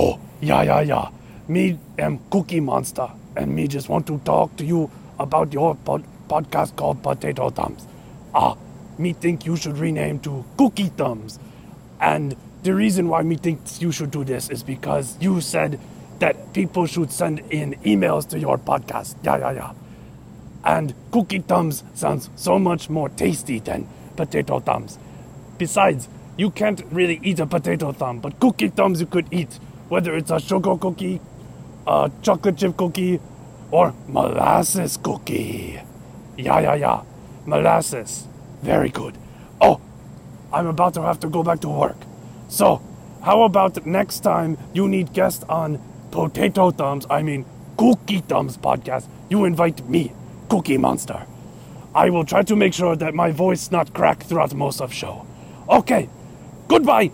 Oh, yeah, yeah, yeah. Me am Cookie Monster, and me just want to talk to you about your pod- podcast called Potato Thumbs. Ah, me think you should rename to Cookie Thumbs. And the reason why me thinks you should do this is because you said that people should send in emails to your podcast. Yeah, yeah, yeah. And Cookie Thumbs sounds so much more tasty than Potato Thumbs. Besides, you can't really eat a potato thumb, but cookie thumbs you could eat, whether it's a sugar cookie, a chocolate chip cookie, or molasses cookie. Yeah, yeah, yeah. Molasses. Very good. Oh, I'm about to have to go back to work. So, how about next time you need guests on Potato Thumbs, I mean Cookie Thumbs podcast, you invite me, Cookie Monster. I will try to make sure that my voice not crack throughout most of show. Okay, goodbye.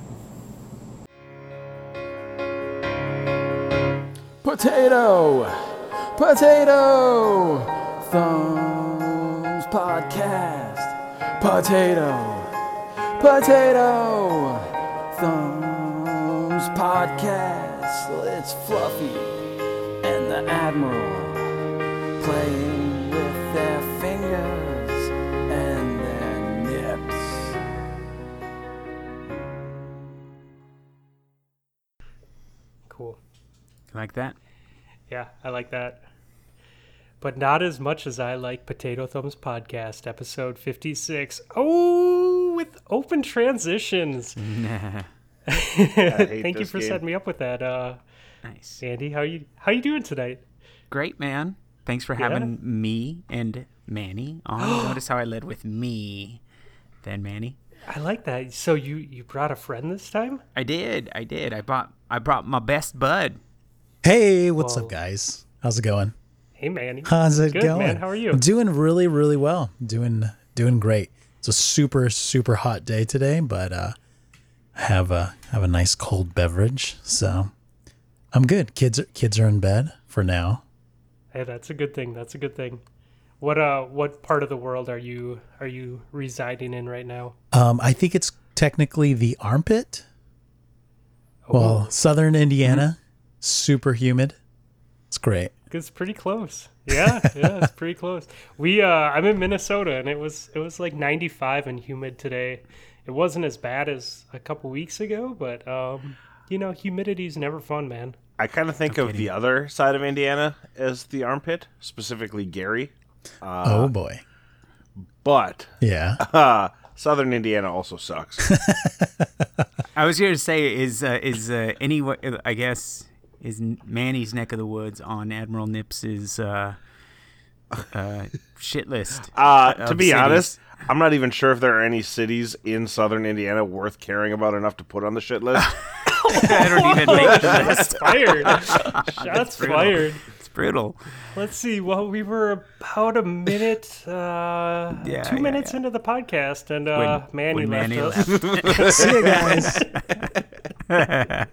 Potato! Potato! Thumbs Podcast. Potato! Potato! Thumbs Podcast. It's Fluffy and the Admiral playing with their fingers and their nips. Cool. Like that? Yeah, I like that. But not as much as I like Potato Thumbs Podcast, episode 56. Oh, with open transitions. Nah. Thank you for game. setting me up with that. Uh, Nice. Andy, how you how you doing tonight? Great, man. Thanks for having me and Manny on. Notice how I led with me, then Manny. I like that. So you you brought a friend this time? I did. I did. I brought. I brought my best bud. Hey, what's Whoa. up, guys? How's it going? Hey, Manny. How's it Good, going? man. How are you? Doing really, really well. Doing, doing great. It's a super, super hot day today, but uh, I have a have a nice cold beverage, so I'm good. Kids, are, kids are in bed for now. Hey, that's a good thing. That's a good thing. What uh what part of the world are you are you residing in right now? Um, I think it's technically the armpit. Well, southern Indiana, super humid. It's great. It's pretty close. Yeah, yeah, it's pretty close. We uh I'm in Minnesota and it was it was like 95 and humid today. It wasn't as bad as a couple weeks ago, but um you know, humidity's never fun, man. I kind of think of the other side of Indiana as the armpit, specifically Gary. oh boy, But yeah. uh, Southern Indiana also sucks. I was here to say is uh, is uh, any I guess is Manny's neck of the woods on Admiral Nips's uh, uh, shit list. Uh, to be cities. honest, I'm not even sure if there are any cities in Southern Indiana worth caring about enough to put on the shit list. I don't even make the list. Fired. Shots brutal. fired. It's brutal. Let's see. Well, we were about a minute, uh, Yeah, two yeah, minutes yeah. into the podcast, and uh, Manny when left Manny us. left. See you guys.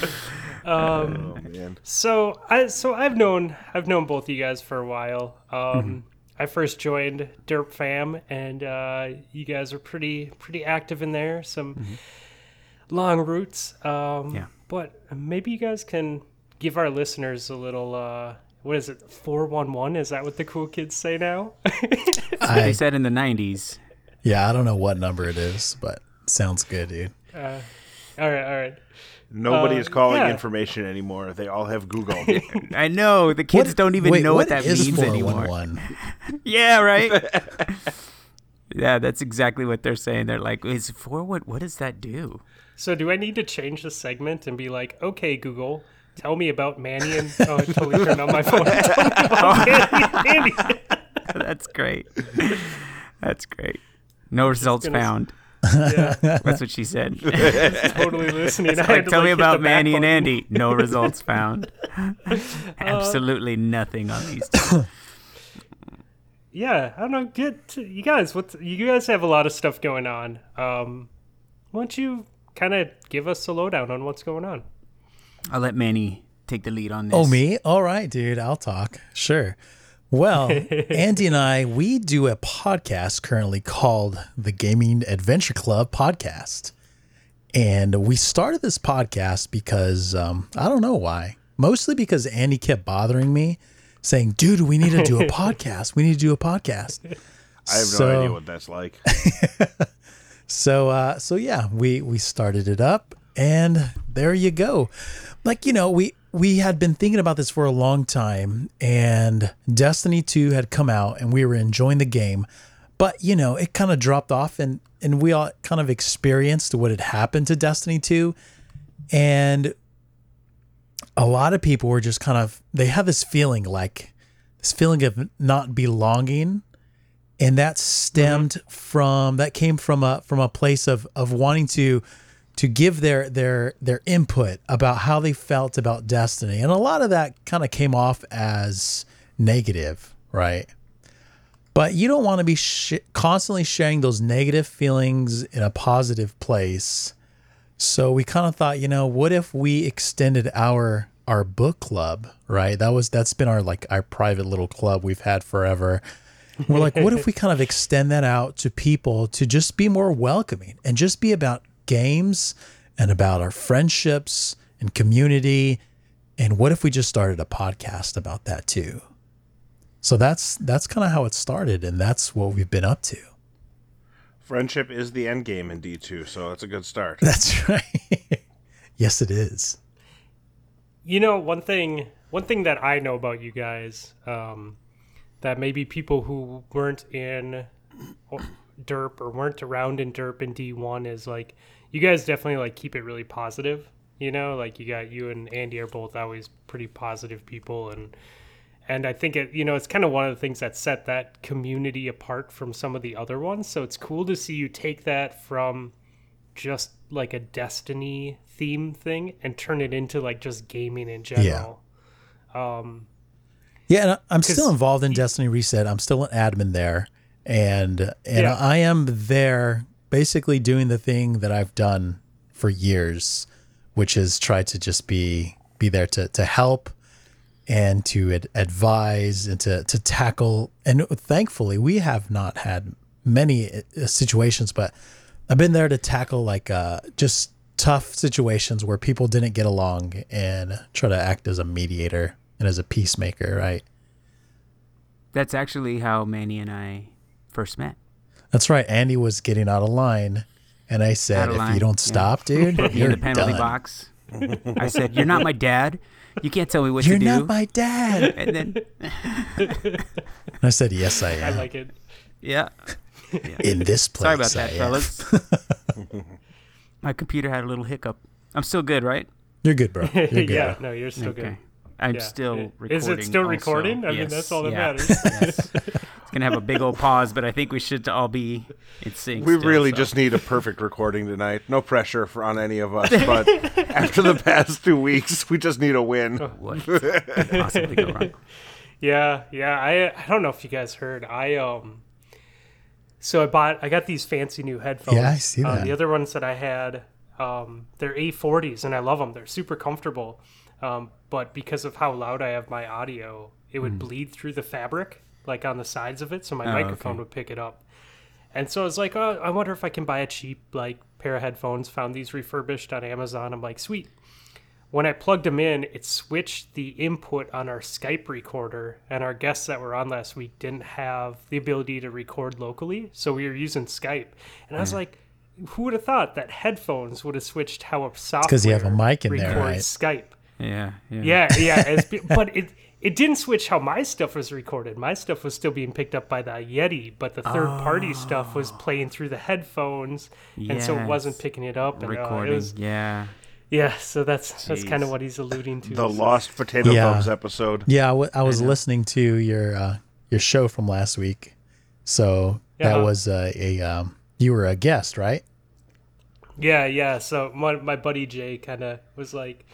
oh man, So I so I've known I've known both you guys for a while. Um, I first joined Derp Fam, and uh, you guys are pretty pretty active in there. Some long roots. Um, Yeah. But maybe you guys can give our listeners a little. Uh, what is it? Four one one? Is that what the cool kids say now? they I, said in the '90s. yeah, I don't know what number it is, but sounds good, dude. all right, all right. Nobody Uh, is calling yeah. information anymore. They all have Google. I know the kids What- don't even wait, know what, that is means anymore. Yeah, right. yeah, that's exactly what they're saying. They're like, "Is four what? What does that do?" So do I need to change the segment and be like, okay, Google, tell me about Manny and oh, I totally turned on my phone. Tell Manny that's great. That's great. No results gonna found. Yeah, That's what she said. totally listening. I like, tell me like, hit about Manny and. Andy. No results found. Absolutely nothing on these two. Yeah, I don't know. Get you guys. What you guys have a lot of stuff going on. Um, why don't you kind of give us a lowdown on what's going on? I'll let Manny take the lead on this. Oh, me? All right, dude. I'll talk. Sure. Well, Andy and I, we do a podcast currently called the Gaming Adventure Club Podcast. And we started this podcast because um, I don't know why. Mostly because Andy kept bothering me, saying, "Dude, we need to do a podcast. We need to do a podcast." I have So- no idea what that's like. So uh so yeah, we we started it up and there you go. Like, you know, we we had been thinking about this for a long time and Destiny 2 had come out and we were enjoying the game. But, you know, it kind of dropped off and and we all kind of experienced what had happened to Destiny 2 and a lot of people were just kind of they have this feeling like this feeling of not belonging. And that stemmed mm-hmm. from that came from a from a place of of wanting to to give their their their input about how they felt about destiny. And a lot of that kind of came off as negative right? But you don't want to be sh- constantly sharing those negative feelings in a positive place. So we kind of thought you know what if we extended our our book club right? That was that's been our like our private little club we've had forever. We're like, what if we kind of extend that out to people to just be more welcoming and just be about games and about our friendships and community? And what if we just started a podcast about that too? So that's that's kind of how it started, and that's what we've been up to. Friendship is the end game in D2, so that's a good start. That's right. yes, it is. You know, one thing one thing that I know about you guys, um, that maybe people who weren't in derp or weren't around in derp in d1 is like you guys definitely like keep it really positive you know like you got you and andy are both always pretty positive people and and i think it you know it's kind of one of the things that set that community apart from some of the other ones so it's cool to see you take that from just like a destiny theme thing and turn it into like just gaming in general um Yeah, and I'm still involved in Destiny Reset. I'm still an admin there, and and Yeah. I am there basically doing the thing that I've done for years, which is try to just be be there to to help and to ad- advise and to to tackle. And thankfully, we have not had many uh, situations, but I've been there to tackle like uh, just tough situations where people didn't get along and try to act as a mediator and as a peacemaker, right? That's actually how Manny and I first met. That's right. Andy was getting out of line, and I said, "If line, you don't yeah. stop, dude, Put you're in the penalty done. box. I said, "You're not my dad. You can't tell me what You're to do." You're not my dad." and then, I said, "Yes, I am." i like it yeah. in this place, Sorry about that, I fellas. my computer had a little hiccup. I'm still good, right? You're good, bro. You're good. yeah no you're still good I'm Yeah. still recording. Is it still also. recording? I mean, that's all that yeah. matters. Yes. It's gonna have a big old pause, but I think we should all be in sync. We still, really so. just need a perfect recording tonight. No pressure for on any of us, but after the past two weeks, we just need a win. what could possibly go wrong. Yeah, yeah. I I don't know if you guys heard. I um. So I bought. I got these fancy new headphones. Yeah, I see Uh, that. the other ones that I had, um, they're A40s, and I love them. They're super comfortable. Um, but because of how loud I have my audio, it would hmm. bleed through the fabric, like on the sides of it, so my Oh, microphone okay. would pick it up. And so I was like, oh, I wonder if I can buy a cheap like pair of headphones. Found these refurbished on Amazon. I'm like, sweet when I plugged them in, it switched the input on our Skype recorder, and our guests that were on last week didn't have the ability to record locally, so we were using Skype. And I was hmm. like, who would have thought that headphones would have switched how a software 'cause you have a mic in there, records Skype? Yeah, yeah. Yeah, yeah, it's, but it it didn't switch how my stuff was recorded. My stuff was still being picked up by the Yeti, but the third party stuff was playing through the headphones, and so it wasn't picking it up. And, uh, Recording. it was, yeah. yeah, so that's that's kind of what he's alluding to. The So- Lost Potato Yeah. Thumbs episode. Yeah, I, w- I was listening to your uh, your show from last week, so that was uh, a um, you were a guest, right? Yeah, yeah. So my my buddy Jay kind of was like,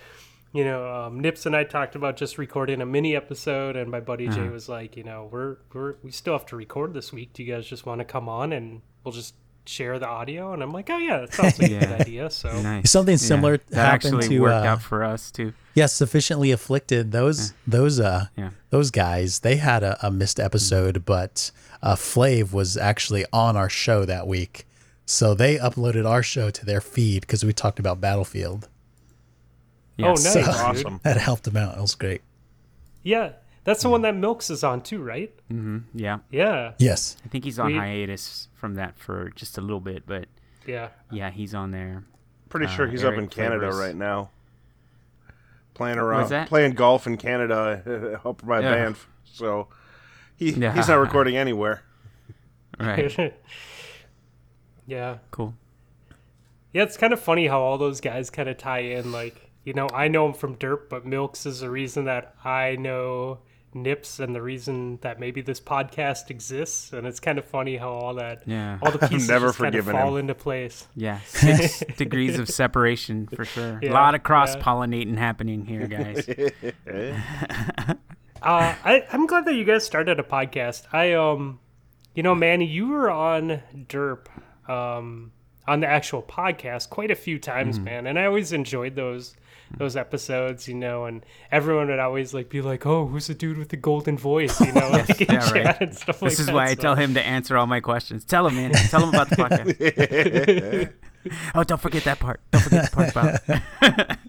you know, um, Nips and I talked about just recording a mini episode, and my buddy Jay was like, you know, we're we're we still have to record this week. Do you guys just want to come on and we'll just share the audio? And I'm like, oh yeah, that sounds like a good idea. So Nice. Something Yeah. similar that happened actually to, worked uh, out for us too. Yeah, sufficiently afflicted. Those those uh Yeah. those guys they had a, a missed episode, but uh, Flav was actually on our show that week, So they uploaded our show to their feed because we talked about Battlefield. Oh, nice, So- Awesome. That helped him out. It was great. Yeah, that's the one that Milks is on too, right? Mm-hmm. Yeah, Yeah, Yes. I think he's on We- hiatus from that for just a little bit, but yeah. yeah, he's on there. Pretty Uh, sure he's up Eric in Canada Flavors. right now. Playing around, that? playing golf in Canada, up by Yeah. Banff. So he, Yeah. he's not recording anywhere. Right, yeah. cool. Yeah, it's kind of funny how all those guys kind of tie in. Like, you know, I know him from Derp, but Milks is the reason that I know Nips and the reason that maybe this podcast exists. And it's kind of funny how all that, Yeah. all the pieces never just kind of fall him. into place. Yeah, six degrees of separation for sure. Yeah, a lot of cross pollinating happening here, guys. Uh, I, I'm glad that you guys started a podcast. I, um, you know, Manny, you were on Derp, um, on the actual podcast quite a few times, Mm-hmm. man, and I always enjoyed those those episodes, you know, and everyone would always like be like, "Oh, who's the dude with the golden voice?" You know, like in yeah, right. chat and stuff like This is that. why I tell him to answer all my questions. Tell him, man. Tell him about the podcast. oh, don't forget that part. Don't forget the part about.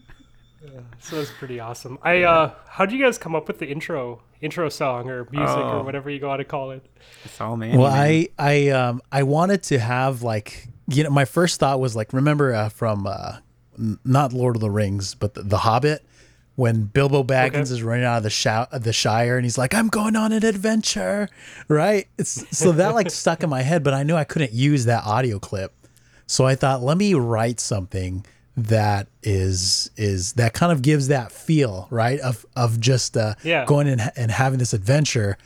So it's pretty awesome. I uh, how do you guys come up with the intro intro song or music Oh. or whatever you got to call it? It's all man. Well, I I um I wanted to have like you know my first thought was like remember uh, from uh n- not Lord of the Rings but the, the Hobbit when Bilbo Baggins Okay. is running out of the shou- the Shire and he's like I'm going on an adventure, right? It's so that like stuck in my head, but I knew I couldn't use that audio clip, so I thought let me write something that is is that kind of gives that feel right of of just uh Yeah. going and, and having this adventure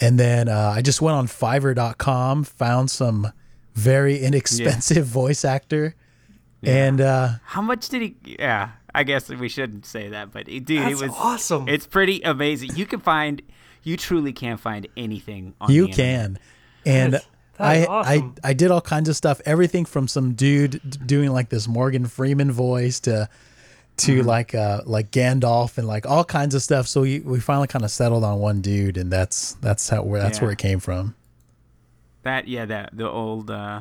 and then uh, I just went on Fiverr.com, found some very inexpensive voice actor, and uh, How much did he? Yeah, I guess we shouldn't say that, but it, dude, That's it was awesome. It's pretty amazing. You can find, you truly can find anything. on you the can. And That is- that I, awesome. I I did all kinds of stuff, everything from some dude doing like this Morgan Freeman voice to to Mm-hmm. like uh like Gandalf and like all kinds of stuff. So we, we finally kind of settled on one dude, and that's that's how where that's Yeah. where it came from. That yeah, that the old uh,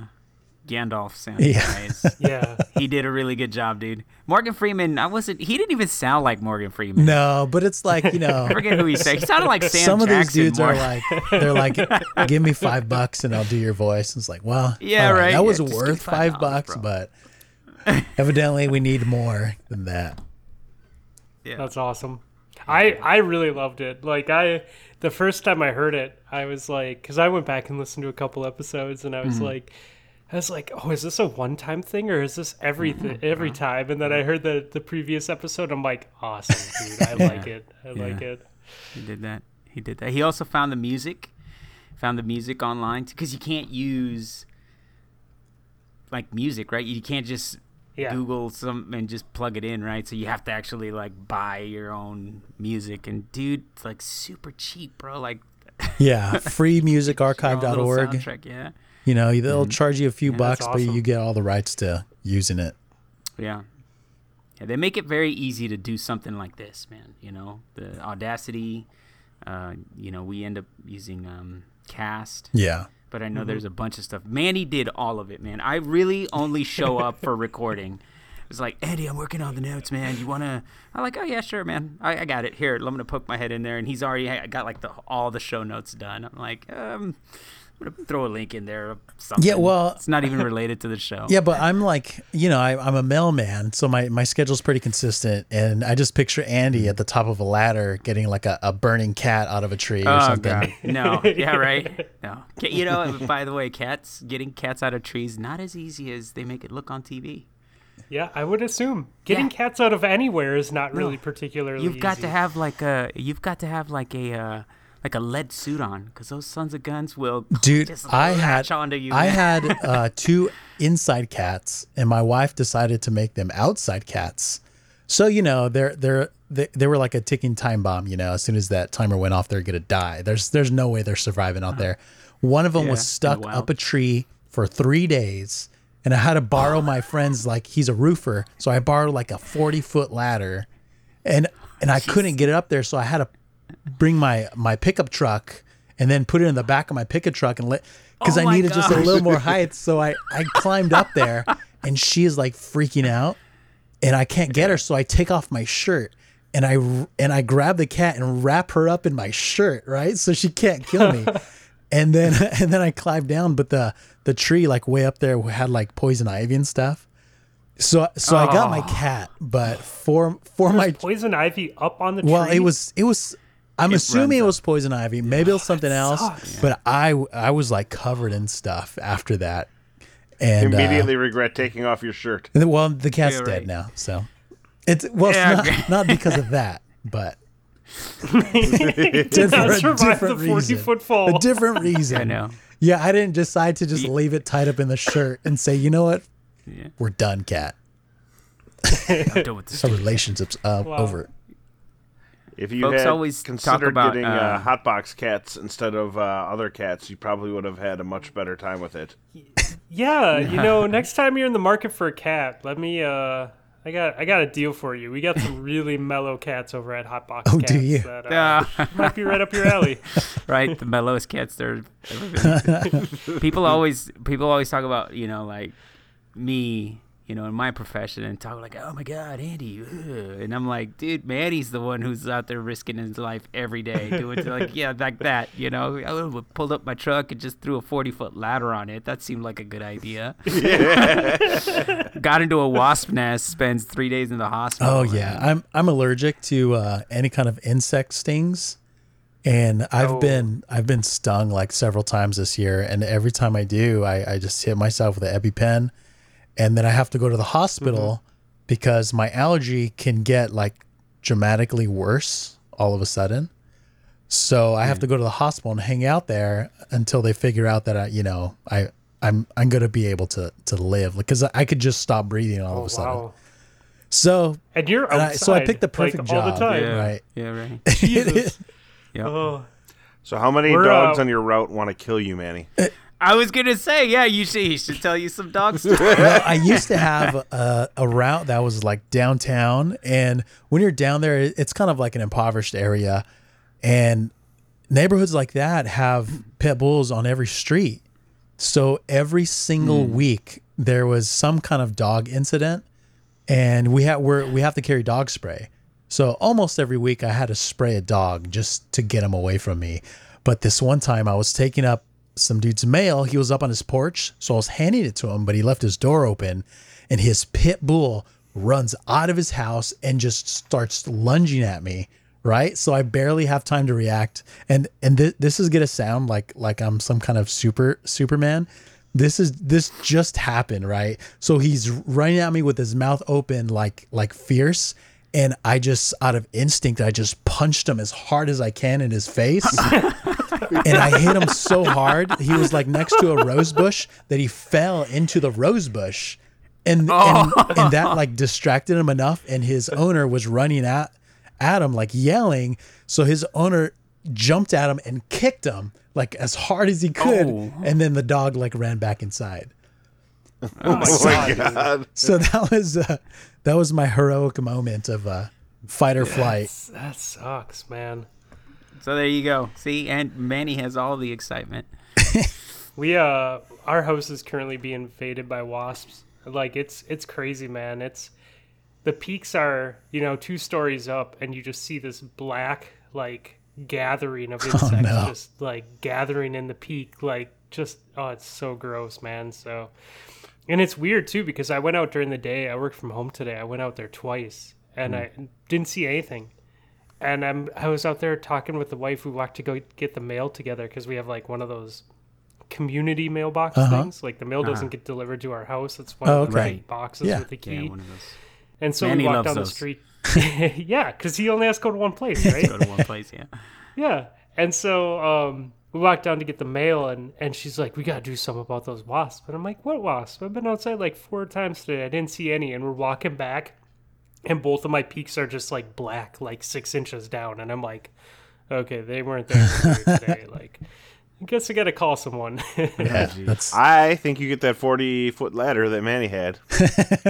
Gandalf sound. Yeah. Guys. yeah. he did a really good job, dude. Morgan Freeman, I wasn't. He didn't even sound like Morgan Freeman. No, but it's like you know. I forget who he said. He sounded like Sam some of these dudes more. are like they're like give me five bucks and i'll do your voice it's like well Yeah, all right. that was Yeah, just worth five $5, bucks bro. but evidently we need more than that yeah. That's awesome. I I really loved it. Like I the first time I heard it, I was like cuz I went back and listened to a couple episodes and I was mm-hmm. like I was like, "Oh, is this a one-time thing or is this every mm-hmm. th- every uh-huh. time?" And then I heard the the previous episode. I'm like, "Awesome, dude. I like it. I like it." He did that. He did that. He also found the music, found the music online because you can't use like music, right? You can't just Yeah. Google some and just plug it in, right? So you have to actually like buy your own music. And dude, it's like super cheap, bro. Like yeah your own little freemusicarchive.org soundtrack, yeah, you know they'll charge you a few that's bucks but you get all the rights to using it yeah. Yeah, they make it very easy to do something like this, man. You know, the Audacity. Uh, you know, we end up using um, Cast. yeah but I know there's a bunch of stuff. Manny did all of it, man. I really only show up for recording. It's like, Andy, I'm working on the notes, man. You wanna? I'm like, oh yeah, sure, man. I, I got it. Here, I'm gonna poke my head in there, and he's already ha- got like the all the show notes done. I'm like, um, I'm gonna throw a link in there. Of something. Yeah, well- it's not even related to the show. yeah but i'm like you know I, i'm a mailman so my, my schedule's pretty consistent and i just picture andy at the top of a ladder getting like a, a burning cat out of a tree or Oh something god, no, yeah, right. No, you know. By the way, cats getting cats out of trees not as easy as they make it look on TV. Yeah, I would assume getting Yeah. cats out of anywhere is not really particularly You've got to have like a you've got to have like a uh, like a lead suit on because those sons of guns will dude i had onto you. i had uh, two inside cats and my wife decided to make them outside cats so you know they're they're they, they were like a ticking time bomb you know as soon as that timer went off they're gonna die there's there's no way they're surviving out there one of them. Yeah, was stuck wild. up a tree for three days and i had to borrow my friend's like he's a roofer so i borrowed like a 40 foot ladder and and i couldn't get it up there so i had to bring my my pickup truck and then put it in the back of my pickup truck and let because Oh I needed just a little more height. So I I climbed up there, and she is like freaking out, and I can't get her. So I take off my shirt. And I and I grab the cat and wrap her up in my shirt, right? So she can't kill me. and then and then I climbed down, but the the tree like way up there had like poison ivy and stuff. So so I got my cat, but for for my Poison ivy up on the well, tree. it was it was. I'm assuming it was poison ivy. Maybe it was something else. sucks. But I I was like covered in stuff after that, and uh, Immediately regret taking off your shirt. and then- well, the cat's Yeah, dead now, so it's well, it's Yeah, not, okay. not because of that, but did for a survive the different 40 reason. foot fall. a different reason. I know. Yeah, I didn't decide to just leave it tied up in the shirt and say, you know what, Yeah. we're done, cat. I'm done with this. Our relationship's uh, Wow. over. If you Folks had always considered about, getting uh, uh, hotbox cats instead of uh, other cats, you probably would have had a much better time with it. Yeah, you know, next time you're in the market for a cat, let me. uh I got I got a deal for you. We got some really mellow cats over at Hotbox Oh, Cats do you? that uh, might be right up your alley. right, the mellowest cats there. ever been. people always people always talk about you know like me you know in my profession and talk like oh my god Andy ugh," and I'm like dude Manny's the one who's out there risking his life every day doing like yeah like that you know? I pulled up my truck and just threw a 40 foot ladder on it. That seemed like a good idea. Got into a wasp nest spends three days in the hospital. Oh yeah, I'm I'm allergic to uh, any kind of insect stings, and I've Oh. been I've been stung like several times this year, and every time I do, I, I just hit myself with an EpiPen, and then I have to go to the hospital because my allergy can get like dramatically worse all of a sudden. So I have to go to the hospital and hang out there until they figure out that I, you know, I I'm I'm gonna be able to to live because I could just stop breathing all Oh of a sudden. wow! So And you're and I- outside. so I picked the like, perfect all the job. time. yeah Right. yeah right Jesus. yeah oh. So, how many We're, dogs uh, on your route want to kill you, Manny? I was gonna say yeah you should he should tell you some dog stories well, I used to have a, a route that was like downtown, and when you're down there, it's kind of like an impoverished area, and neighborhoods like that have pit bulls on every street. So every single hmm. week there was some kind of dog incident, and we have we're, we have to carry dog spray. So almost every week I had to spray a dog just to get him away from me. But this one time I was taking up some dude's mail. He was up on his porch, so I was handing it to him, but he left his door open, and his pit bull runs out of his house and just starts lunging at me. Right, so I barely have time to react, and and th- this is gonna sound like like I'm some kind of super Superman. This is this just happened, right? So he's running at me with his mouth open, like like fierce, and I just out of instinct, I just punched him as hard as I can in his face and I hit him so hard he was like next to a rose bush that he fell into the rose bush, and and, and that like distracted him enough, and his owner was running at at him like yelling, so his owner jumped at him and kicked him like as hard as he could, Oh. and then the dog like ran back inside. Oh my god! God. So that was uh, that was my heroic moment of uh, fight or flight. That sucks, man. So there you go. See, and Manny has all the excitement. We uh, our house is currently being invaded by wasps. Like it's it's crazy, man. It's the peaks are you know two stories up, and you just see this black like gathering of insects, no. just like gathering in the peak, like just oh, it's so gross, man. So, and it's weird too because I went out during the day. I worked from home today. I went out there twice, and I didn't see anything. And I'm I was out there talking with the wife. We walked to go get the mail together because we have like one of those community mailbox Uh-huh. things. Like the mail doesn't get delivered to our house. It's one Oh, of the okay. boxes Yeah. with the key. one of those. and so Manny we walked loves down the street. yeah, because he only has to go to one place, right? Go to one place, yeah. yeah. And so um, we walked down to get the mail, and and she's like, "We gotta do something about those wasps." And I'm like, "What wasps? I've been outside like four times today. I didn't see any." And we're walking back, and both of my peaks are just like black, like six inches down. And I'm like, "Okay, they weren't there earlier today." Like, I guess I gotta call someone. Yeah, I think you get that 40 foot ladder that Manny had,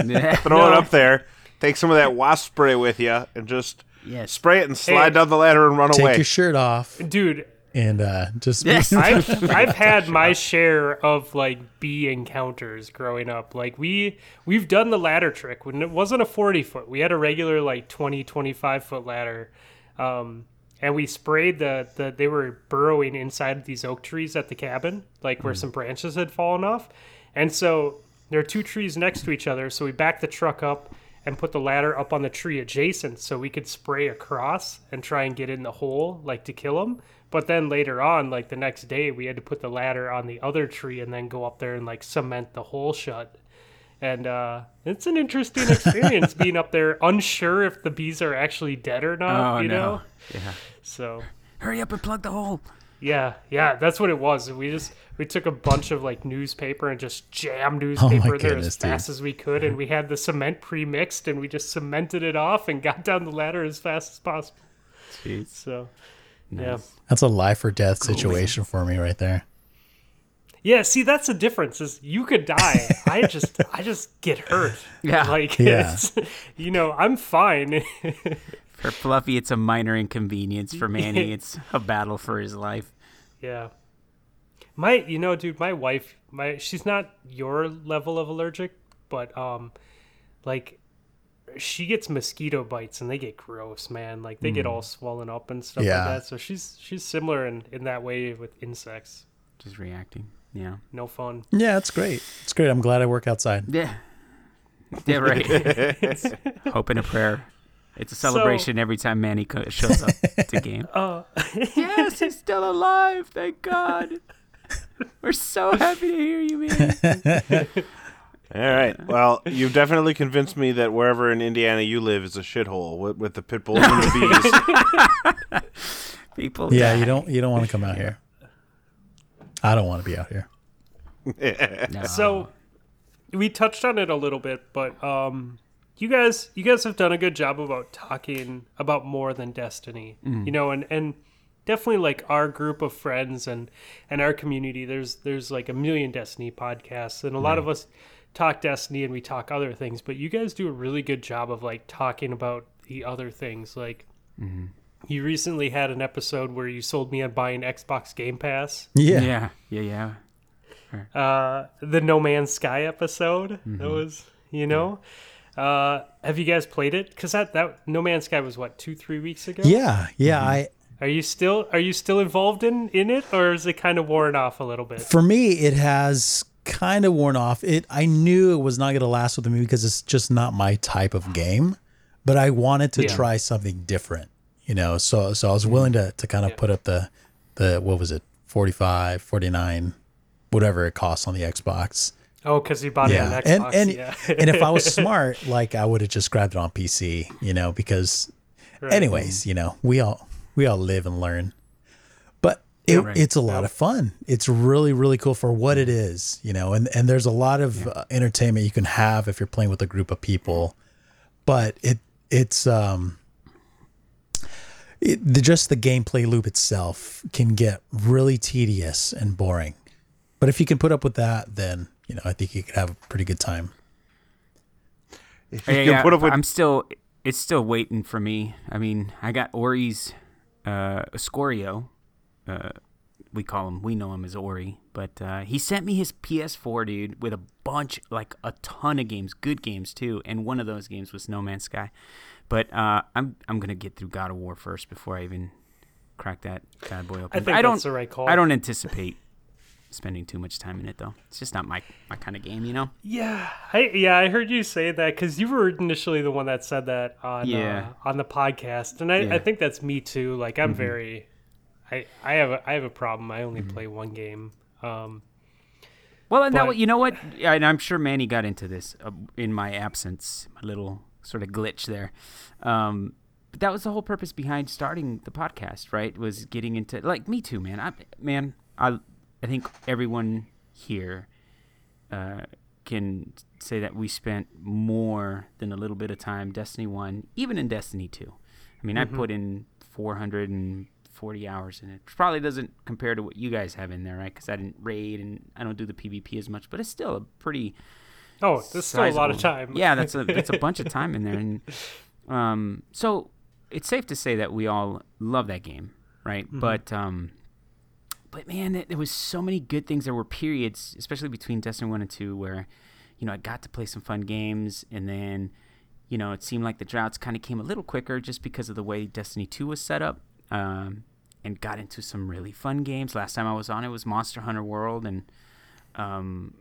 Yeah. throw it up there, take some of that wasp spray with you, and just Yes. spray it and slide Hey. down the ladder and run take away. Take your shirt off. dude and uh, just Yes. I've I've had my share of like bee encounters growing up. Like we we've done the ladder trick when it wasn't a 40 foot. We had a regular like 20 25 foot ladder. Um and we sprayed the, the they were burrowing inside these oak trees at the cabin, like where some branches had fallen off. And so there are two trees next to each other, so we backed the truck up and put the ladder up on the tree adjacent so we could spray across and try and get in the hole like to kill them but then later on like the next day we had to put the ladder on the other tree and then go up there and like cement the hole shut and uh, it's an interesting experience being up there unsure if the bees are actually dead or not Oh, you no. know Yeah. so Hurry up and plug the hole. yeah yeah that's what it was we just we took a bunch of like newspaper and just jammed Oh newspaper there goodness, as dude. fast as we could and we had the cement pre-mixed and we just cemented it off and got down the ladder as fast as possible Jeez. so yeah that's a life or death situation for me right there. Yeah, see that's the difference is you could die. I just I just get hurt. Yeah. Like Yeah. it's you know, I'm fine. For Fluffy, it's a minor inconvenience. For Manny, it's a battle for his life. yeah. My you know, dude, my wife my she's not your level of allergic, but um like she gets mosquito bites and they get gross, man. Like they get all swollen up and stuff Yeah. like that. So she's she's similar in, in that way with insects. Just reacting. Yeah. No fun. Yeah, it's great. It's great. I'm glad I work outside. Yeah. Yeah, right. Hope and a prayer. It's a celebration every time Manny co- shows up to game. Uh yes, he's still alive. Thank God. We're so happy to hear you, man. All right. Well, you've definitely convinced me that wherever in Indiana you live is a shithole with, with the pit bulls and the bees. People. Yeah, die. you don't you don't want to come out here. I don't want to be out here. No. So we touched on it a little bit, but um you guys you guys have done a good job about talking about more than Destiny. You know, and and definitely like our group of friends and and our community there's there's like a million Destiny podcasts and a lot of us talk Destiny and we talk other things, but you guys do a really good job of like talking about the other things like you recently had an episode where you sold me on buying Xbox Game Pass Yeah. yeah, yeah, yeah. uh, the No Man's Sky episode. That was, you know. Uh, have you guys played it? Because that that No Man's Sky was what two three weeks ago. Yeah, yeah. I Are you still are you still involved in in it, or is it kind of worn off a little bit? for me it has kind of worn off. It I knew it was not going to last with me because it's just not my type of game, but I wanted to Yeah. try something different, you know. So so I was mm-hmm. willing to to kind of put up the the what was it? 45, 49 whatever it costs on the Xbox. Oh, because you bought Yeah. it on Xbox. and and yeah. and if I was smart, like I would have just grabbed it on PC, you know, because Right. anyways, you know, we all we all live and learn. But it, right. it's a lot of fun. It's really really cool for what it is, you know. And and there's a lot of uh, entertainment you can have if you're playing with a group of people. But it it's um it, the, just the gameplay loop itself can get really tedious and boring. But if you can put up with that, then you know I think you could have a pretty good time. If you Yeah, can yeah, put up with I'm still. It's still waiting for me. I mean, I got Ori's uh, Scorio. Uh, we call him. We know him as Ori. But uh, he sent me his PS4, dude, with a bunch, like a ton of games, good games too. And one of those games was No Man's Sky. But uh, I'm I'm gonna get through God of War first before I even crack that bad boy open. I think don't. that's the right call. I don't anticipate spending too much time in it though. It's just not my my kind of game, you know. Yeah, I yeah I heard you say that because you were initially the one that said that on Yeah. uh, on the podcast, and I, Yeah. I think that's me too. Like I'm very, I I have a, I have a problem. I only play one game. Um, Well, and that, you know what? And I'm sure Manny got into this uh, in my absence, my little sort of glitch there. Um, but that was the whole purpose behind starting the podcast, right? Was getting into like me too, man. I man, I I think everyone here uh, can say that we spent more than a little bit of time Destiny One, even in Destiny Two. I mean, I put in 440 hours in it. Which probably doesn't compare to what you guys have in there, right? Because I didn't raid and I don't do the PvP as much, but it's still a pretty oh, there's still a lot of time. Yeah, that's a that's a bunch of time in there, and um, so it's safe to say that we all love that game, right? Mm-hmm. But um, but man, there- there was so many good things. There were periods, especially between Destiny One and Two, where you know I got to play some fun games, and then you know it seemed like the droughts kind of came a little quicker just because of the way Destiny Two was set up. Um, and got into some really fun games. Last time I was on it was Monster Hunter World, and um,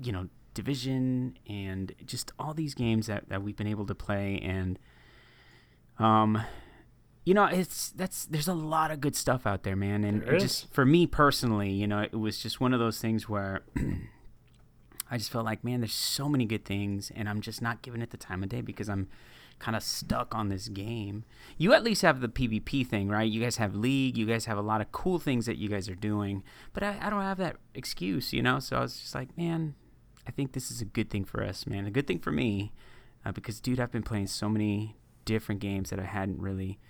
you know Division, and just all these games that, that we've been able to play, and um, you know, it's that's there's a lot of good stuff out there, man. And There just for me personally, you know, it was just one of those things where I just felt like, man, there's so many good things, and I'm just not giving it the time of day because I'm kind of stuck on this game. You at least have the PvP thing, right? You guys have League, you guys have a lot of cool things that you guys are doing, but I, I don't have that excuse, you know. So I was just like, man, I think this is a good thing for us, man. A good thing for me, uh, because dude, I've been playing so many different games that I hadn't really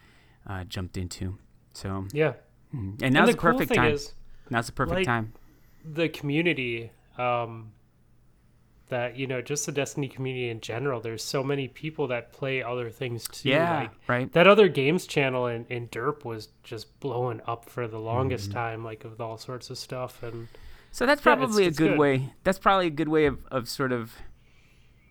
uh, jumped into. So, Yeah. mm. and now's the the, cool perfect time. is, now's the perfect like, time. the community um that you know just the destiny community in general there's so many people that play other things too Yeah, like right. that other games channel in, in derp was just blowing up for the longest Mm-hmm. time like with all sorts of stuff and So that's Yeah, it's- probably it's a good, good. way. That's probably a good way of, of sort of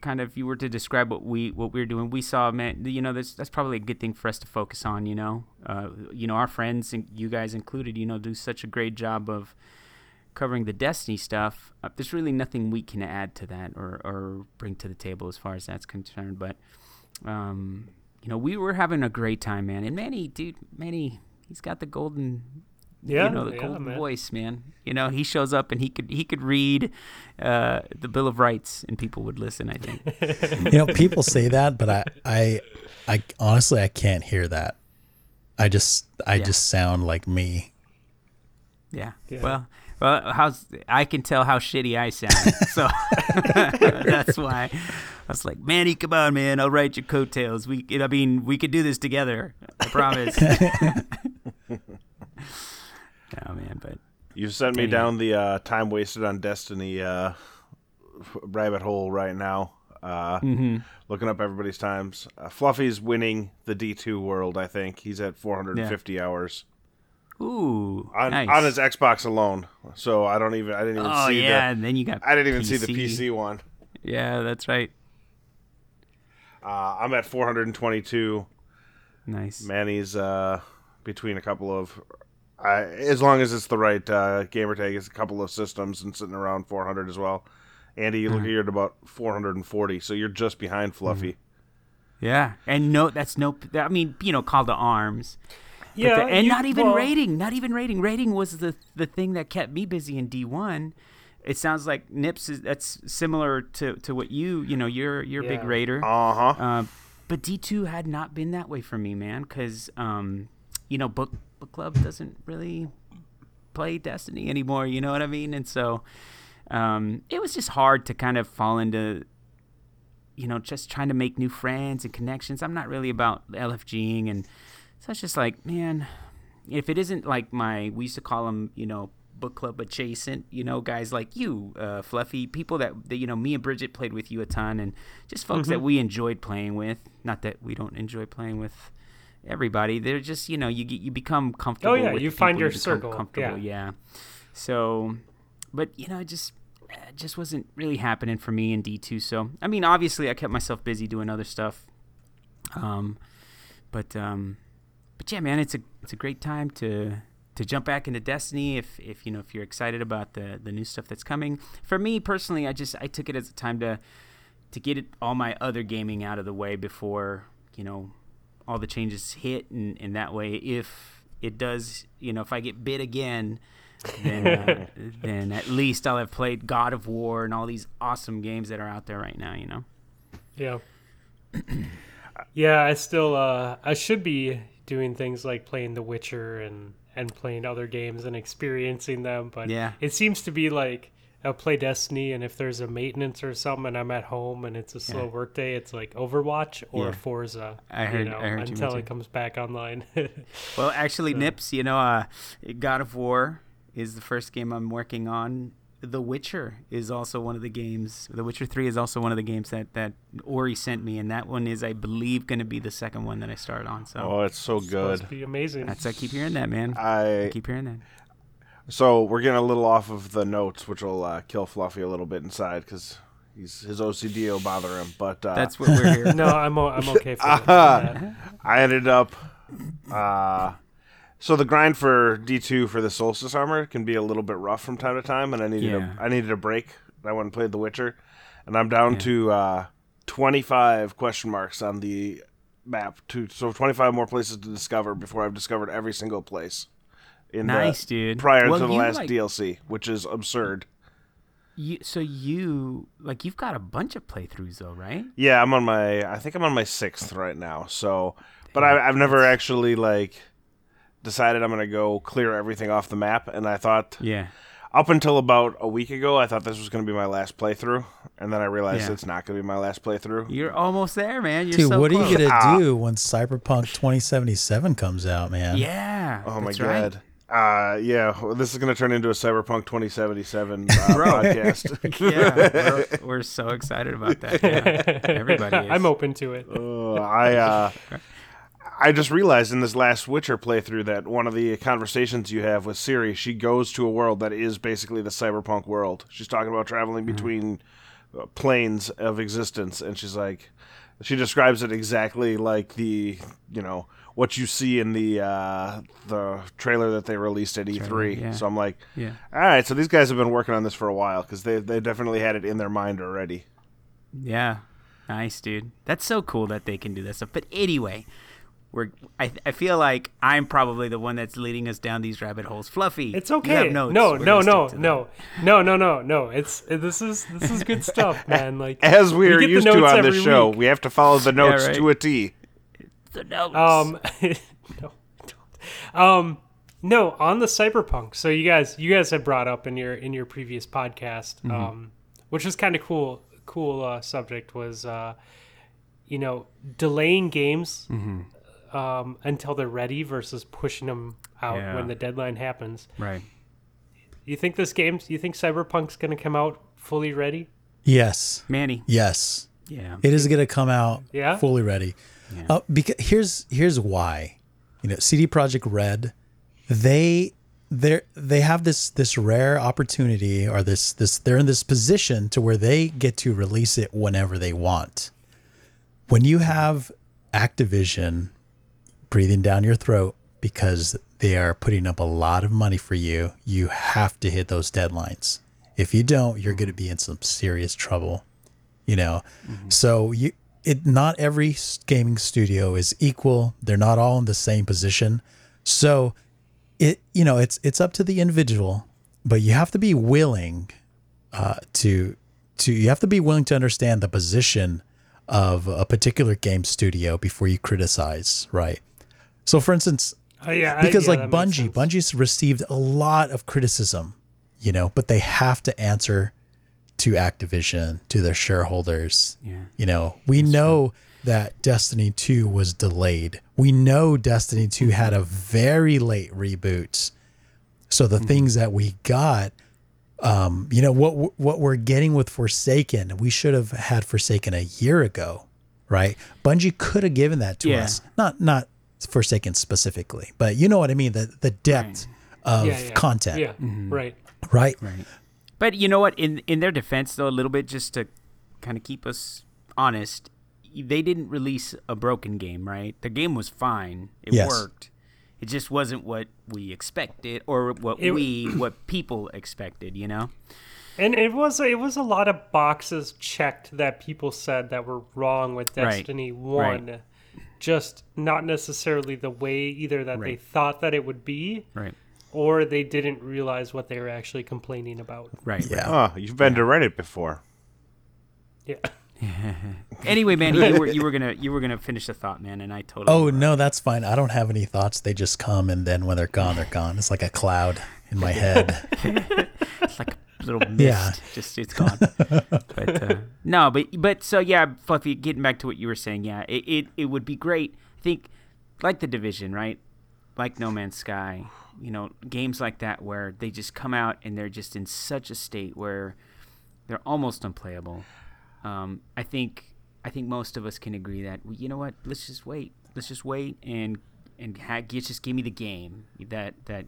kind of if you were to describe what we what we were doing. We saw man, you know, that's that's probably a good thing for us to focus on. You know, uh, you know, our friends and you guys included, you know, do such a great job of covering the Destiny stuff. Uh, there's really nothing we can add to that or or bring to the table as far as that's concerned. But um, you know, we were having a great time, man. And Manny, dude, Manny, he's got the golden Yeah, you know the yeah, golden man. voice, man. You know, he shows up and he could he could read uh, the Bill of Rights, and people would listen. I think. You know, people say that, but I, I, I honestly, I can't hear that. I just, I Yeah. just sound like me. Yeah. Yeah. Well, well, how's I can tell how shitty I sound, so that's why I was like, Manny, come on, man, I'll write your coattails. We, I mean, we could do this together. I promise. oh man, but You sent me Anyhow. down the uh, time wasted on Destiny uh, rabbit hole right now. Uh, Mm-hmm. Looking up everybody's times. Uh, Fluffy's winning the D2 world. I think he's at 450 hours ooh, on nice. on his Xbox alone. So I don't even. I didn't even oh see yeah, the. and then you got. I didn't even see the PC one. Yeah, that's right. Uh, I'm at 422. Nice. Manny's uh, between a couple of. I as long as it's the right uh, gamer tag, it's a couple of systems and sitting around 400 as well. Andy, you look you're at about 440, so you're just behind Fluffy. Yeah, and no, that's no. I mean, you know, call to arms. But yeah the- and you- not even well, raiding, not even raiding. Raiding was the the thing that kept me busy in D one. It sounds like Nips is that's similar to, to what you you know you're you're a big raider. Uh huh. Uh, but D two had not been that way for me, man, because um, you know book book club doesn't really play Destiny anymore. You know what I mean? And so um, it was just hard to kind of fall into you know just trying to make new friends and connections. I'm not really about LFGing, and so it's just like, man, if it isn't like my we used to call them, you know. Book club adjacent, you know, guys like you, uh, Fluffy, people that, that you know, me and Bridget played with you a ton, and just folks that we enjoyed playing with. Not that we don't enjoy playing with everybody. They're just you know you get you become comfortable. Oh, yeah, you find your become circle, Comfortable, yeah. So, but you know, it just it just wasn't really happening for me in D two. So I mean, obviously, I kept myself busy doing other stuff. Um, but um, yeah, man, it's a it's a great time to to jump back into Destiny if if you know if you're excited about the the new stuff that's coming. For me personally, I just I took it as a time to to get it, all my other gaming out of the way before you know all the changes hit, and, and that way if it does, you know, if I get bit again. then, uh, then at least I'll have played God of War and all these awesome games that are out there right now. You know. Yeah. yeah, I still uh I should be doing things like playing The Witcher and and playing other games and experiencing them, but Yeah. it seems to be like I'll play Destiny and if there's a maintenance or something and I'm at home and it's a slow Yeah. work day, it's like Overwatch or Yeah. Forza. I heard- you know, I heard until it comes back online. Well, actually, Nips, you know, uh, God of War is the first game I'm working on. The Witcher is also one of the games. The Witcher Three is also one of the games that that Ori sent me, and that one is, I believe, going to be the second one that I start on. So Oh, it's so good. to be amazing. that's I keep hearing that, man. I I keep hearing that. So we're getting a little off of the notes, which will uh, kill Fluffy a little bit inside because he's his OCD will bother him. But uh, That's what we're here. No, I'm o- I'm okay for Uh-huh. that. I ended up. Uh, so the grind for D two for the Solstice armor can be a little bit rough from time to time, and I needed Yeah. a I needed a break. I went and played The Witcher, and I'm down to uh, 25 question marks on the map. To so 25 more places to discover before I've discovered every single place. In the- Nice, dude. Prior Well, to the last like- DLC, which is absurd. You, so you like you've got a bunch of playthroughs though, right? Yeah, I'm on my. I think I'm on my sixth right now. So, but I, I've never actually like decided I'm gonna go clear everything off the map. And I thought Yeah. up until about a week ago, I thought this was gonna be my last playthrough, and then I realized Yeah. it's not gonna be my last playthrough. You're almost there, man. You're Dude, so what are you gonna Ah. do when Cyberpunk 2077 comes out, man? Yeah. Oh my that's right. god. Uh, yeah, well, this is gonna turn into a Cyberpunk 2077 uh, podcast. yeah, we're, we're so excited about that. Yeah. Everybody is. I'm open to it. Uh, I uh, I just realized in this last Witcher playthrough that one of the conversations you have with Ciri, she goes to a world that is basically the cyberpunk world. She's talking about traveling between uh, planes of existence, and she's like, she describes it exactly like the you know what you see in the uh, the trailer that they released at E3. yeah. So I'm like, Yeah. all right, so these guys have been working on this for a while because they they definitely had it in their mind already. Yeah. Nice, dude. That's so cool that they can do that stuff. But anyway, we're I, I feel like I'm probably the one that's leading us down these rabbit holes. Fluffy. It's you okay. have notes. No, We're no, gonna no, them. no, no, no, no, no. It's this is this is good stuff, man. Like As we are used to on this show, week. we have to follow the notes right. to a T. The notes. Um, no, don't. Um, no, on the cyberpunk. So you guys, you guys had brought up in your in your previous podcast, Mm-hmm. um, which was kind of cool. Cool uh, subject was, uh, you know, delaying games Mm-hmm. Um, until they're ready versus pushing them out Yeah. when the deadline happens. right. You think this game? You think Cyberpunk's going to come out fully ready? Yes. Manny. Yes. Yeah. It is going to come out Yeah? fully ready. Uh, because here's here's why. You know, CD Projekt Red, they they they have this this rare opportunity or this this they're in this position to where they get to release it whenever they want. When you have Activision breathing down your throat because they are putting up a lot of money for you, you have to hit those deadlines. If you don't, you're going to be in some serious trouble you know? So you it not every gaming studio is equal. They're not all in the same position. So it you know it's it's up to the individual but you have to be willing uh, to to you have to be willing to understand the position of a particular game studio before you criticize right so for instance Oh, yeah, I- because yeah, like Bungie. Bungie's received a lot of criticism, you know, but they have to answer to Activision, to their shareholders. Yeah. You know, we know that Destiny 2 was delayed. We know Destiny 2 had a very late reboot. So Mm-hmm. the things that we got um, you know what what we're getting with Forsaken, we should have had Forsaken a year ago, right? Bungie could have given that to Yeah. us. Not not Forsaken specifically, but you know what I mean, the the depth of Yeah, yeah. content, Yeah, Mm-hmm. right. right? Right. But you know what? In in their defense, though, a little bit just to kind of keep us honest, they didn't release a broken game, right? The game was fine. It Yes. worked. It just wasn't what we expected or what It- we what people expected. You know? And it was it was a lot of boxes checked that people said that were wrong with Right. Destiny One, just not necessarily the way either that they thought that it would be, Right. or they didn't realize what they were actually complaining about. Right. Yeah. Oh, you've been to Reddit before. Yeah, Anyway, man, you were you were gonna you were gonna finish the thought, man, and I totally. Oh no, that's fine. I don't have any thoughts. They just come and then when they're gone, they're gone. It's like a cloud in my head. It's like a little mist. Yeah. Just it's gone. but uh, no, but but so yeah, Fluffy. Getting back to what you were saying, yeah, it, it it would be great. I think like the division, right? Like No Man's Sky, you know, games like that where they just come out and they're just in such a state where they're almost unplayable. Um, I think I think most of us can agree that you know what, let's just wait. Let's just wait and and ha- just give me the game that that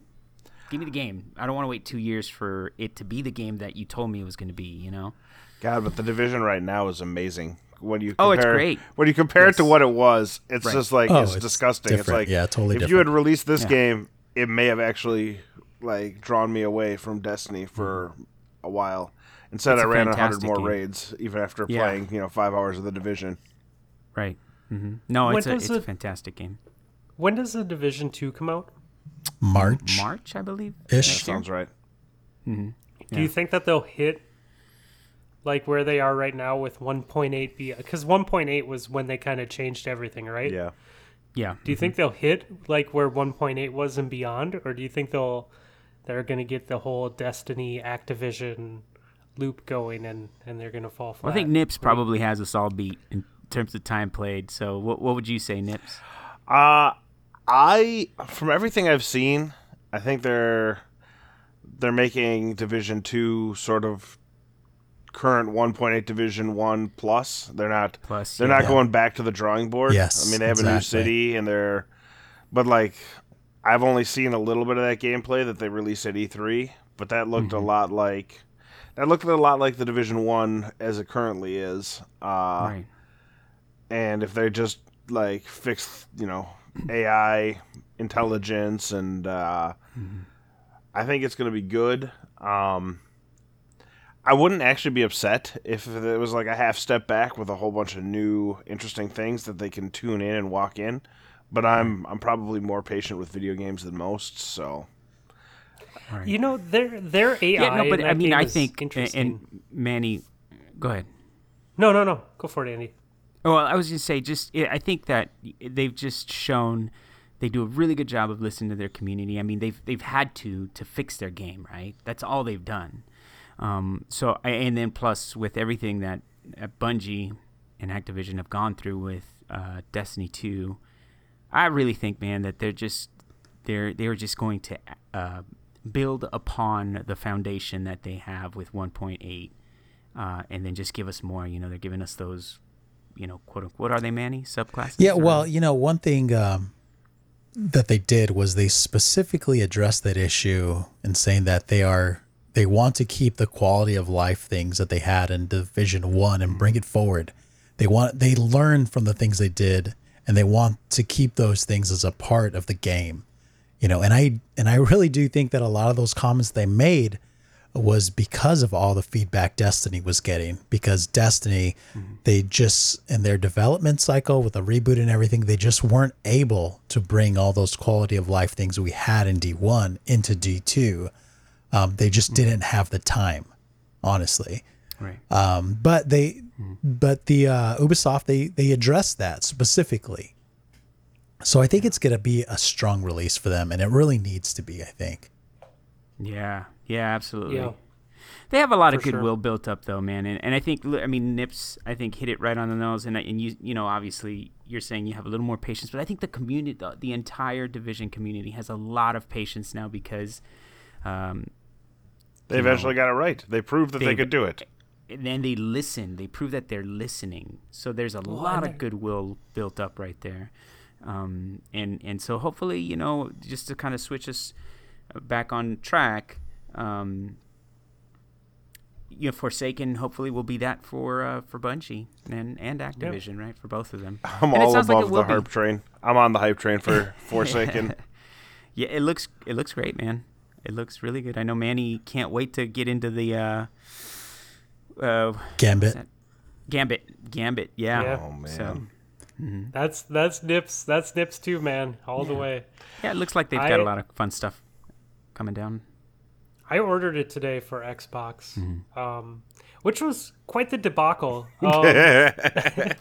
give me the game. I don't want to wait two years for it to be the game that you told me it was going to be. You know. God, but the division right now is amazing. When you Oh, it's great. When you compare it to what it was, it's Right. just like Oh, it's, it's disgusting. It's like Yeah, totally If you had released this Yeah. game, it may have actually like drawn me away from Destiny for a while. Instead, It's I a ran a hundred more game. raids even after Yeah. playing you know five hours of the division. Right. Mm-hmm. No, When it's a it's a fantastic game. When does the Division Two come out? March March, I believe. ish. Sounds right. Do Yeah. you think that they'll hit like where they are right now with 1.8 be because 1.8 was when they kind of changed everything, right? Yeah. Yeah. Do you think they'll hit like where 1.8 was and beyond, or do you think they'll they're gonna get the whole Destiny Activision loop going and and they're gonna fall flat? Well, I think Nips probably has us all beat in terms of time played. So, what what would you say, Nips? Uh I from everything I've seen, I think they're they're making Division Two sort of current 1.8 Division One plus. They're not Plus, they're yeah. not going back to the drawing board. Yes, I mean they have a new city and they're but like I've only seen a little bit of that gameplay that they released at E3, but that looked Mm-hmm. a lot like that looked a lot like the Division One as it currently is. Uh, right. and if they just like fix you know AI intelligence and uh, I think it's going to be good. Um, I wouldn't actually be upset if it was like a half step back with a whole bunch of new interesting things that they can tune in and walk in. But I'm I'm probably more patient with video games than most, so you know their their AI. Yeah, no, but I mean, I think and Manny, go ahead. no, no, no, go for it, Andy. Well, I was going to say, just I think that they've just shown they do a really good job of listening to their community. I mean, they've they've had to to fix their game, right? That's all they've done. Um, so and then plus with everything that Bungie and Activision have gone through with uh, Destiny Two, I really think, man, that they're just they're they're just going to uh, build upon the foundation that they have with 1.8, uh, and then just give us more. You know, they're giving us those, you know, quote unquote, what are they, Manny? Subclasses? Yeah, or- well, you know, one thing um, that they did was they specifically addressed that issue in saying that they are they want to keep the quality of life things that they had in Division One and bring it forward. They want they learn from the things they did, and they want to keep those things as a part of the game. You know, and I and I really do think that a lot of those comments they made was because of all the feedback Destiny was getting. Because Destiny, they just in their development cycle with the reboot and everything, they just weren't able to bring all those quality of life things we had in D1 into D2. Um, they just didn't have the time, honestly. right. Um, but they, but the uh, Ubisoft they they addressed that specifically. So I think it's gonna be a strong release for them, and it really needs to be. I think. Yeah, yeah, absolutely. Yeah. They have a lot of For sure. goodwill built up, though, man, and, and I think I mean Nips, I think hit it right on the nose, and and you you know obviously you're saying you have a little more patience, but I think the community, the, the entire division community, has a lot of patience now because, um, they You know, eventually got it right. They proved that they they've- could do it. and then they listen. They prove that they're listening. So there's a lot of goodwill built up right there, um, and and so hopefully you know just to kind of switch us back on track. Um, you know, Forsaken hopefully will be that for uh, for Bungie and and Activision, right? For both of them. I'm And all sounds like above it the be. hype train. I'm on the hype train for Forsaken. Yeah, it looks it looks great, man. It looks really good. I know Manny can't wait to get into the uh, uh, Gambit. Gambit. Gambit, yeah. Yeah. Oh, man. So, That's that's Nips. That's Nips too, man, all the way. yeah, it looks like they've got a lot of fun stuff coming down. I ordered it today for Xbox, Mm-hmm. um, which was quite the debacle. Um,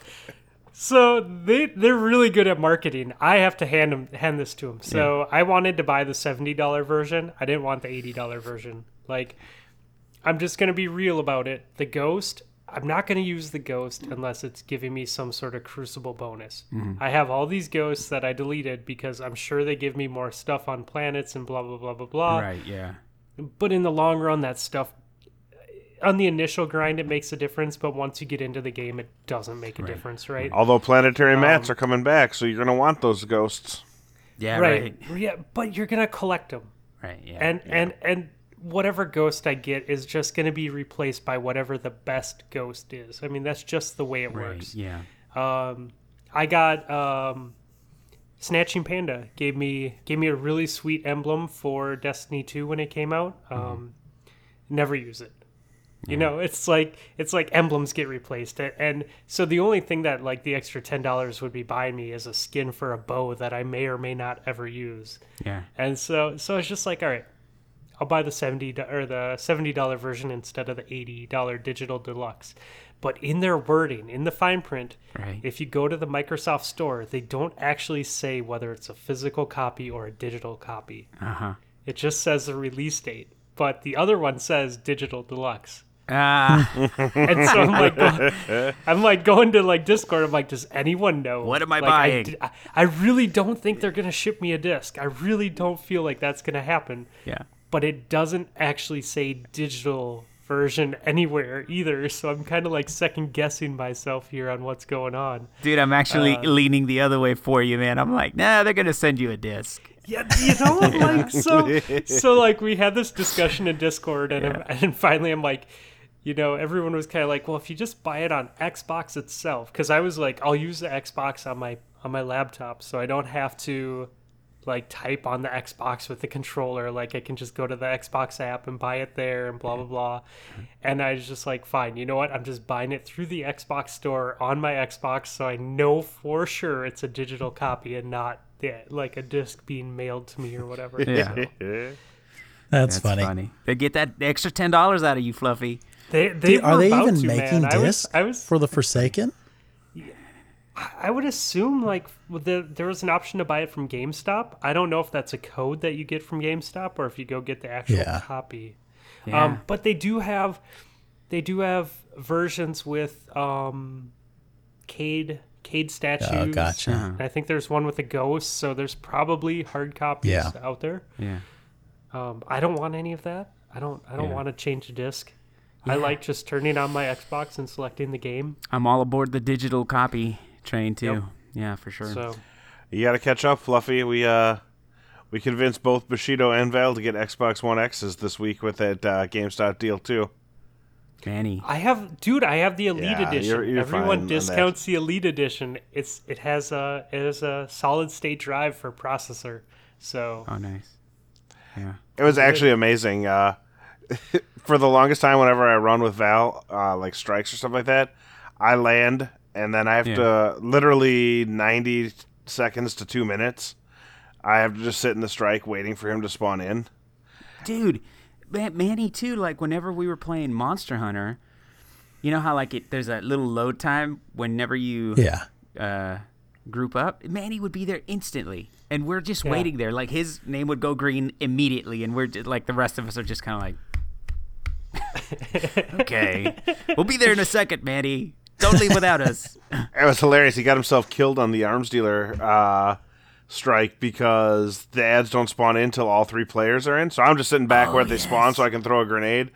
so they they're really good at marketing. I have to hand them hand this to them. So I wanted to buy the seventy dollar version. I didn't want the eighty dollar version. Like, I'm just gonna be real about it. The Ghost. I'm not going to use the ghost unless it's giving me some sort of crucible bonus. I have all these ghosts that I deleted because I'm sure they give me more stuff on planets and blah blah blah blah blah right, yeah. But in the long run that stuff on the initial grind it makes a difference but once you get into the game it doesn't make a difference right Although planetary mats Um, are coming back, so you're gonna want those ghosts. Yeah, right. right. yeah but you're gonna collect them Right. Yeah. and and and whatever ghost I get is just going to be replaced by whatever the best ghost is. I mean, that's just the way it right. works. Yeah. Um, I got um, Snatching Panda gave me gave me a really sweet emblem for Destiny 2 when it came out. Um, Never use it. You know, it's like it's like emblems get replaced, and so the only thing that like the extra ten dollars would be buying me is a skin for a bow that I may or may not ever use. Yeah. And so so it's just like, all right, I'll buy the seventy or the seventy dollar version instead of the eighty dollar digital deluxe. But in their wording, in the fine print, Right. if you go to the Microsoft Store, they don't actually say whether it's a physical copy or a digital copy. Uh huh. It just says the release date. But the other one says digital deluxe. Ah, And so I'm like, I'm like going to like Discord. I'm like, does anyone know? What am I Like, buying? I really don't think they're gonna ship me a disc. I really don't feel like that's gonna happen. yeah. But it doesn't actually say digital version anywhere either. So I'm kind of like second guessing myself here on what's going on. Dude, I'm actually Uh, leaning the other way for you, man. I'm like, nah, they're gonna send you a disc. Yeah, you know, like so, so like we had this discussion in Discord, and Yeah. and finally I'm like, you know, everyone was kind of like, well, if you just buy it on Xbox itself, because I was like, I'll use the Xbox on my on my laptop, so I don't have to like type on the Xbox with the controller. Like I can just go to the Xbox app and buy it there, and blah blah mm-hmm. blah. And I was just like, fine, you know what? I'm just buying it through the Xbox store on my Xbox, so I know for sure it's a digital copy and not yeah, like a disc being mailed to me or whatever. Yeah. So, That's, That's funny. funny. They get that extra ten dollars out of you, Fluffy. they, they Dude, are they even to, making man. I was, discs I was, for the Forsaken? I would assume like the, there was an option to buy it from GameStop. I don't know if that's a code that you get from GameStop or if you go get the actual Yeah. copy. Yeah. Um, but they do have, they do have versions with um, Cayde Cayde statues. Oh, gotcha. Uh-huh. I think there's one with a ghost, so there's probably hard copies Yeah. out there. Yeah. Um, I don't want any of that. I don't. I don't Yeah. want to change the disc. I like just turning on my Xbox and selecting the game. I'm all aboard the digital copy train too. Yep. Yeah, for sure. So You got to catch up, Fluffy. We uh, we convinced both Bushido and Val to get Xbox One X's this week with that uh, GameStop deal too. Manny. I have, dude. I have the Elite Yeah, Edition. you're- you're fine on Everyone that. discounts the Elite Edition. It's it has a it has a solid state drive for processor. So Oh, nice. Yeah. It was actually amazing. Uh, for the longest time, whenever I run with Val, uh, like strikes or stuff like that, I land and then I have Yeah. to literally ninety seconds to two minutes. I have to just sit in the strike waiting for him to spawn in. dude man, manny too like whenever we were playing monster hunter you know how like it there's a little load time whenever you Yeah. uh group up manny would be there instantly and we're just Yeah. waiting there like his name would go green immediately and we're just, like the rest of us are just kind of like okay we'll be there in a second manny don't leave without us It was hilarious. He got himself killed on the arms dealer uh, strike because the ads don't spawn in until all three players are in. So I'm just sitting back where they spawn so I can throw a grenade.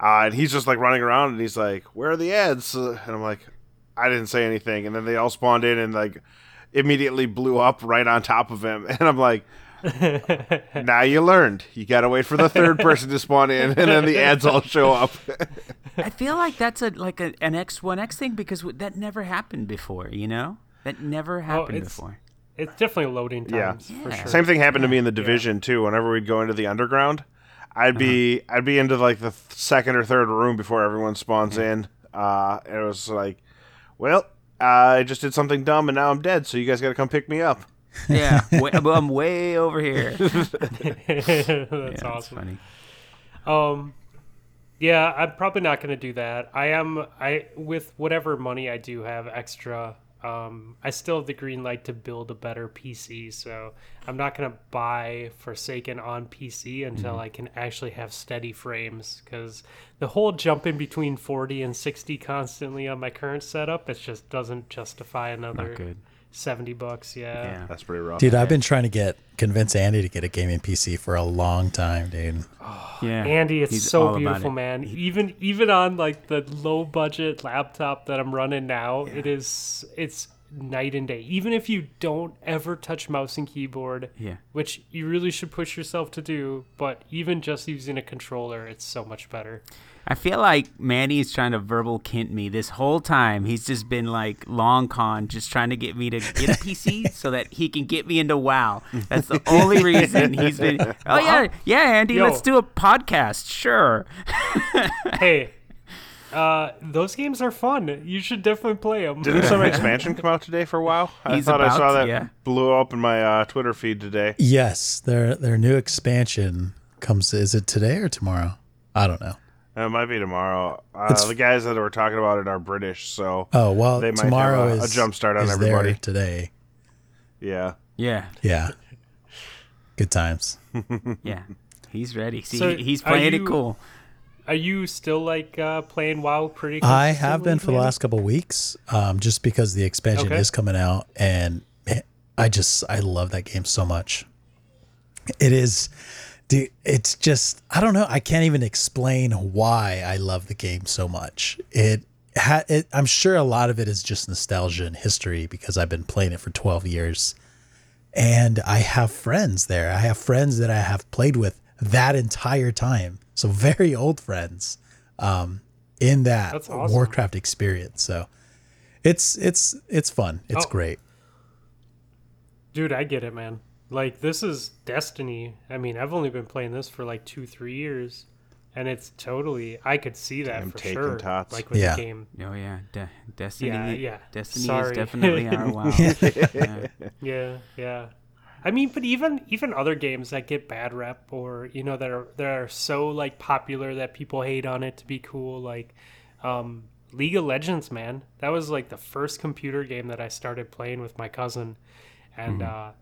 Uh, and he's just like running around and he's like, "Where are the ads?" Uh, and I'm like, "I didn't say anything." And then they all spawned in and like immediately blew up right on top of him. And I'm like. now you learned. You gotta wait for the third person to spawn in, and then the ads all show up. I feel like that's a like a, an x1x thing because w- that never happened before you know that never happened it's- before it's definitely loading Yeah. times for Yeah. sure. Same thing happened to me in the division too. Whenever we'd go into the underground, I'd be I'd be into like the th- second or third room before everyone spawns in. Uh, it was like, well, I just did something dumb and now I'm dead. So you guys got to come pick me up. yeah way, i'm way over here That's yeah, that's awesome. funny Um, yeah, I'm probably not going to do that. I am I with whatever money I do have extra. Um, I still have the green light to build a better PC, so I'm not going to buy Forsaken on PC until I can actually have steady frames. Because the whole jumping between 40 and 60 constantly on my current setup, it just doesn't justify another not good 70 bucks. Yeah. yeah That's pretty rough. Dude, I've been trying to get convince Andy to get a gaming PC for a long time, dude. Yeah, Andy, it's He's all so about beautiful, it. man. Even even on like the low budget laptop that I'm running now, it is it's night and day. Even if you don't ever touch mouse and keyboard, Yeah. which you really should push yourself to do, but even just using a controller, it's so much better. I feel like Manny is trying to verbal kint me this whole time. He's just been like long con, just trying to get me to get a PC so that he can get me into WoW. That's the only reason he's been. Oh yeah, yeah, Andy, Yo. let's do a podcast. Sure. hey, uh, those games are fun. You should definitely play them. Didn't some expansion come out today for WoW? I He's thought I saw to, that yeah. blew up in my uh, Twitter feed today. Yes, their their new expansion comes. Is it today or tomorrow? I don't know. It might be tomorrow. Uh, the guys that we're talking about it are British, so Oh well, They might tomorrow have a- a is jump start on everybody. there today. yeah. Yeah, Yeah, good times. yeah. He's ready. See, So, he's are playing you- it cool. Are you still like uh, playing WoW pretty? I have been for the last couple of weeks, um, just because the expansion Okay. is coming out, and man, I just I love that game so much. It is, dude. It's just I don't know. I can't even explain why I love the game so much. It, ha, it I'm sure a lot of it is just nostalgia and history because I've been playing it for 12 years, and I have friends there. I have friends that I have played with that entire time. So very old friends um, in that awesome. Warcraft experience. So it's it's it's fun. It's Oh. great. Dude, I get it, man. Like this is Destiny. I mean, I've only been playing this for like two, three years, and it's totally. I could see that Damn for taking sure. tots. Like with Yeah. the game. Oh yeah, De- Destiny. Yeah, yeah. Destiny Sorry. is definitely our WoW. yeah. Yeah, yeah. I mean, but even even other games that get bad rep, or you know, that are that are so like popular that people hate on it to be cool, like um, League of Legends, man. That was like the first computer game that I started playing with my cousin, and uh,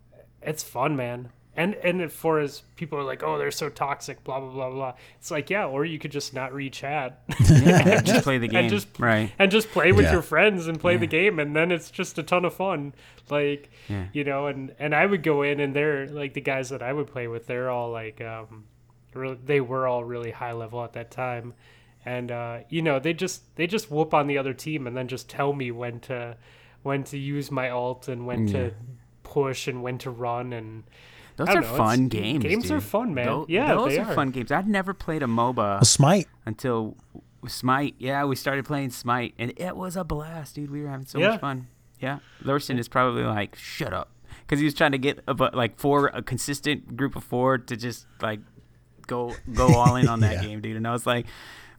it's fun, man. And and for as people are like, oh, they're so toxic, blah blah blah blah. It's like, yeah, or you could just not read chat. Yeah, just play the game. and just right. and just play with Yeah. your friends and play the game and then it's just a ton of fun like Yeah. you know and and i would go in and they're like the guys that i would play with they're all like um really, they were all really high level at that time and uh you know they just they just whoop on the other team and then just tell me when to when to use my alt and when to push and when to run and Those I are don't know, fun it's- games. games are fun, man. Tho- Yeah, those they are, are. fun games. I'd never played a MOBA Well, Smite. until Smite. Yeah, we started playing Smite, and it was a blast, dude. We were having so Yeah. much fun. Yeah, Lurson is probably like, "Shut up," because he was trying to get a, like four a consistent group of four to just like go go all in on that Yeah. game, dude. And I was like,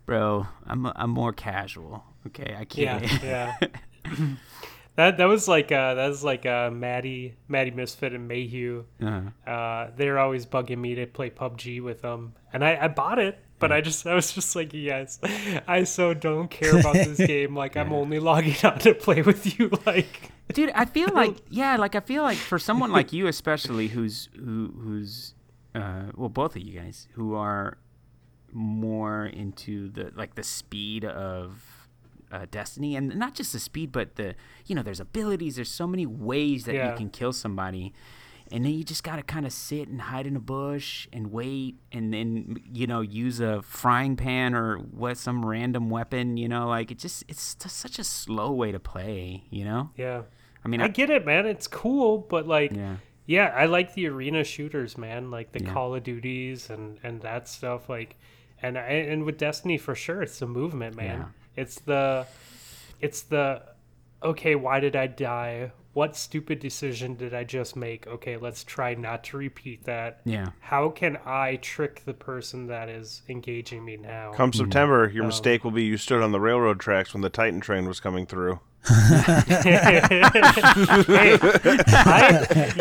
"Bro, I'm I'm more casual. Okay, I can't." yeah. that that was like uh, that was like uh, Maddie, Maddie Misfit and Mayhew. Uh-huh. Uh, they're always bugging me to play PUBG with them, and I, I bought it, but I just I was just like, yes, I so don't care about this game. Like I'm only logging on to play with you. Like dude i feel like yeah like i feel like for someone like you especially who's who who's uh well both of you guys who are more into the like the speed of uh, destiny and not just the speed but the you know there's abilities there's so many ways that Yeah. you can kill somebody and then you just got to kind of sit and hide in a bush and wait and then you know use a frying pan or what some random weapon you know like it just it's just such a slow way to play you know yeah, I mean, I I, get it, man. It's cool, but like. yeah, Yeah, I like the arena shooters, man, like the Yeah. Call of Duties and and that stuff. Like, and I, and with Destiny for sure, it's the movement, man. Yeah. It's the, it's the, okay, why did I die? What stupid decision did I just make? Okay, let's try not to repeat that. yeah. How can I trick the person that is engaging me now? Come mm-hmm. September, Oh. your um, mistake will be you stood on the railroad tracks when the Titan train was coming through. I,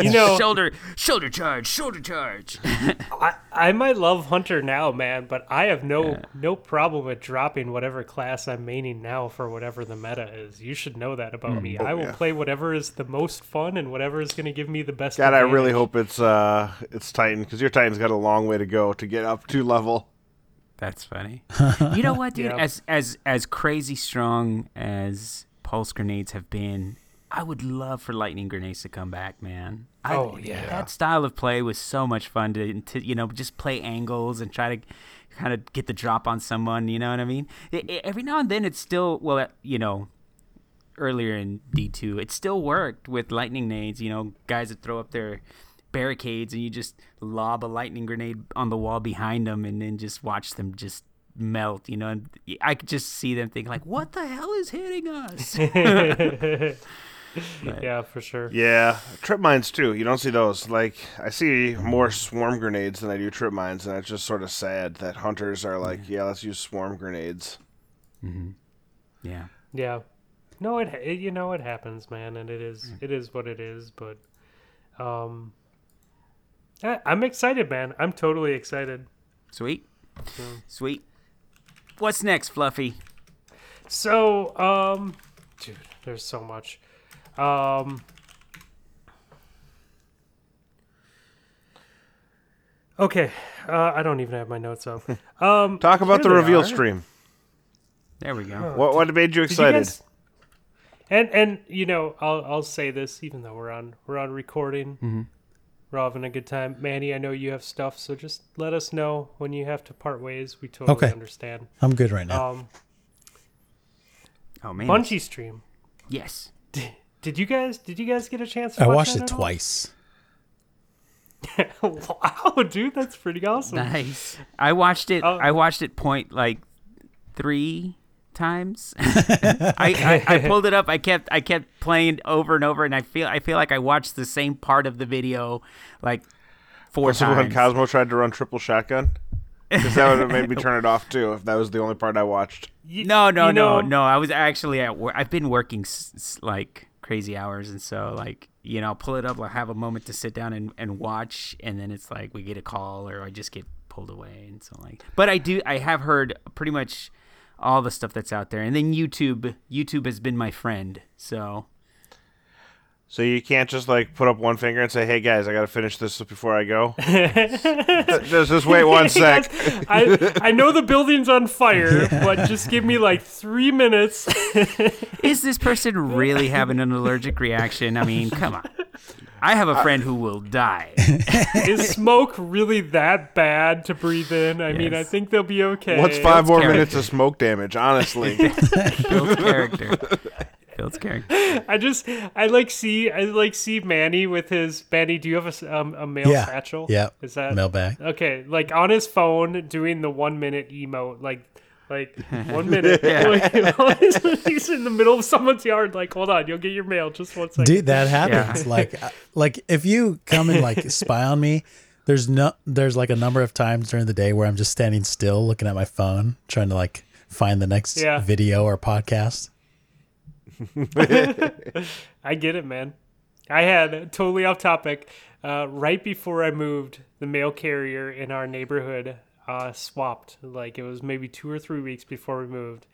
you know, shoulder, shoulder charge, shoulder charge. I, I might love Hunter now, man, but I have no no problem with dropping whatever class I'm maining now for whatever the meta is. You should know that about me. I will yeah. play whatever is the most fun and whatever is going to give me the best. God, I really hope it's uh it's Titan because your Titan's got a long way to go to get up to level. That's funny. You know what, dude? Yeah. As as as crazy strong as pulse grenades have been, I would love for lightning grenades to come back, man. I, Oh, yeah. that style of play was so much fun to, to you know just play angles and try to kind of get the drop on someone. You know what I mean? I- I- every now and then, it's still well, you know, earlier in D2, it still worked with lightning nades. You know, guys that throw up their barricades and you just lob a lightning grenade on the wall behind them and then just watch them just melt. You know, and I could just see them think like, "What the hell is hitting us?" Yeah, for sure. Yeah, trip mines too. You don't see those. Like I see more swarm grenades than I do trip mines, and it's just sort of sad that hunters are like, yeah, let's use swarm grenades. Mm-hmm. yeah. Yeah. No, it, it you know it happens, man, and it is it is what it is. But, um, I, I'm excited, man. I'm totally excited. Sweet. Sweet. What's next, Fluffy? So, um, dude, there's so much. Um, okay, uh, I don't even have my notes up. Um, Talk about the reveal are. stream. Oh, There we go. What what made you Did you excited? guys- and and you know, I'll I'll say this, even though we're on we're on recording, Mm-hmm. We're all having a good time. Manny, I know you have stuff, so just let us know when you have to part ways. We totally Okay. understand. I'm good right now. Um, Oh man. Bungie stream. Yes. Did you guys did you guys get a chance to I watch watched that it twice. wow, dude, that's pretty awesome. Nice. I watched it. Oh. I watched it point like three times. I, I, I pulled it up. I kept I kept playing over and over, and I feel I feel like I watched the same part of the video like four Was it when. Cozmo tried to run triple shotgun? Because that would have made me turn it off too if that was the only part I watched. Y- no, no, you no, know- no. I was actually at work. I've been working s- s- like crazy hours, and so like you know, I'll pull it up. I'll have a moment to sit down and, and watch, and then it's like we get a call, or I just get pulled away, and so like. But I do. I have heard pretty much all the stuff that's out there, and then YouTube. YouTube has been my friend. So So you can't just like put up one finger and say, "Hey guys, I got to finish this before I go." just, just wait one sec. I I know the building's on fire, but just give me like three minutes. is this person really having an allergic reaction? I mean, come on. I have a friend who will die. Is smoke really that bad to breathe in? I mean, I think they'll be okay. What's five more character. minutes of smoke damage? Honestly, Builds character. Builds character. I just I like see I like see Manny with his Manny. Do you have a, s- um, a mail Yeah. satchel? Yeah. Is that Mailbag. okay? Like on his phone, doing the one minute emote, like like one minute. He's in the middle of someone's yard. Like, hold on, you'll get your mail. Just one second. Dude, that happens. Like, uh, like if you come and like spy on me, there's no, there's like a number of times during the day where I'm just standing still, looking at my phone, trying to like find the next Yeah. video or podcast. I get it, man. I had totally off topic. Uh, right before I moved, the mail carrier in our neighborhood uh, swapped. Like it was maybe two or three weeks before we moved,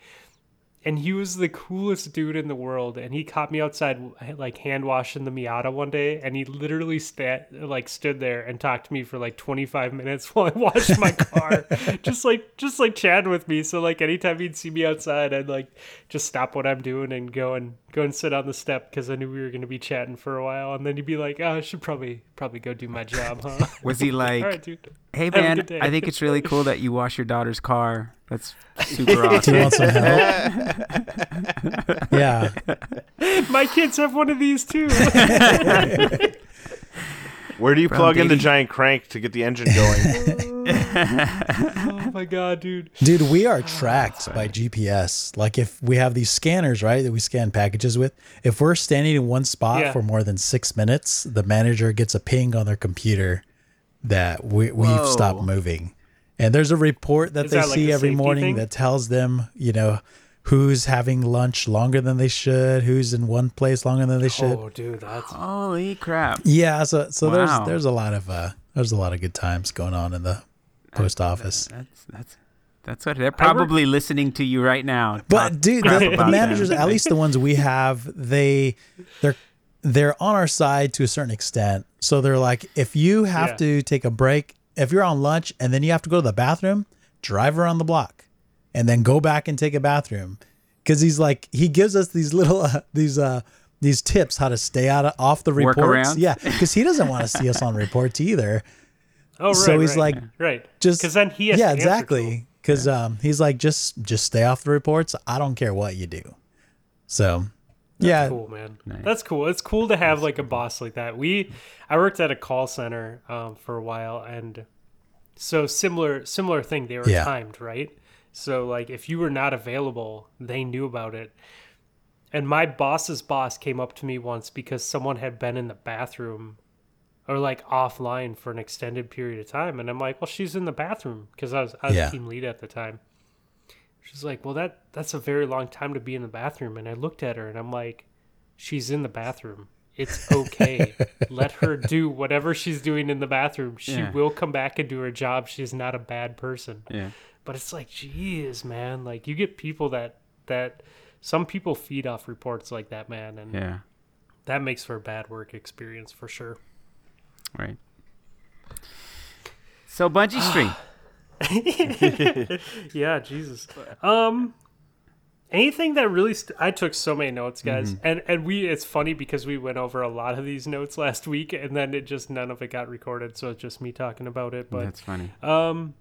and he was the coolest dude in the world. And he caught me outside, like hand washing the Miata one day, and he literally stat like stood there and talked to me for like 25 minutes while I washed my car, just like just like chatting with me. So like anytime he'd see me outside, I'd like just stop what I'm doing and go and go and sit on the step because I knew we were gonna be chatting for a while. And then he'd be like, "Oh, I should probably probably go do my job, huh?" Was he like, right, dude. hey man. I think it's really cool that you wash your daughter's car. That's super Do you awesome. want some help? yeah. My kids have one of these too. where do you Brown plug in the giant crank to get the engine going? oh my god, dude. Dude, we are oh, tracked by GPS. Like if we have these scanners, right, that we scan packages with, if we're standing in one spot Yeah. for more than six minutes, the manager gets a ping on their computer that we, we've Whoa. stopped moving. And there's a report that Is they that like see a every morning thing? that tells them, you know, who's having lunch longer than they should, who's in one place longer than they should. Oh, dude, that's Holy crap. Yeah, so so Wow. there's there's a lot of uh there's a lot of good times going on in the post office. That's that's that's what they're probably listening to you right now. But dude, the, the managers, at least the ones we have, they they're they're on our side to a certain extent. So they're like, if you have Yeah. to take a break, if you're on lunch and then you have to go to the bathroom, drive around the block, and then go back and take a bathroom. Because he's like, he gives us these little uh, these uh these tips how to stay out of, off the reports. Workarounds? Yeah, because he doesn't want to see us on reports either. oh right. So he's right, like, right, just because then he has yeah to answer to him. exactly because um he's like just just stay off the reports i don't care what you do so yeah, cool, man. Nice. That's cool. It's cool to have like a boss like that. We, I worked at a call center um, for a while, and so similar similar thing. They were Yeah. timed, right? So like if you were not available, they knew about it. And my boss's boss came up to me once because someone had been in the bathroom or like offline for an extended period of time, and I'm like, well, she's in the bathroom because I was I was Yeah. team lead at the time. She's like, well, that that's a very long time to be in the bathroom, and I looked at her and I'm like, she's in the bathroom. It's okay. Let her do whatever she's doing in the bathroom. She Yeah. will come back and do her job. She's not a bad person. Yeah. But it's like, geez, man. Like you get people that that some people feed off reports like that, man, and Yeah. that makes for a bad work experience for sure. Right. So Bungie String. Yeah, Jesus. Um, anything that really st- I took so many notes, guys, Mm-hmm. and and we it's funny because we went over a lot of these notes last week, and then it just none of it got recorded, so it's just me talking about it. But That's funny. um,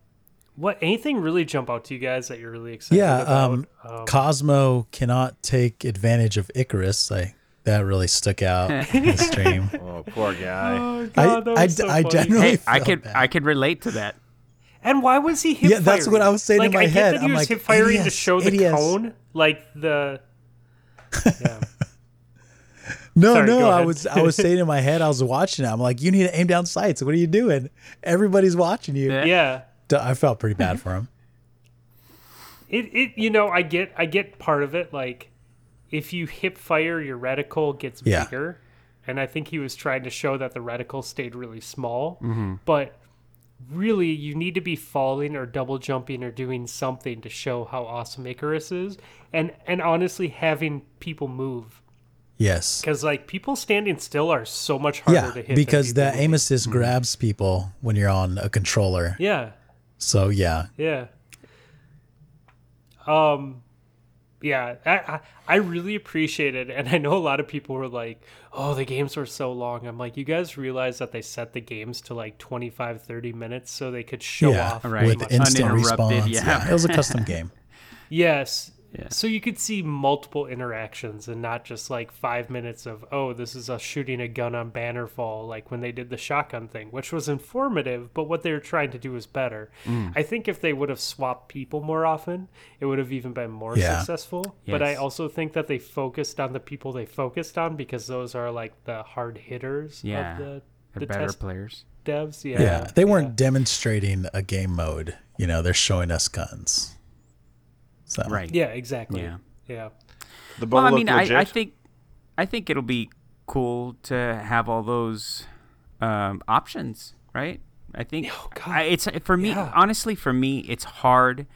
what anything really jump out to you guys that you're really excited yeah. about? Um, Um, Cozmo cannot take advantage of Icarus. Like that really stuck out in the stream. Oh, poor guy. oh I, God, that I, was so I funny. generally Hey, I could bad. I could relate to that. And why was he hip firing? Yeah, that's what I was saying in like, my I get head. That he I'm was like, hip firing to show the idiots. cone, like the. Yeah. No, Sorry, no, I was I was saying in my head, I was watching it. I'm like, you need to aim down sights. What are you doing? Everybody's watching you. Yeah. I felt pretty bad for him. It it you know I get I get part of it like if you hip fire your reticle gets Yeah. bigger and I think he was trying to show that the reticle stayed really small Mm-hmm. but really you need to be falling or double jumping or doing something to show how awesome Icarus is and and honestly having people move Yes. cuz like people standing still are so much harder Yeah, to hit because people the moving. aim assist grabs people when you're on a controller. yeah So yeah, Yeah. Um, yeah, I, I I really appreciate it, and I know a lot of people were like, "Oh, the games were so long." I'm like, you guys realize that they set the games to like 25, 30 minutes so they could show yeah, off. Right. with instant Uninterrupted, response. yeah. Yeah. it was a custom game. Yes. Yeah. So you could see multiple interactions and not just like five minutes of, oh, this is us shooting a gun on Bannerfall, like when they did the shotgun thing, which was informative, but what they were trying to do was better. Mm. I think if they would have swapped people more often, it would have even been more Yeah. successful. But I also think that they focused on the people they focused on because those are like the hard hitters Yeah. of the, the better test players. devs. Yeah, Yeah. they weren't demonstrating a game mode. You know, they're showing us guns. So Right. Yeah, exactly. Yeah. Yeah. The bow Well, I mean, I. I think, I think it'll be cool to have all those um, options, right? I think Oh, God. I, it's for me. Yeah. Honestly, for me, it's hard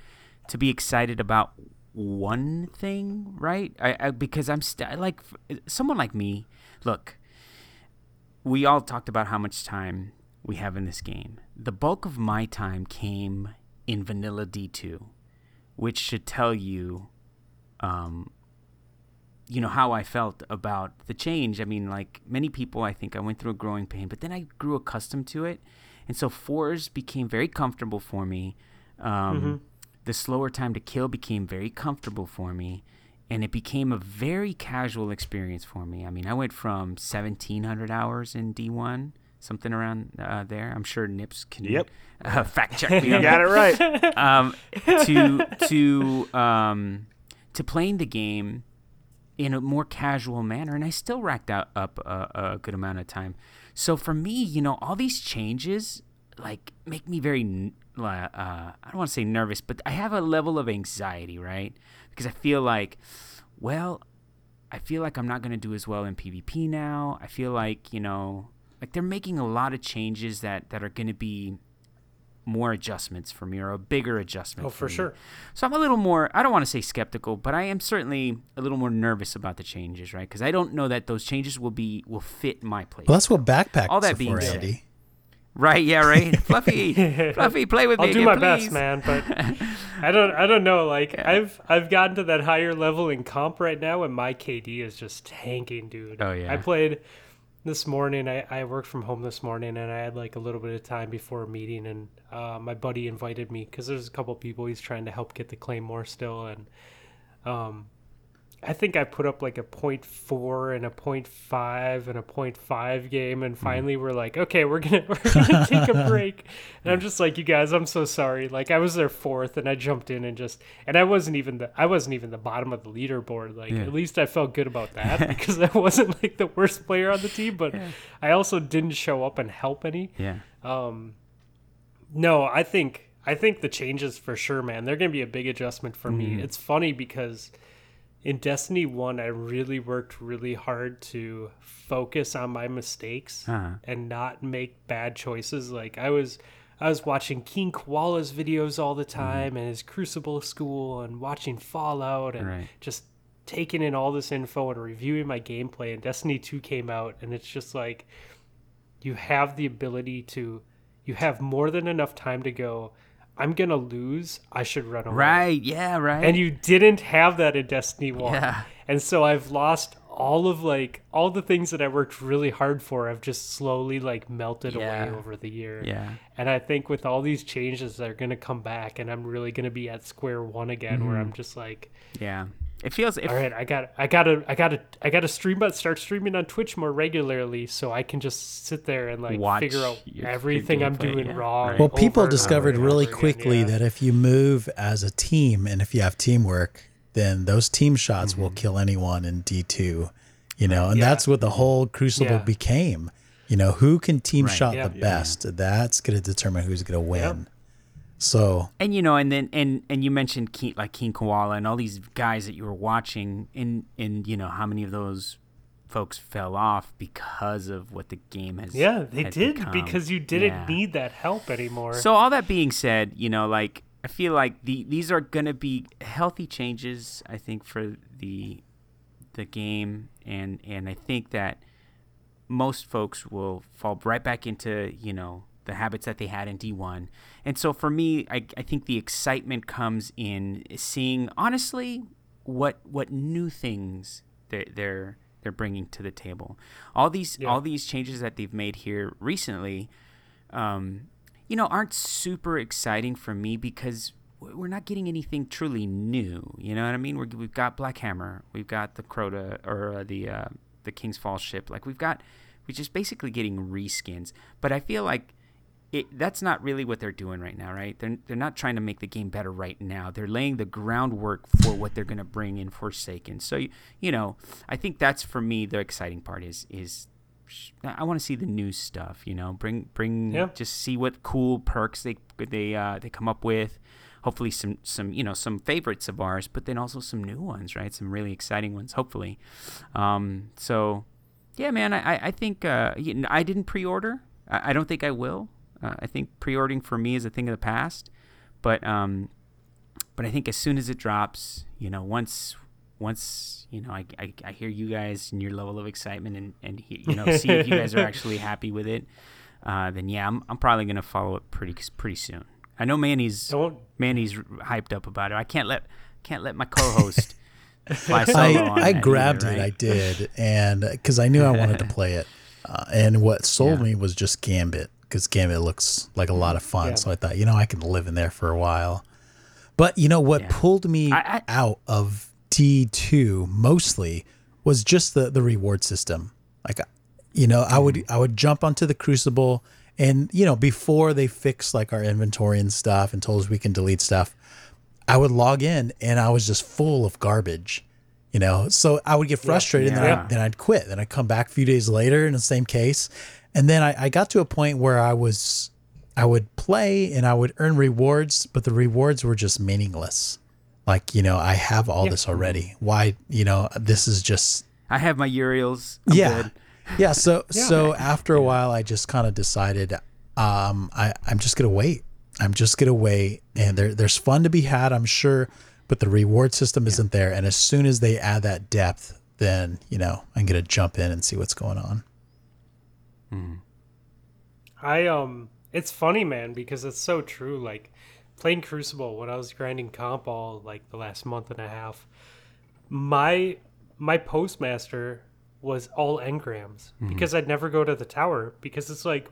to be excited about one thing, right? I, I because I'm st- like someone like me. Look, we all talked about how much time we have in this game. The bulk of my time came in vanilla D2, which should tell you um, you know how I felt about the change. I mean, like many people, I think I went through a growing pain, but then I grew accustomed to it, and so fours became very comfortable for me. Um, The slower time to kill became very comfortable for me, and it became a very casual experience for me. I mean, I went from seventeen hundred hours in D one, something around uh, there. I'm sure Nips can Yep. uh, fact check me You got it right. um, to to um, to playing the game in a more casual manner, and I still racked out up a, a good amount of time. So for me, you know, all these changes like make me very uh, I don't want to say nervous, but I have a level of anxiety, right? Because I feel like, well, I feel like I'm not going to do as well in PvP now. I feel like, you know, like they're making a lot of changes that, that are going to be more adjustments for me or a bigger adjustment. Oh, for me. sure. So I'm a little more, I don't want to say skeptical, but I am certainly a little more nervous about the changes, right? Because I don't know that those changes will be, will fit my place. Well, that's what backpacks All that being for, said, Andy. right. Yeah. Right. Fluffy, Fluffy, play with me. I'll do yeah, my please. best, man, but I don't I don't know. Like I've I've gotten to that higher level in comp right now and my KD is just tanking, dude. Oh, yeah. I played this morning. I, I worked from home this morning and I had like a little bit of time before a meeting and uh, my buddy invited me because there's a couple people he's trying to help get the claymore still and um I think I put up like a point four and a point five and a point five game, and finally we're like, okay, we're gonna we're gonna take a break. And I'm just like, you guys, I'm so sorry. Like I was there fourth, and I jumped in and just, and I wasn't even the I wasn't even the bottom of the leaderboard. Like at least I felt good about that because I wasn't like the worst player on the team, but I also didn't show up and help any. Yeah. Um. No, I think I think the changes for sure, man. They're gonna be a big adjustment for me. It's funny because in Destiny One, I really worked really hard to focus on my mistakes Uh-huh. and not make bad choices. Like I was, I was watching King Koala's videos all the time and his Crucible school and watching Fallout and Right. just taking in all this info and reviewing my gameplay. And Destiny Two came out, and it's just like you have the ability to you have more than enough time to go i'm gonna lose i should run away Right. Yeah. Right. and you didn't have that in destiny 1 Yeah. and so i've lost all of like all the things that i worked really hard for have just slowly like melted Yeah. away over the year Yeah. and i think with all these changes they're gonna come back and i'm really gonna be at square one again where Mm-hmm. i'm just like Yeah. It feels. It, all right i got i gotta i gotta i gotta stream but start streaming on twitch more regularly so i can just sit there and like Watch figure out your- your everything i'm gameplay, doing yeah, wrong right. Well, people and discovered over and really over again, quickly yeah. that if you move as a team and if you have teamwork, then those team shots will mm-hmm. kill anyone in D2. You know, and Yeah. that's what the whole Crucible Yeah. became. You know, who can team Right. shot Yeah. the best? That's going to determine who's going to win. So, and you know, and then and and you mentioned King, like King Koala and all these guys that you were watching, and and you know how many of those folks fell off because of what the game has. Yeah, they has did become. because you didn't Yeah. need that help anymore. So all that being said, you know, like I feel like the these are gonna be healthy changes. I think for the the game, and and I think that most folks will fall right back into you know the habits that they had in D1. And so for me, I, I think the excitement comes in seeing honestly what what new things they're they're, they're bringing to the table. All these Yeah. all these changes that they've made here recently, um, you know, aren't super exciting for me because we're not getting anything truly new. You know what I mean? We're, we've got Black Hammer, we've got the Crota or uh, the uh, the King's Fall ship. Like we've got, we're just basically getting reskins. But I feel like it, that's not really what they're doing right now, right? They're, they're not trying to make the game better right now. They're laying the groundwork for what they're going to bring in Forsaken. So, you, you know, I think that's for me the exciting part is is I want to see the new stuff, you know, bring bring Yeah. just see what cool perks they they uh, they come up with. Hopefully some some you know some favorites of ours, but then also some new ones, right? Some really exciting ones, hopefully. Um, so yeah, man, I, I- think uh, I didn't pre-order. I, I don't think I will. Uh, I think pre-ordering for me is a thing of the past. But um, but I think as soon as it drops, you know, once once you know, I, I, I hear you guys and your level of excitement and and he, you know, see if you guys are actually happy with it. Uh, then yeah, I'm I'm probably gonna follow it pretty pretty soon. I know Manny's Don't Manny's hyped up about it. I can't let can't let my co-host fly solo I, on I grabbed either, it. I did, and because I knew I wanted to play it, uh, and what sold me was just Gambit because Gambit looks like a lot of fun. Yeah. So I thought, you know, I can live in there for a while. But you know what Yeah. pulled me I- I- out of D two mostly was just the the reward system. Like, uh, you know, I would mm. I would jump onto the Crucible, and you know, before they fix like our inventory and stuff and told us we can delete stuff, I would log in and I was just full of garbage. You know, so I would get frustrated and then, Yeah. I, then I'd quit. Then I'd come back a few days later in the same case. And then I, I got to a point where I was, I would play and I would earn rewards, but the rewards were just meaningless. Like, you know, I have all this already. Why, you know, this is just, I have my Uriels. I'm yeah. good. Yeah. So, so after a while, I just kind of decided, um, I, I'm just going to wait. I'm just going to wait. And there, there's fun to be had, I'm sure, but the reward system isn't there. And as soon as they add that depth, then, you know, I'm going to jump in and see what's going on. Mm-hmm. I um it's funny man because it's so true like playing Crucible when I was grinding comp all like the last month and a half my my postmaster was all engrams mm-hmm. because I'd never go to the tower because it's like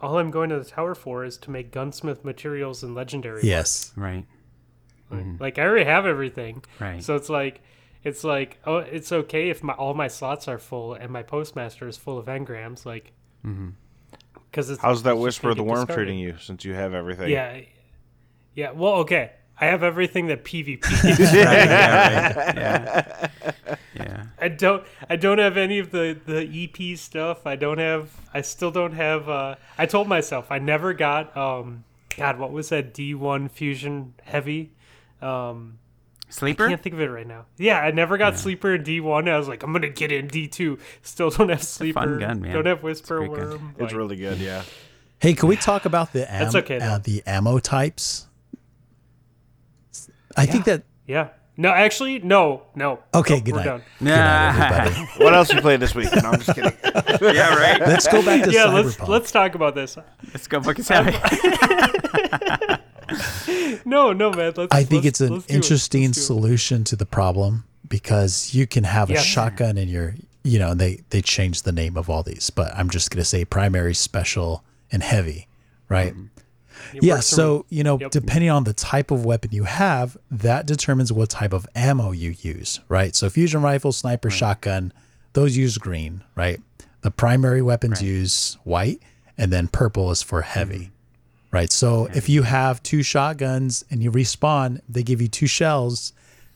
all I'm going to the tower for is to make gunsmith materials and legendary Yes. Right. Mm-hmm. Like I already have everything. Right. So it's like it's like oh it's okay if my all my slots are full and my postmaster is full of engrams like because it's How's that whisper of gonna the worm discarded. treating you since you have everything? yeah yeah well okay i have everything that pvp Right, yeah, right. yeah. Yeah. I don't I don't have any of the the EP stuff. I don't have I still don't have uh I told myself I never got um god what was that D1 Fusion Heavy? Um I Sleeper? can't think of it right now. Yeah, I never got Sleeper in D1. I was like I'm going to get in D2. Still don't have Sleeper. fun gun, man. Don't have Whisper great gun. Worm. It's like- really good, yeah. Hey, can we talk about the am- That's okay, uh, the ammo types? I think that Yeah. No, actually no. No. Okay, Nope, good we're night. done. good night, everybody. What else you played this week? No, I'm just kidding. yeah, right. Let's go back to Yeah, Cyberpunk. let's let's talk about this. Let's go fucking Sally. No, no man. Let's I think it's an let's do it. interesting it. solution to the problem because you can have a shotgun in your, you know, they they changed the name of all these, but I'm just gonna say primary, special, and heavy, right? Mm-hmm. It Yeah. So you know, Yep. depending on the type of weapon you have, that determines what type of ammo you use, right? So fusion rifle, sniper, shotgun, those use green, right? The primary weapons use white, and then purple is for heavy, mm-hmm. Right? So mm-hmm. if you have two shotguns and you respawn, they give you two shells,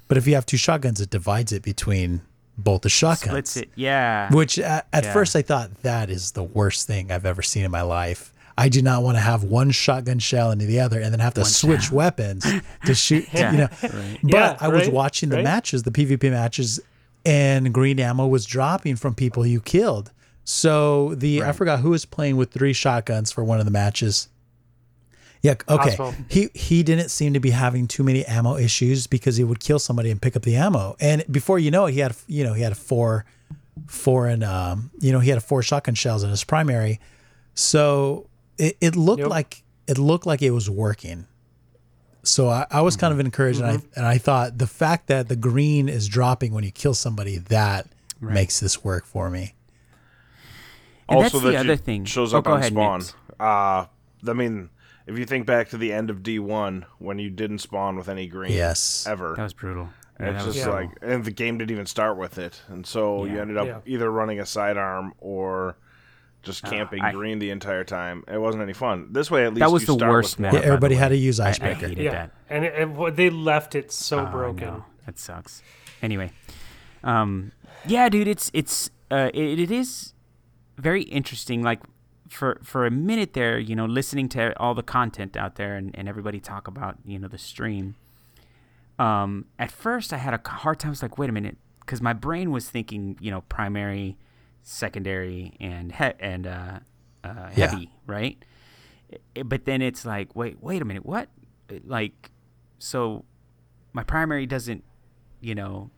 but if you have two shotguns, it divides it between both the shotguns. Splits it. Yeah. Which at, at Yeah. first I thought that is the worst thing I've ever seen in my life. I do not want to have one shotgun shell into the other and then have to switch weapons to shoot. Yeah, You know, right. but Yeah, I was right, watching the right. matches, the PvP matches, and green ammo was dropping from people you killed. So the I forgot who was playing with three shotguns for one of the matches. Yeah, okay. Cozmo. He he didn't seem to be having too many ammo issues because he would kill somebody and pick up the ammo. And before you know it, he had you know he had four four and um you know he had four shotgun shells in his primary. So it, it looked Yep. like it looked like it was working. So I, I was kind of encouraged, and I and I thought the fact that the green is dropping when you kill somebody that makes this work for me. And that's also, the other thing. shows Oh, up go on ahead, spawn. Nips. Uh, I mean, if you think back to the end of D1 when you didn't spawn with any green Yes. ever, That was brutal. Yeah, it's was just Yeah. like, and the game didn't even start with it, and so you ended up Yeah. either running a sidearm or just camping I- green the entire time. It wasn't any fun. This way, at least That was you the start worst with map. Yeah, everybody had to use I- I icebreaker. hated Yeah, that. and it, it- they left it so Oh, broken. no. That sucks. Anyway, um, yeah, dude, it's it's uh, it, it is very interesting. Like for for a minute there, you know, listening to all the content out there and, and everybody talk about you know the stream. Um, at first, I had a hard time. I was like, wait a minute, because my brain was thinking, you know, primary, secondary, and he- and uh, uh, Yeah. heavy, right? I- But then it's like, wait, wait a minute, what? Like, so my primary doesn't, you know,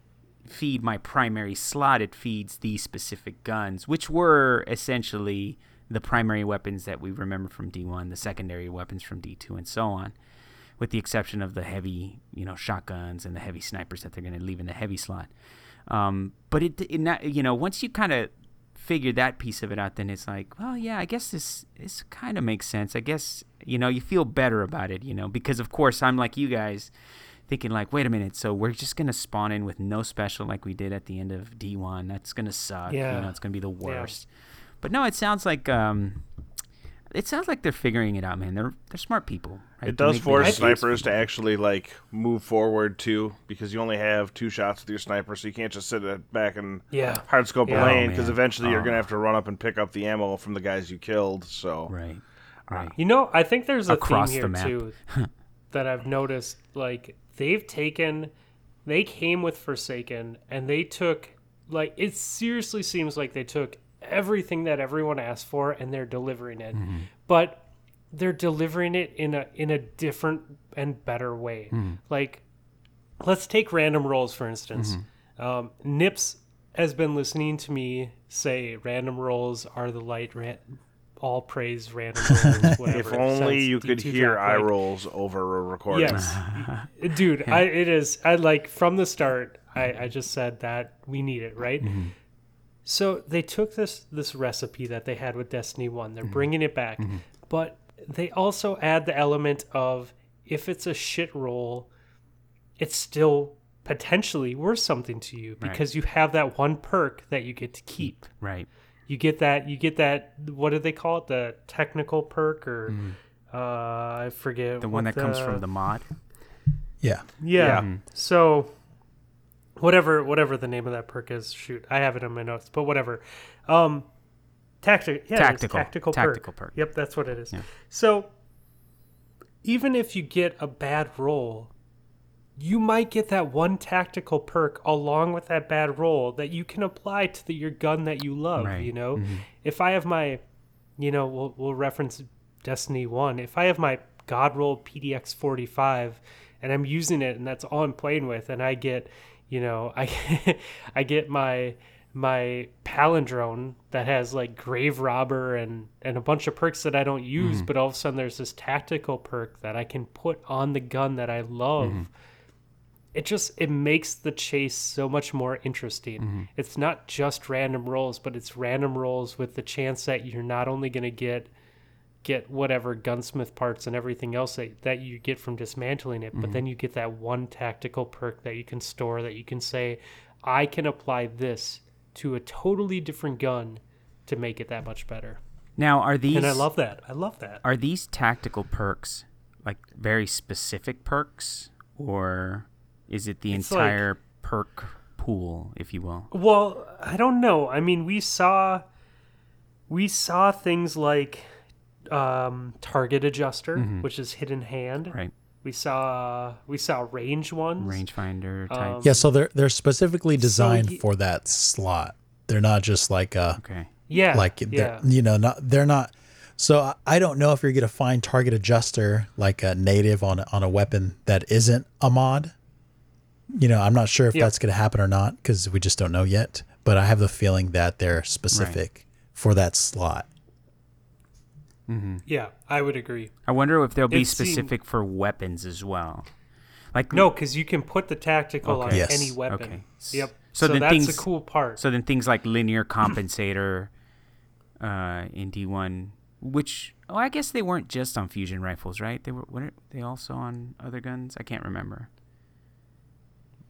feed my primary slot. It feeds these specific guns, which were essentially the primary weapons that we remember from D1, the secondary weapons from D2, and so on, with the exception of the heavy, you know, shotguns and the heavy snipers that they're going to leave in the heavy slot. Um, but it, it not, you know, once you kind of figure that piece of it out, then it's like, well, yeah, I guess this this kind of makes sense. I guess you know you feel better about it, you know, because of course I'm like you guys, thinking like, wait a minute, so we're just gonna spawn in with no special like we did at the end of D1. That's gonna suck. Yeah. You know, it's gonna be the worst. But no, it sounds like um, it sounds like they're figuring it out, man. They're they're smart people. right? It does force snipers to actually like move forward too, because you only have two shots with your sniper, so you can't just sit back and Yeah. hard scope Yeah. a lane, Oh, because man. eventually you're Oh. gonna have to run up and pick up the ammo from the guys you killed. So Right. Right. You know, I think there's a Across the theme map. here too that I've noticed. Like they've taken, they came with Forsaken, and they took like it seriously seems like they took everything that everyone asked for, and they're delivering it. Mm-hmm. But they're delivering it in a in a different and better way. Mm-hmm. Like, let's take random rolls for instance. Mm-hmm. Um, Nips has been listening to me say random rolls are the light ran- all praise random rolls. Whatever, if only you could D2 hear eye like- rolls over a recording. Yes, dude, I, it is. I like from the start. I, I just said that we need it, right? So they took this this recipe that they had with Destiny One. They're bringing it back, but they also add the element of if it's a shit roll, it's still potentially worth something to you because you have that one perk that you get to keep. Right. You get that. You get that. What do they call it? The technical perk, or uh, I forget Mm-hmm. The one what that comes from the mod. Yeah. Yeah. Mm-hmm. So whatever whatever the name of that perk is, shoot, I have it in my notes, but whatever. Um tactic yeah, Tactical. tactical Tactical perk. perk. Yep, that's what it is. So even if you get a bad roll, you might get that one tactical perk along with that bad roll that you can apply to the, your gun that you love, Right. you know? If I have my you know, we'll we'll reference Destiny 1. If I have my God roll PDX 45 and I'm using it and that's all I'm playing with and I get, you know, I I get my my palindrome that has like grave robber and and a bunch of perks that I don't use, mm-hmm. but all of a sudden there's this tactical perk that I can put on the gun that I love. Mm-hmm. It just it makes the chase so much more interesting. Mm-hmm. It's not just random rolls, but it's random rolls with the chance that you're not only going to get get whatever gunsmith parts and everything else that, that you get from dismantling it, but mm-hmm. then you get that one tactical perk that you can store that you can say, I can apply this to a totally different gun to make it that much better. Now, are these And I love that. I love that. are these tactical perks like very specific perks, or is it the It's like- entire perk pool, if you will? Well, I don't know. I mean, we saw we saw things like um, target adjuster, which is hidden hand. Right. We saw we saw range ones. Rangefinder type. Um, Yeah, so they're they're specifically designed ye- for that slot. They're not just like uh okay. Yeah. like yeah. you know not they're not so I- I don't know if you're gonna find target adjuster like a native on a, on a weapon that isn't a mod. You know, I'm not sure if Yeah. that's gonna happen or not because we just don't know yet. But I have the feeling that they're specific for that slot. Yeah, I would agree. I wonder if they'll be It seemed- specific for weapons as well. Like No, because you can put the tactical on Yes. any weapon. Okay. Yep. So So, then that's things- the cool part. So then things like linear compensator uh, in D1, which oh I guess they weren't just on fusion rifles, right? They were weren't they also on other guns? I can't remember.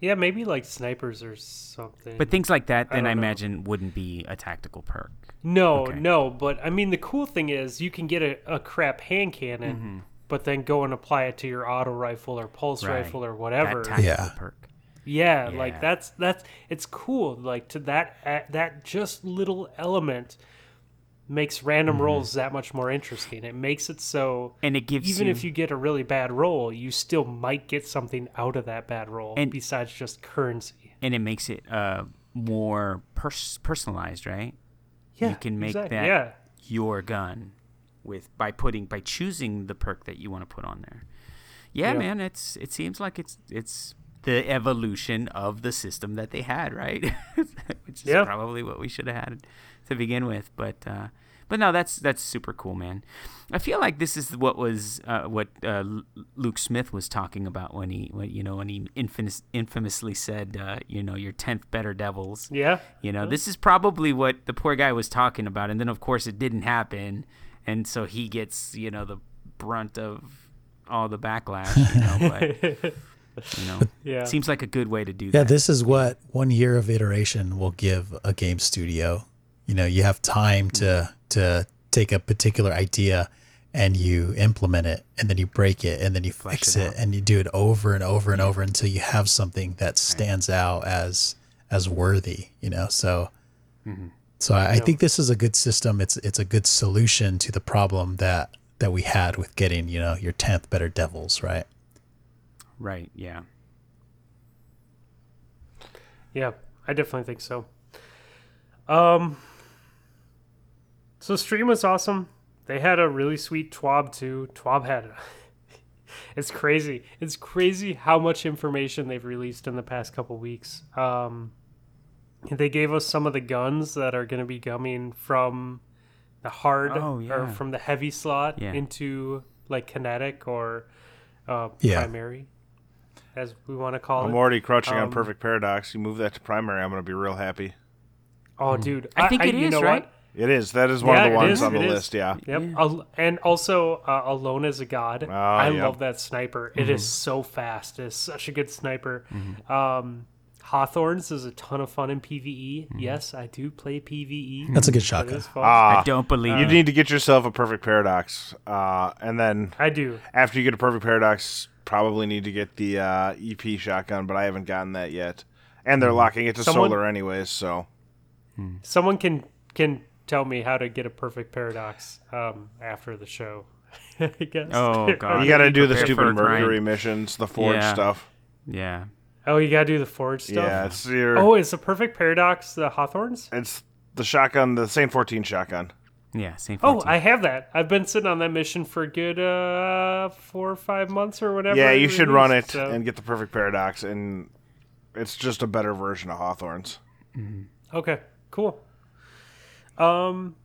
yeah, maybe like snipers or something. But things like that, then I, don't know. imagine wouldn't be a tactical perk. No, Okay. no, but I mean the cool thing is you can get a, a crap hand cannon, but then go and apply it to your auto rifle or pulse Mm-hmm. Right. rifle or whatever. tactical Yeah. perk. yeah, Yeah. like that's that's it's cool. Like to that uh, that just little element makes random rolls that much more interesting. It makes it so And it gives even you, if you get a really bad roll, you still might get something out of that bad roll And- besides just currency. and it makes it uh, more pers- personalized, right? Yeah, you can make exactly. that Yeah, your gun with by putting by choosing the perk that you want to put on there. Yeah, Yeah. man, it's it seems like it's it's the evolution of the system that they had, right? Which is Yeah. probably what we should have had to begin with, but uh but no, that's that's super cool, man. I feel like this is what was uh, what uh, Luke Smith was talking about when he, when, you know, when he infamous, infamously said, uh, you know, your tenth better devils. yeah. You know, this is probably what the poor guy was talking about, and then of course it didn't happen, and so he gets you know the brunt of all the backlash. You know, but you know, Yeah. seems like a good way to do Yeah, that. Yeah, this is what one year of iteration will give a game studio. You know, you have time to to take a particular idea and you implement it and then you break it and then you fix it it, and you do it over and over and over until you have something that stands out as as worthy, you know. So so I, I think this is a good system. It's it's a good solution to the problem that that we had with getting, you know, your tenth better devils, right? right? Yeah. Yeah, I definitely think so. Um, so stream was awesome. They had a really sweet TWAB too. TWAB had. it's crazy. It's crazy how much information they've released in the past couple weeks. Um, they gave us some of the guns that are going to be coming from the hard Oh, or from the heavy slot Yeah. into like kinetic or uh, Yeah. primary, as we want to call it. I'm already crouching on Um, Perfect Paradox. You move that to primary, I'm going to be real happy. Oh, dude, I think it you is, know right? What? It is. That is one Yeah, of the ones is, on the it is. list. Yeah. Yep. Al- and also, uh, Alone as a God. I yep. love that sniper. It is so fast. It's such a good sniper. Um, Hawthorne's is a ton of fun in PvE. Yes, I do play PvE. That's a good It shotgun. is fun. Ah, I don't believe you it. need to get yourself a perfect paradox, uh, and then I do. after you get a perfect paradox, probably need to get the uh, EP shotgun. But I haven't gotten that yet, and they're locking it to Someone- solar anyways. So Someone can can tell me how to get a perfect paradox um, after the show. I guess. Oh, God. you got to do the stupid for a grind. Mercury missions, the Forge Yeah. stuff. Yeah. Oh, you gotta do the forge stuff. Yeah, it's your. Oh, is the perfect paradox the Hawthorne's? It's the shotgun, the Saint 14 shotgun. Yeah. Same. Oh, I have that. I've been sitting on that mission for a good uh, four or five months or whatever. Yeah, you should run it so- and get the perfect paradox, and it's just a better version of Hawthorns. Okay, cool. Um,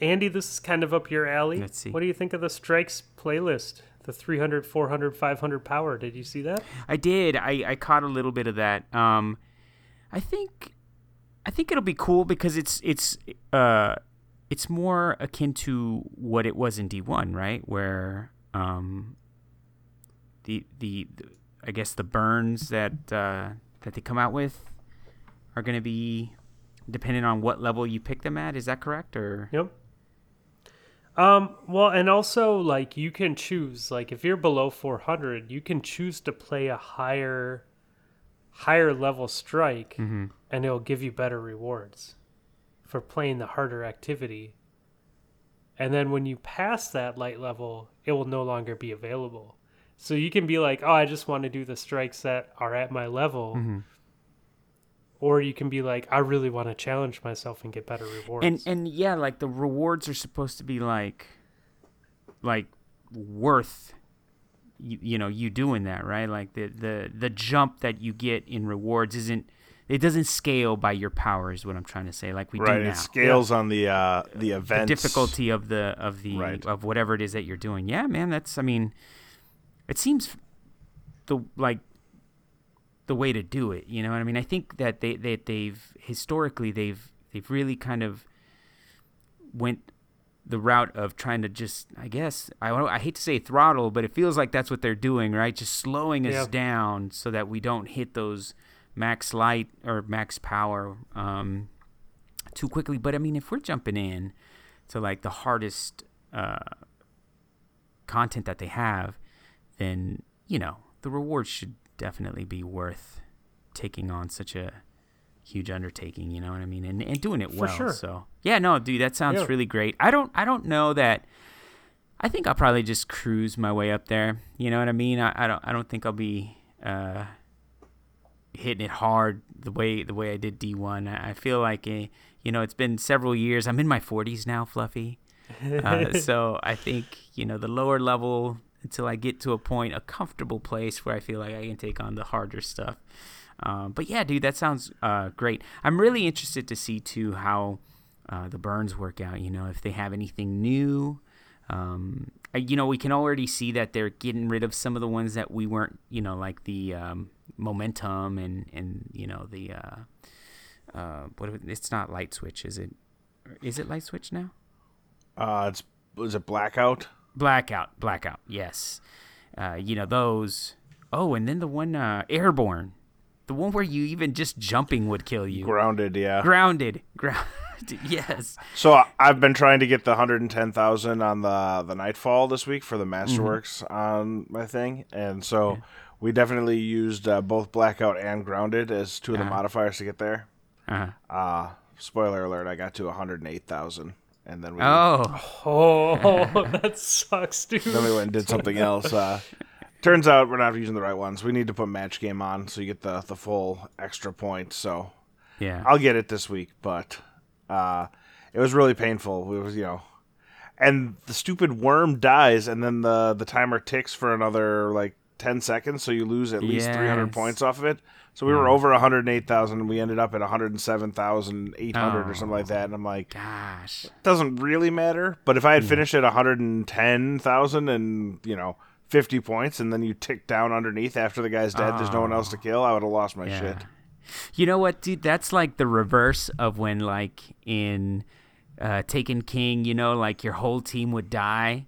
Andy, this is kind of up your alley. Let's see. What do you think of the strikes playlist? The 300, 400, 500 power. Did you see that? I did. I, I caught a little bit of that. Um, I think I think it'll be cool because it's it's uh it's more akin to what it was in D one, right? Where um the, the the I guess the burns that uh, that they come out with are going to be depending on what level you pick them at. Is that correct? Or Yep. Um, well, and also like you can choose like if you're below 400, you can choose to play a higher higher level strike and it'll give you better rewards for playing the harder activity. And then when you pass that light level, it will no longer be available. So you can be like, "Oh, I just want to do the strikes that are at my level." Or you can be like, "I really want to challenge myself and get better rewards." and and yeah, like the rewards are supposed to be like like worth you, you know you doing that right like the the the jump that you get in rewards isn't it doesn't scale by your power is what i'm trying to say like we Right, do now it scales on the uh, the the events. difficulty of the of the Right. of whatever it is that you're doing yeah man that's i mean it seems the like the way to do it you know what i mean? I think that they that they've historically they've they've really kind of went the route of trying to just i guess i i hate to say throttle but it feels like that's what they're doing right? Just slowing us down so that we don't hit those max light or max power um too quickly. But i mean if we're jumping in to like the hardest uh content that they have then you know the rewards should definitely be worth taking on such a huge undertaking you know what i mean? And, and doing it For well sure. so. Yeah no dude that sounds Yeah. really great. I don't i don't know that i think i'll probably just cruise my way up there you know what i mean? I, I don't i don't think i'll be uh hitting it hard the way the way i did d1 i, I feel like eh, you know it's been several years. I'm in my 40s now fluffy. Uh, so I think you know the lower level until I get to a point, a comfortable place where I feel like I can take on the harder stuff. Um, but yeah, dude, that sounds uh, great. I'm really interested to see too how uh, the burns work out. You know, if they have anything new. Um, you know, we can already see that they're getting rid of some of the ones that we weren't. You know, like the um, momentum and and you know the uh, uh, what? It's not light switch, is it? Is it light switch now? Uh, it's is it blackout? Blackout, blackout. Yes, uh, you know those. Oh, and then the one uh, airborne, the one where you even just jumping would kill you. Grounded, yeah. Grounded, grounded. yes. So I've been trying to get the 110,000 on the the Nightfall this week for the Masterworks on my thing, and so we definitely used uh, both blackout and grounded as two of the modifiers to get there. Uh-huh. Uh spoiler alert! I got to 108,000, and then we Oh, Oh, that sucks, dude. then we went and did something else. Uh, turns out we're not using the right ones. We need to put match game on so you get the the full extra point. So yeah. I'll get it this week, but uh, it was really painful. It was, you know, and the stupid worm dies, and then the the timer ticks for another like ten seconds, so you lose at least three hundred points off of it. So we were over hundred eight thousand, and we ended up at one hundred seven thousand eight hundred or something like that. And I'm like, Gosh. it doesn't really matter. But if I had finished at one hundred and ten thousand, and you know. 50 points and then you tick down underneath after the guy's dead there's no one else to kill i would have lost my Yeah. shit You know what, dude? That's like the reverse of when, like, in uh, Taken King, you know, like your whole team would die,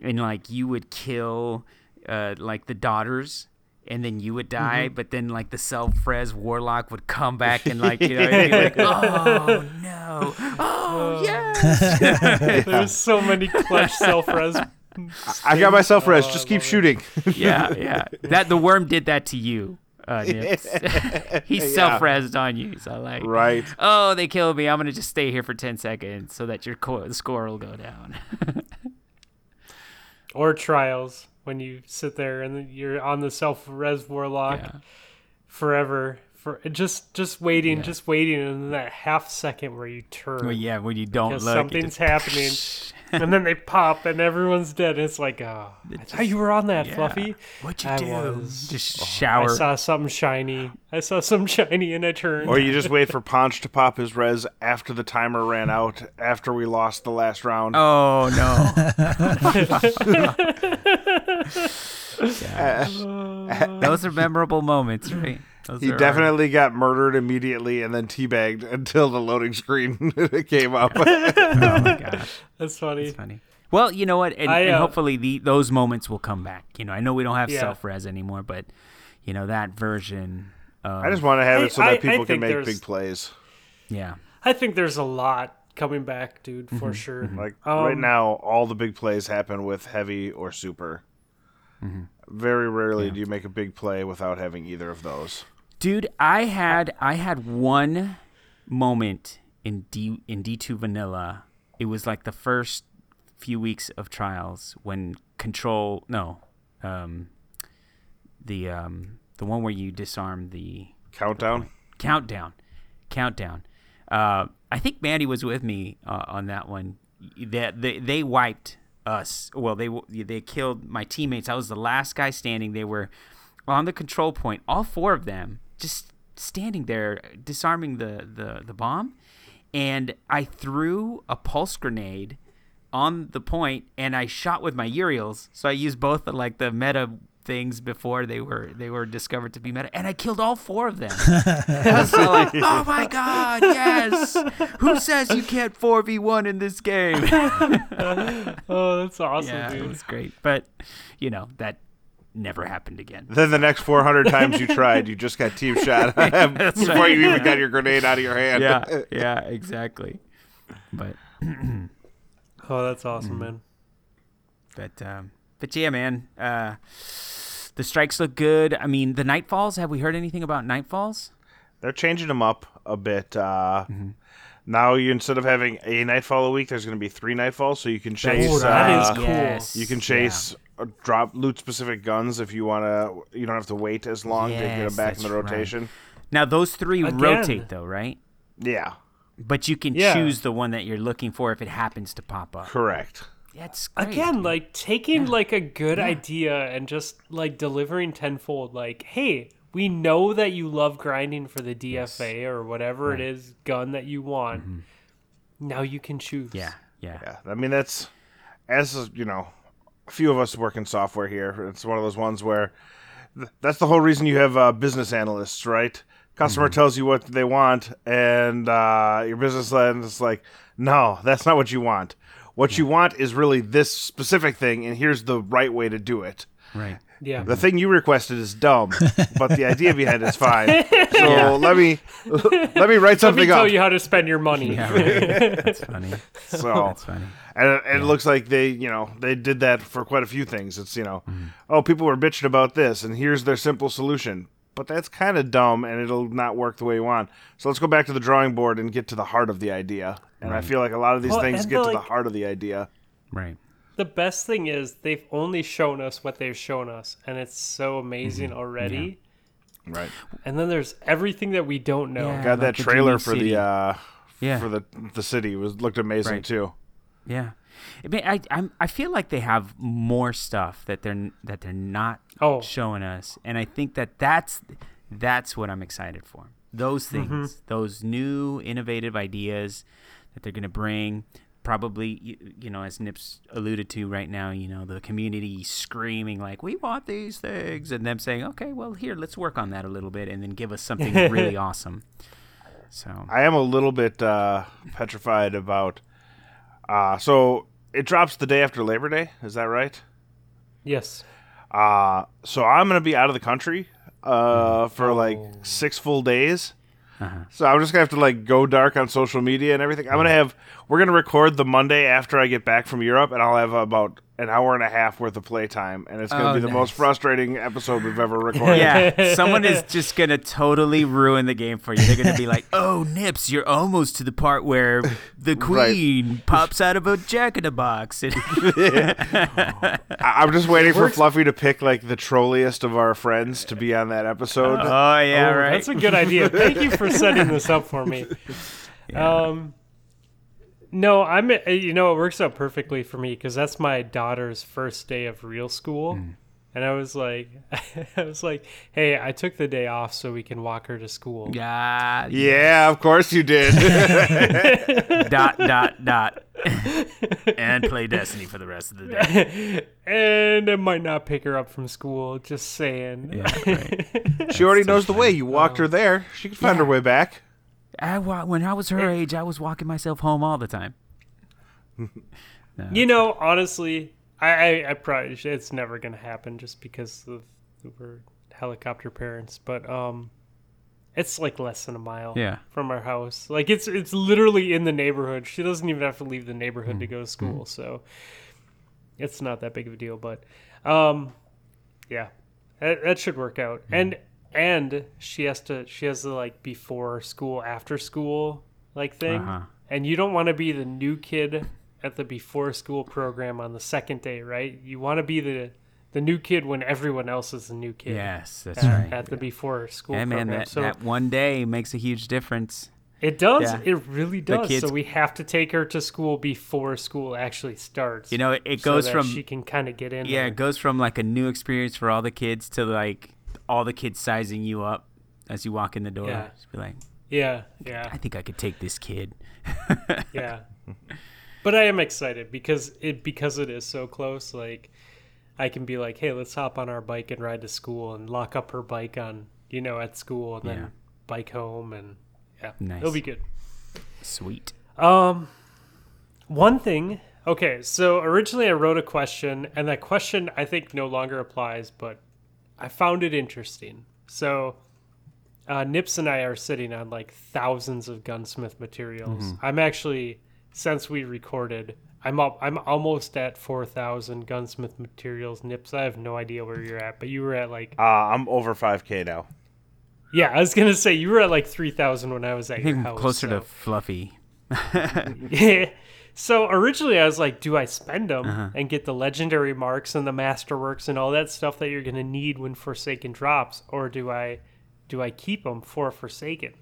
and like you would kill uh, like the daughters. And then you would die, but then like the self-res warlock would come back and like you know, it'd be like, oh no, oh yes, There's so many clutch self res. I got myself res. Oh, Just I keep love it. shooting. yeah, yeah. That the worm did that to you. Uh, Nips. he self-resed on you, so like, right. oh, they killed me. I'm gonna just stay here for ten seconds so that your co- score will go down. Or trials when you sit there and you're on the self res warlock yeah. forever. For just just waiting, just waiting, and then that half second where you turn. Well, yeah, when you don't look, something's just- happening, and then they pop and everyone's dead. And it's like, oh, I thought you were on that, Yeah. Fluffy. What'd you I do? was. Just oh, shower. I saw something shiny. I saw something shiny and I turned. Or you just wait for Ponch to pop his res after the timer ran out, after we lost the last round. Oh no! Yeah. Those are memorable moments, right? Those he are- definitely got murdered immediately and then teabagged until the loading screen came up. Oh my gosh, That's funny. it's funny. Well, you know what, and, I, and uh, hopefully the those moments will come back. You know, I know we don't have Yeah. self res anymore, but you know that version. Of, I just want to have I- it so that I people can make big plays. yeah, I think there's a lot coming back, dude, for sure. Mm-hmm. Like right Um, now, all the big plays happen with heavy or super. Mm-hmm. Very rarely do you make a big play without having either of those. Dude, I had I had one moment in D in D two vanilla. It was like the first few weeks of trials when control no, um, the um the one where you disarm the Countdown. countdown. Countdown. Uh i think mandy was with me uh, on that one. That they, they wiped us. Well they they killed my teammates. I was the last guy standing. They were on the control point. All four of them just standing there disarming the the, the bomb and i threw a pulse grenade on the point and I shot with my Uriels. So I used both the like the meta things before they were they were discovered to be meta and I killed all four of them. I was so like, oh my god, yes. Who says you can't 4v1 in this game? Oh, that's awesome, yeah, it dude. was great. But you know, that never happened again. Then the next 400 times you tried, you just got team shot before right, you even yeah. got your grenade out of your hand. Yeah, yeah, exactly. But Oh, that's Mm. awesome, man. But um, but yeah, man. Uh, the strikes look good. I mean, the nightfalls. Have we heard anything about nightfalls? They're changing them up a bit. Uh, Mm-hmm. Now you instead of having a nightfall a week, there's going to be three nightfalls, so you can chase. Oh, that uh, is cool. Yes, You can chase uh, Uh, drop loot specific guns if you want to. You don't have to wait as long to get them back in the that's right. rotation. Now those three Again. rotate though, right? Yeah, But you can Yeah. choose the one that you're looking for if it happens to pop up. correct. That's great. Again, like taking like a good idea and just like delivering tenfold. Like, hey, we know that you love grinding for the DFA or whatever it is gun that you want. Mm-hmm. Now you can choose. Yeah, yeah, Yeah, I mean that's as you know, a few of us work in software here. It's one of those ones where th- that's the whole reason you have uh, business analysts, right? Customer tells you what they want, and uh, your business lens is like, no, that's not what you want. What you want is really this specific thing, and here's the right way to do it. right. Yeah. The thing you requested is dumb, but the idea behind it is fine. So let me let me write something Let me something tell up. you how to spend your money. Yeah, right. That's funny. So That's funny. And it, it looks like they, you know, they did that for quite a few things. It's, you know, oh, people were bitching about this, and here's their simple solution. But that's kind of dumb, and it'll not work the way you want. So let's go back to the drawing board and get to the heart of the idea. And I feel like a lot of these Well, things get the, to the heart of the idea. Right. the best thing is they've only shown us what they've shown us, and it's so amazing already. Right. And then there's everything that we don't know. Yeah. Got like that the trailer Dreaming for the uh, Yeah. for the the city was looked amazing Right. too. Yeah. I mean, I I'm, I feel like they have more stuff that they're that they're not Oh. showing us, and I think that that's that's what I'm excited for. Those things, those new innovative ideas that they're going to bring. Probably, you, you know, as Nips alluded to right now, you know, the community screaming like, "We want these things," and them saying, "Okay, well, here, let's work on that a little bit, and then give us something really awesome." So, I am a little bit uh, petrified about Uh, so it drops the day after Labor Day. Is that right? Yes. Uh, so I'm gonna be out of the country uh, for like six full days. So I'm just gonna have to like go dark on social media and everything. I'm gonna have we're gonna record the Monday after I get back from Europe, and I'll have about an hour and a half worth of playtime, and it's gonna Oh, be the most frustrating episode we've ever recorded. Yeah, someone is just gonna totally ruin the game for you. They're gonna be like, "Oh, Nips, you're almost to the part where the queen pops out of a jack in a box." And I- I'm just waiting for Fluffy to pick like the trolliest of our friends to be on that episode. oh yeah, Oh, right. That's a good idea. Thank you for setting this up for me. Um, no, I'm. uh, You know, it works out perfectly for me because that's my daughter's first day of real school, Hmm. and I was like, I was like, hey, I took the day off so we can walk her to school. Yeah. yeah, of course you did. dot dot dot, and play Destiny for the rest of the day. and I might not pick her up from school. Just saying. Yeah, right. she already knows the way. You walked her there. She can find her way back. I, when I was her age, I was walking myself home all the time. You know, honestly, I, I, I probably it's never gonna happen just because of we're helicopter parents. But um, it's like less than a mile Yeah. from our house. Like it's it's literally in the neighborhood. She doesn't even have to leave the neighborhood to Mm. go to school, so it's not that big of a deal. But um, yeah, that, that should work out. Mm. And and she has to she has the like before school after school like thing Uh-huh. and you don't want to be the new kid at the before school program on the second day right you want to be the the new kid when everyone else is the new kid Yes, that's at, right. at the before school yeah, man, that, so that one day makes a huge difference. it does yeah. it really does kids- so we have to take her to school before school actually starts You know, it, it so goes that from she can kind of get in yeah, there. it goes from like a new experience for all the kids to like all the kids sizing you up as you walk in the door. Yeah. Just be like, yeah yeah I think I could take this kid. yeah but i am excited because it because it is so close like i can be like hey let's hop on our bike and ride to school and lock up her bike on you know at school and Yeah. then bike home and yeah Nice. it'll be good Sweet. um one thing okay so originally i wrote a question and that question i think no longer applies but i found it interesting so uh, Nips and I are sitting on like thousands of gunsmith materials. I'm actually, since we recorded, I'm up. I'm almost at four thousand gunsmith materials. Nips, I have no idea where you're at, but you were at like, Uh, I'm over 5K now. yeah, I was gonna say you were at like three thousand when I was at I your house. closer so. to Fluffy. Yeah. So originally I was like, do I spend them Uh-huh. and get the legendary marks and the masterworks and all that stuff that you're going to need when Forsaken drops, or do I do I keep them for Forsaken?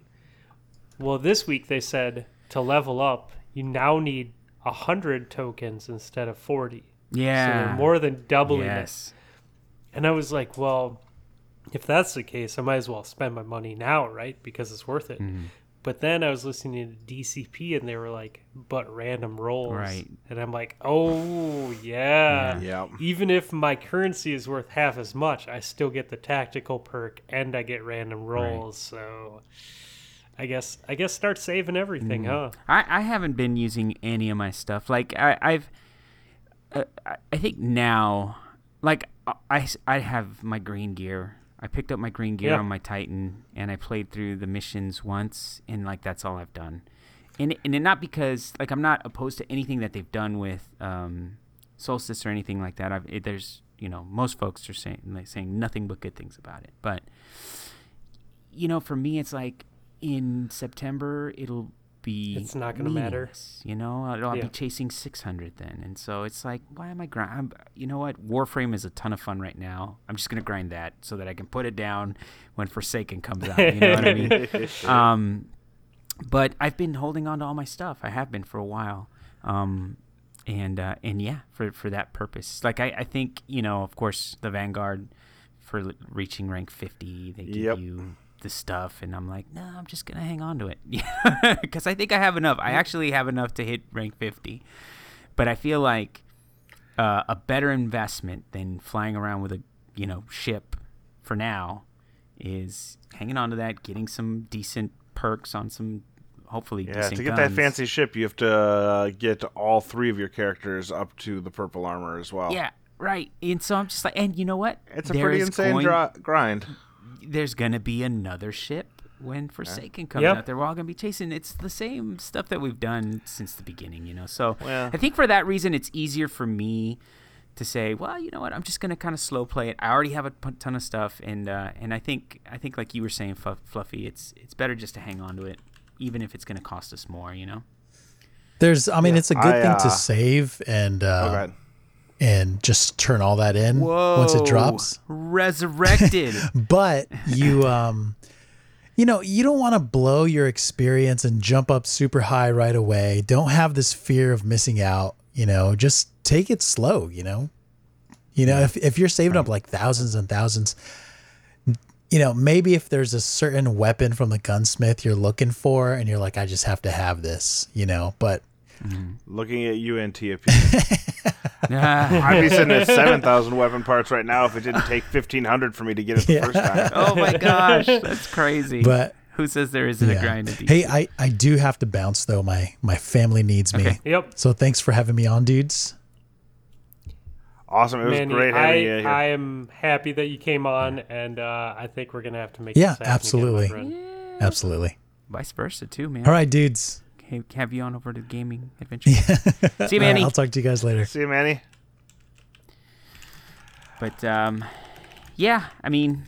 Well, this week they said to level up, you now need a hundred tokens instead of forty. So Yeah. they're more than doubling it. yes. And I was like, well, if that's the case, I might as well spend my money now, right? Because it's worth it. Mm-hmm. But then I was listening to DCP and they were like, but random rolls. Right. And I'm like, oh, yeah. Yep. Even if my currency is worth half as much, I still get the tactical perk and I get random rolls. So I guess I guess start saving everything, Mm-hmm. huh? I, I haven't been using any of my stuff. Like I, I've, uh, I- I think now, like I, I have my green gear. I picked up my green gear Yeah. on my Titan, and I played through the missions once, and like that's all I've done. And and it, not because like I'm not opposed to anything that they've done with um, Solstice or anything like that. I've it, there's you know most folks are saying like saying nothing but good things about it, but you know, for me, it's like in September it'll be. It's not gonna matter. You know, I'll, I'll Yeah. be chasing 600 then, and so it's like, why am I grind? You know what? Warframe is a ton of fun right now. I'm just gonna grind that so that I can put it down when Forsaken comes out. You know what I mean? Um, but I've been holding on to all my stuff. I have been for a while. Um, and uh, and yeah, for for that purpose, like I, I think you know, of course, the Vanguard for l- reaching rank 50, they give Yep. you the stuff, and I'm like, no, I'm just gonna hang on to it because I think I have enough. I actually have enough to hit rank 50, but I feel like uh, a better investment than flying around with a you know ship for now is hanging on to that, getting some decent perks on some hopefully Yeah, decent to get that fancy ship, you have to uh, get all three of your characters up to the purple armor as well. Yeah, right. And so I'm just like, and you know what? It's a There pretty insane going- grind. There's gonna be another ship when Forsaken comes Yep. out. There, we're all gonna be chasing. It's the same stuff that we've done since the beginning, you know. So Well- I think for that reason, it's easier for me to say, well, you know what? I'm just gonna kind of slow play it. I already have a ton of stuff, and uh, and I think I think like you were saying, Fluff- Fluffy, it's it's better just to hang on to it, even if it's gonna cost us more, you know. There's, I mean, it's a good I, thing uh, to save and Oh, uh, God. And just turn all that in once it drops. resurrected. But you, um, you know, you don't want to blow your experience and jump up super high right away. Don't have this fear of missing out. You know, just take it slow. You know, you know, if if you're saving up like thousands and thousands, you know, maybe if there's a certain weapon from the gunsmith you're looking for, and you're like, I just have to have this. You know, but Looking at you, NTFP. I'd be sitting at 7,000 weapon parts right now if it didn't take 1,500 for me to get it the Yeah. first time. oh my gosh, that's crazy. but who says there isn't a yeah. grind? in Hey, I I do have to bounce though. My my family needs me. Okay. Yep. So thanks for having me on, dudes. Awesome. It was Manny, great I, you here. I am happy that you came on, and uh, I think we're gonna have to make Yeah, this happen again, my absolutely. Absolutely. Vice versa too, man. All right, dudes. Hey, have you on over to gaming adventure. Yeah. See you, All right, Manny. I'll talk to you guys later. See you, Manny. But um, yeah, I mean,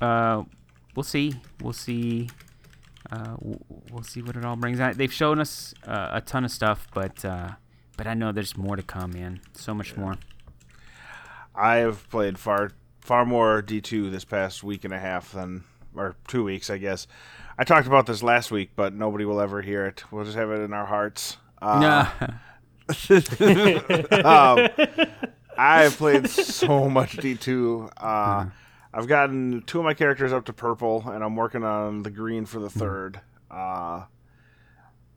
uh, we'll see. We'll see. Uh, we'll see what it all brings. out. They've shown us uh, a ton of stuff, but uh, but I know there's more to come, man. So much more. I have played far far more D2 this past week and a half than, or two weeks, I guess. I talked about this last week, but nobody will ever hear it. We'll just have it in our hearts. Uh, um, I've played so much D2. Uh, I've gotten two of my characters up to purple, and I'm working on the green for the third. Uh,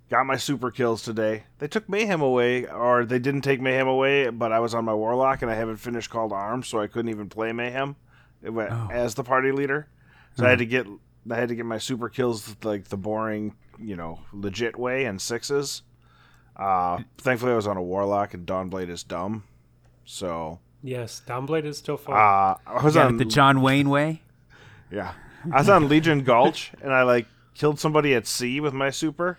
got my super kills today. They took Mayhem away, or they didn't take Mayhem away, but I was on my Warlock, and I haven't finished Call to Arms, so I couldn't even play Mayhem It went- as the party leader. So I had to get I had to get my super kills like the boring, you know, legit way and sixes. Uh, thankfully, I was on a Warlock, and Dawnblade is dumb. So Yes, Dawnblade is still fun. uh, I was Got on the John Wayne way. Yeah. I was on Legion Gulch and I like killed somebody at C with my super.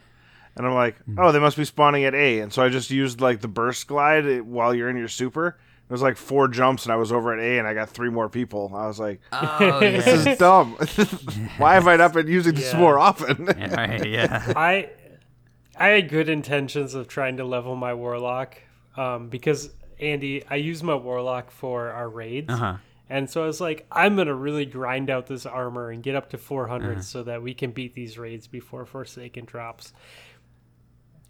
And I'm like, oh, they must be spawning at A. And so I just used like the burst glide while you're in your super. It was like four jumps and I was over at A and I got three more people. I was like, Oh, this is dumb. Why have I not been using this Yeah. more often? yeah, right, yeah. I I had good intentions of trying to level my warlock um, because Andy, I use my warlock for our raids, Uh-huh. and so I was like, I'm gonna really grind out this armor and get up to 400 Uh-huh. so that we can beat these raids before Forsaken drops.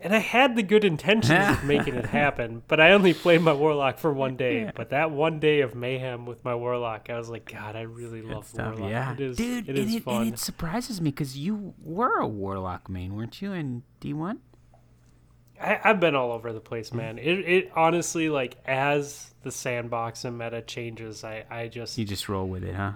And I had the good intentions of making it happen, but I only played my warlock for one day. But that one day of mayhem with my warlock, I was like, God, I really love Stuff, warlock. yeah, it is, dude, it and, it, fun. it surprises me because you were a warlock main, weren't you? In D one. I've been all over the place, man. It, it honestly, like, as the sandbox and meta changes, I, I just, You just roll with it, huh?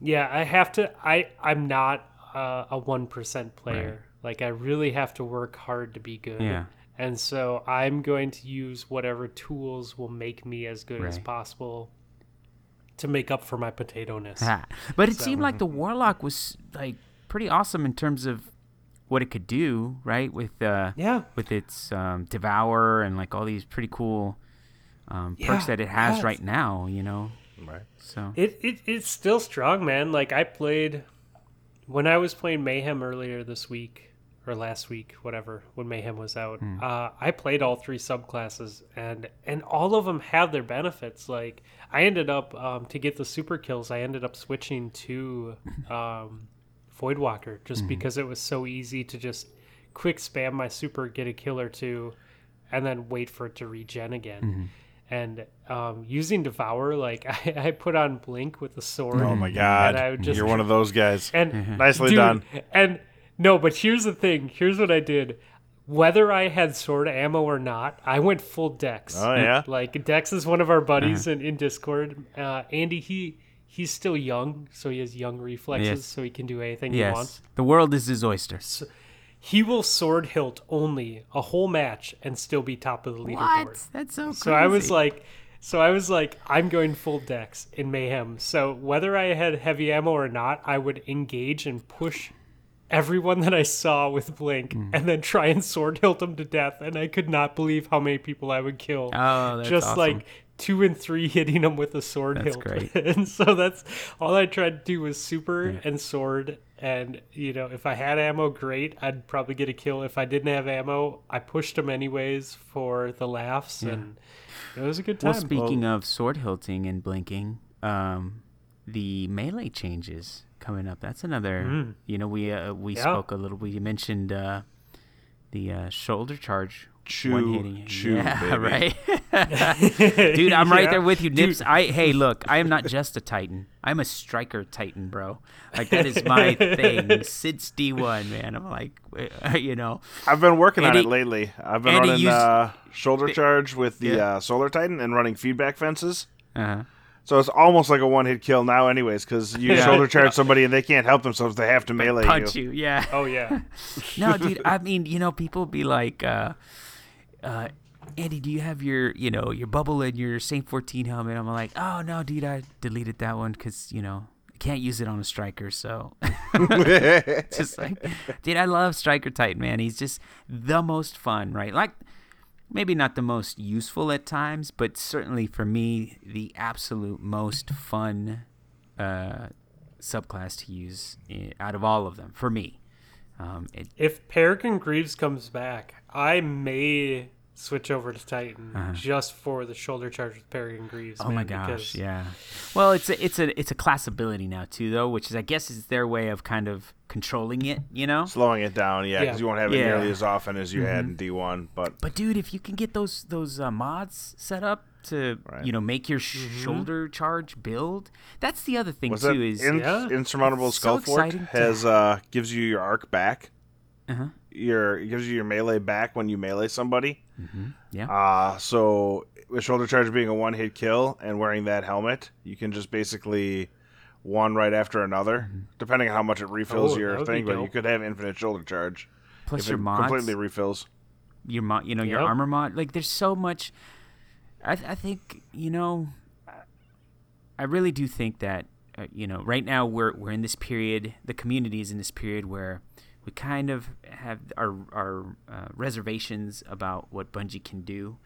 yeah, I have to. I, I'm not uh, a one percent player. Like, I really have to work hard to be good. Yeah. And so I'm going to use whatever tools will make me as good as possible to make up for my potato ness. Ha. But it So- seemed like the warlock was like pretty awesome in terms of what it could do, right? With uh, Yeah. with its um, devour and like all these pretty cool um, perks Yeah, that it has yeah, right now, you know. Right. So It, it it's still strong, man. Like I played when I was playing Mayhem earlier this week or last week, whatever, when Mayhem was out. Uh, I played all three subclasses, and and all of them have their benefits. Like I ended up um, to get the super kills. I ended up switching to um, Voidwalker just because it was so easy to just quick spam my super, get a kill or two, and then wait for it to regen again. And um, using Devour, like I, I put on Blink with the sword. Oh my god. I would just You're one of those guys. and Nicely dude, done. And no, but here's the thing. Here's what I did. Whether I had sword ammo or not, I went full Dex. Oh, yeah? Like Dex is one of our buddies Uh-huh. in, in Discord. Uh, Andy, he he's still young, so he has young reflexes, Yes. so he can do anything he wants. yes, the world is his oyster. he will sword hilt only a whole match and still be top of the leaderboard. What? That's so crazy. So I was like, so I was like, I'm going full dex in mayhem. So whether I had heavy ammo or not, I would engage and push everyone that I saw with blink, Hmm. and then try and sword hilt them to death. And I could not believe how many people I would kill. Oh, just awesome. like two and three hitting them with a sword That's hilt. great. and so that's all I tried to do was super and sword. And you know, if I had ammo, great. I'd probably get a kill. If I didn't have ammo, I pushed them anyways for the laughs, and it was a good time. Well, speaking of sword hilting and blinking, um, the melee changes coming up. That's another. You know, we uh, we Mm. Yeah. spoke a little. We mentioned uh, the uh, shoulder charge. Chew, one hitting. chew, yeah, baby. right. Dude, I'm right Yeah. there with you, Nips. I hey, look, I am not just a Titan. I'm a striker Titan, bro. Like that is my thing since D1, man. I'm like, you know, I've been working on it lately. I've been Andy running used- uh, shoulder charge with the Yeah. uh, Solar Titan and running feedback fences. uh, So it's almost like a one hit kill now, anyways, because you Yeah. shoulder charge somebody and they can't help themselves; they have to melee punch you. you. Yeah. oh yeah, no, dude. I mean, you know, people be like, uh, uh, Andy, do you have your, you know, your bubble and your Saint 14 helmet? I'm like, oh no, dude, I deleted that one because you know I can't use it on a striker. So just like, dude, I love Striker Titan, man. He's just the most fun, right? Like. Maybe not the most useful at times, but certainly for me, the absolute most fun uh, subclass to use out of all of them. For me, um, it, if Peregrine Greaves comes back, I may switch over to Titan just for the shoulder charge with Peregrine Greaves. Uh-huh. Oh man, my gosh, because- yeah. Well, it's a, it's a it's a class ability now too, though, which is I guess is their way of kind of controlling it, you know. Slowing it down, yeah, because Yeah. you won't have it Yeah. nearly as often as you had in D one. But But dude, if you can get those those uh, mods set up to Right. you know make your sh- shoulder charge build, that's the other thing was too. that Is in, Yeah. insurmountable It's so Skullfort exciting to- has uh gives you your arc back. Uh-huh. Your it gives you your melee back when you melee somebody. yeah, Uh so with shoulder charge being a one hit kill and wearing that helmet, you can just basically one right after another, depending on how much it refills Oh, your thing. But you could have infinite shoulder charge plus if your it mods, completely refills. your mod, you know, your Yep. armor mod. Like, there's so much. I I think you know. I really do think that uh, you know right now we're we're in this period. The community is in this period where we kind of have our our uh, reservations about what Bungie can do.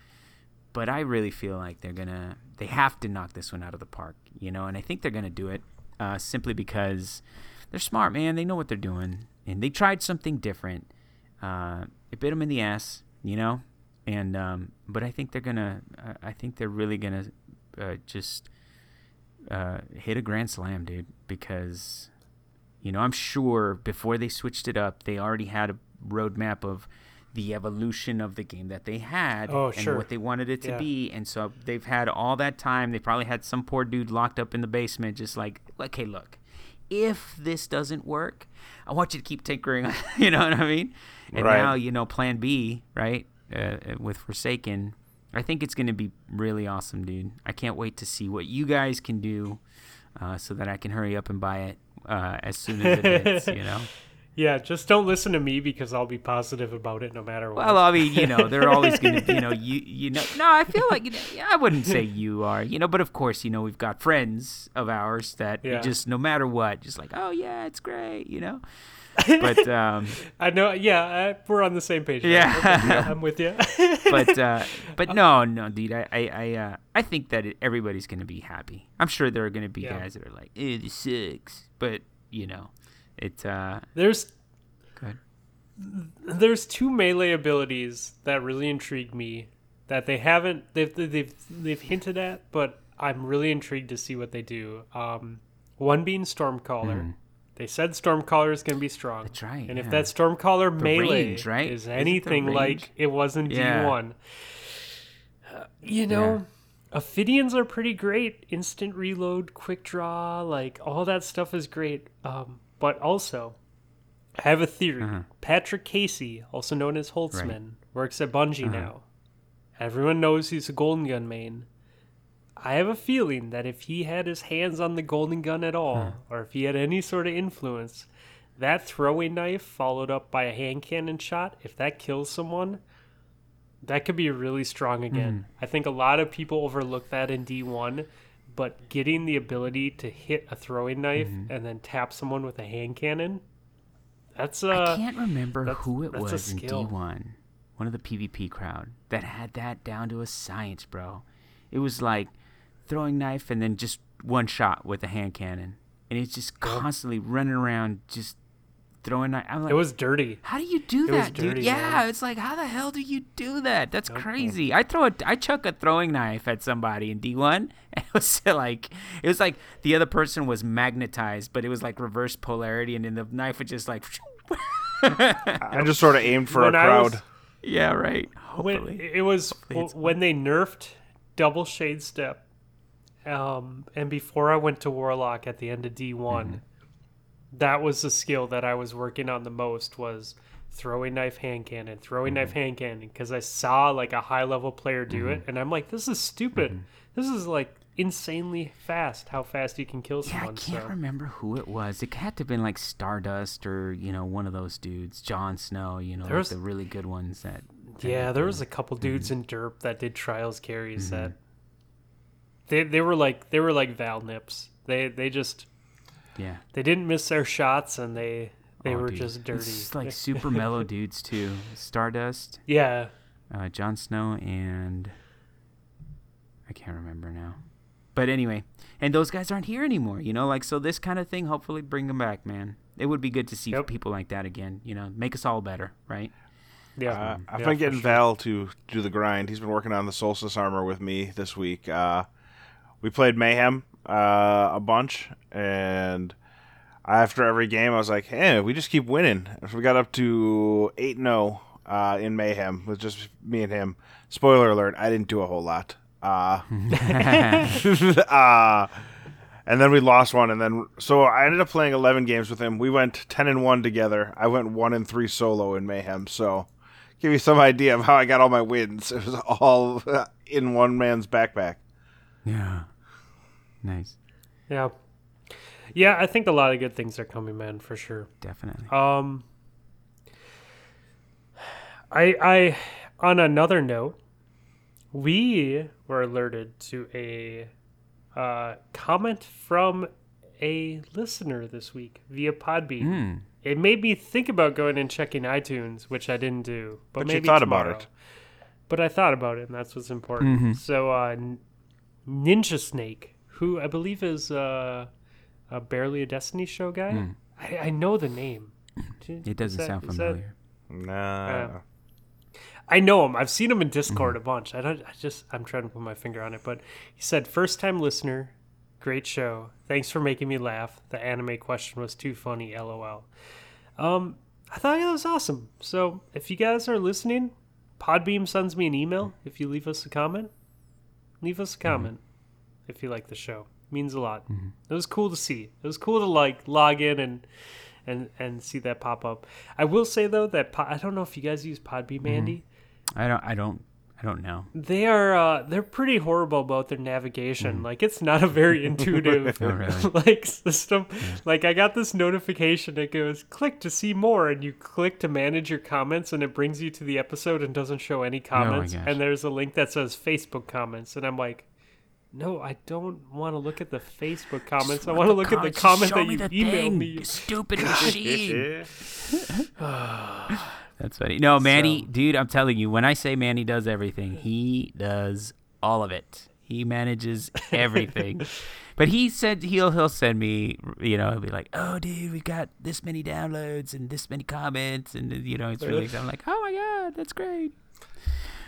But I really feel like they're gonna they have to knock this one out of the park, you know, and I think they're gonna do it uh, simply because they're smart, man. They know what they're doing, and they tried something different. Uh, it bit them in the ass, you know, and um, but I think they're gonna. I think they're really gonna uh, just uh, hit a grand slam, dude. Because you know, I'm sure before they switched it up, they already had a roadmap of the evolution of the game that they had Oh, and sure. what they wanted it to Yeah. be. And so they've had all that time. They probably had some poor dude locked up in the basement, just like, okay, look, if this doesn't work, I want you to keep tinkering. you know what I mean? And Right. now, you know, plan B, right? Uh, uh, with Forsaken. I think it's going to be really awesome, dude. I can't wait to see what you guys can do uh, so that I can hurry up and buy it uh, as soon as it hits, you know? Yeah, just don't listen to me because I'll be positive about it no matter what. Well, I mean, you know, they're always going to, you know, you, you know, no, I feel like, you know, yeah, I wouldn't say you are, you know, but of course, you know, we've got friends of ours that Yeah. just no matter what, just like, oh, yeah, it's great, you know? But, um, I know. Yeah, I, we're on the same page. Yeah. Okay, I'm with you. but uh, but no, no, dude. I I I, uh, I think that it, everybody's gonna be happy. I'm sure there are gonna be Yeah. guys that are like, "Eh, this sucks," but you know, it. Uh, There's go ahead. there's two melee abilities that really intrigue me that they haven't they've they've they've hinted at, but I'm really intrigued to see what they do. Um, one being Stormcaller. They said Stormcaller is going to be strong. That's right, And if yeah. that Stormcaller melee range, right? is Is it anything like it was in Yeah. D1, uh, you know, Ophidians are pretty great. Instant reload, quick draw, like all that stuff is great. Um, but also, I have a theory. Uh-huh. Patrick Casey, also known as Holtzman, works at Bungie now. Everyone knows he's a Golden Gun main. I have a feeling that if he had his hands on the Golden Gun at all, or if he had any sort of influence, that throwing knife followed up by a hand cannon shot, if that kills someone, that could be really strong again. I think a lot of people overlook that in D1, but getting the ability to hit a throwing knife and then tap someone with a hand cannon, that's uh I can't remember who it a was in skill. D1, one of the PvP crowd that had that down to a science, bro. It was like throwing knife and then just one shot with a hand cannon, and it's just oh. constantly running around just throwing knife. I'm like, it was dirty. how do you do it was that, dude? Yeah, man. it's like how the hell do you do that? That's crazy. I throw a, I chuck a throwing knife at somebody in D1, and it was like it was like the other person was magnetized, but it was like reverse polarity, and then the knife would just like. I just sort of aimed for When a I crowd. was- Yeah, right. when Hopefully. it was it's when they nerfed double shade step um and before i went to warlock at the end of d1 Mm-hmm. that was the skill that i was working on the most was throwing knife hand cannon throwing knife Mm-hmm. hand cannon because i saw like a high level player do it and i'm like this is stupid Mm-hmm. this is like insanely fast how fast you can kill someone. yeah, I can't so remember who it was. It had to have been like Stardust or you know one of those dudes, Jon Snow. You know, like There's- the really good ones that. Yeah, there was a couple Mm-hmm. dudes in Derp that did trials carries that they they were like they were like Val Nips. They they just Yeah. they didn't miss their shots and they they Oh, were dude. just dirty. It's like super mellow dudes too. Stardust, yeah, uh, Jon Snow, and I can't remember now. But anyway, and those guys aren't here anymore. You know, like so this kind of thing. Hopefully, bring them back, man. It would be good to see Yep. people like that again. You know, make us all better, right? yeah. Uh, I've yeah, been getting sure. Val to do the grind. He's been working on the Solstice armor with me this week. Uh, we played Mayhem uh, a bunch, and after every game, I was like, "Hey, we just keep winning." We got up to eight zero uh, in Mayhem with just me and him. Spoiler alert: I didn't do a whole lot. Uh, uh, and then we lost one, and then so I ended up playing eleven games with him. We went ten and one together. I went one and three solo in Mayhem. So give you some idea of how I got all my wins. It was all in one man's backpack. Yeah. Nice. Yeah, yeah. I think a lot of good things are coming, man, for sure. Definitely. Um, I I on another note, we were alerted to a uh, comment from a listener this week via Podbean. Hmm. It made me think about going and checking iTunes, which I didn't do. But, But you maybe thought about it. But I thought about it, and that's what's important. Mm-hmm. So, uh, Ninja Snake, who I believe is uh, a barely a Destiny show guy. I, I know the name. Do-. It is doesn't that- sound is that- familiar. Nah. Yeah. I know him. I've seen him in Mm-hmm. Discord a bunch. I don't. I just. I'm trying to put my finger on it, but he said, first time listener, great show. Thanks for making me laugh. The anime question was too funny. LOL. Um, I thought that was awesome. So if you guys are listening, Podbean sends me an email if you leave us a comment. Leave us a mhm. comment if you like the show. means a lot. Mm-hmm. It was cool to see. It was cool to like log in and and and see that pop up. I will say though that po- I don't know if you guys use Podbean, mm-hmm. Andy. I don't. I don't. I don't know. They are uh, they're pretty horrible about their navigation. Like it's not a very intuitive Oh, really? like system. Like I got this notification that goes click to see more and you click to manage your comments and it brings you to the episode and doesn't show any comments. gosh. and there's a link that says Facebook comments and I'm like no, I don't want to look at the Facebook comments. I want to look at the comment that you the emailed thing, me. You stupid machine. That's funny. No, Manny, So- dude, I'm telling you, when I say Manny does everything, he does all of it. He manages everything. but he said he'll he'll send me, you know, he'll be like, "Oh, dude, we got this many downloads and this many comments, and uh, you know, it's really." I'm like, "Oh my god, that's great."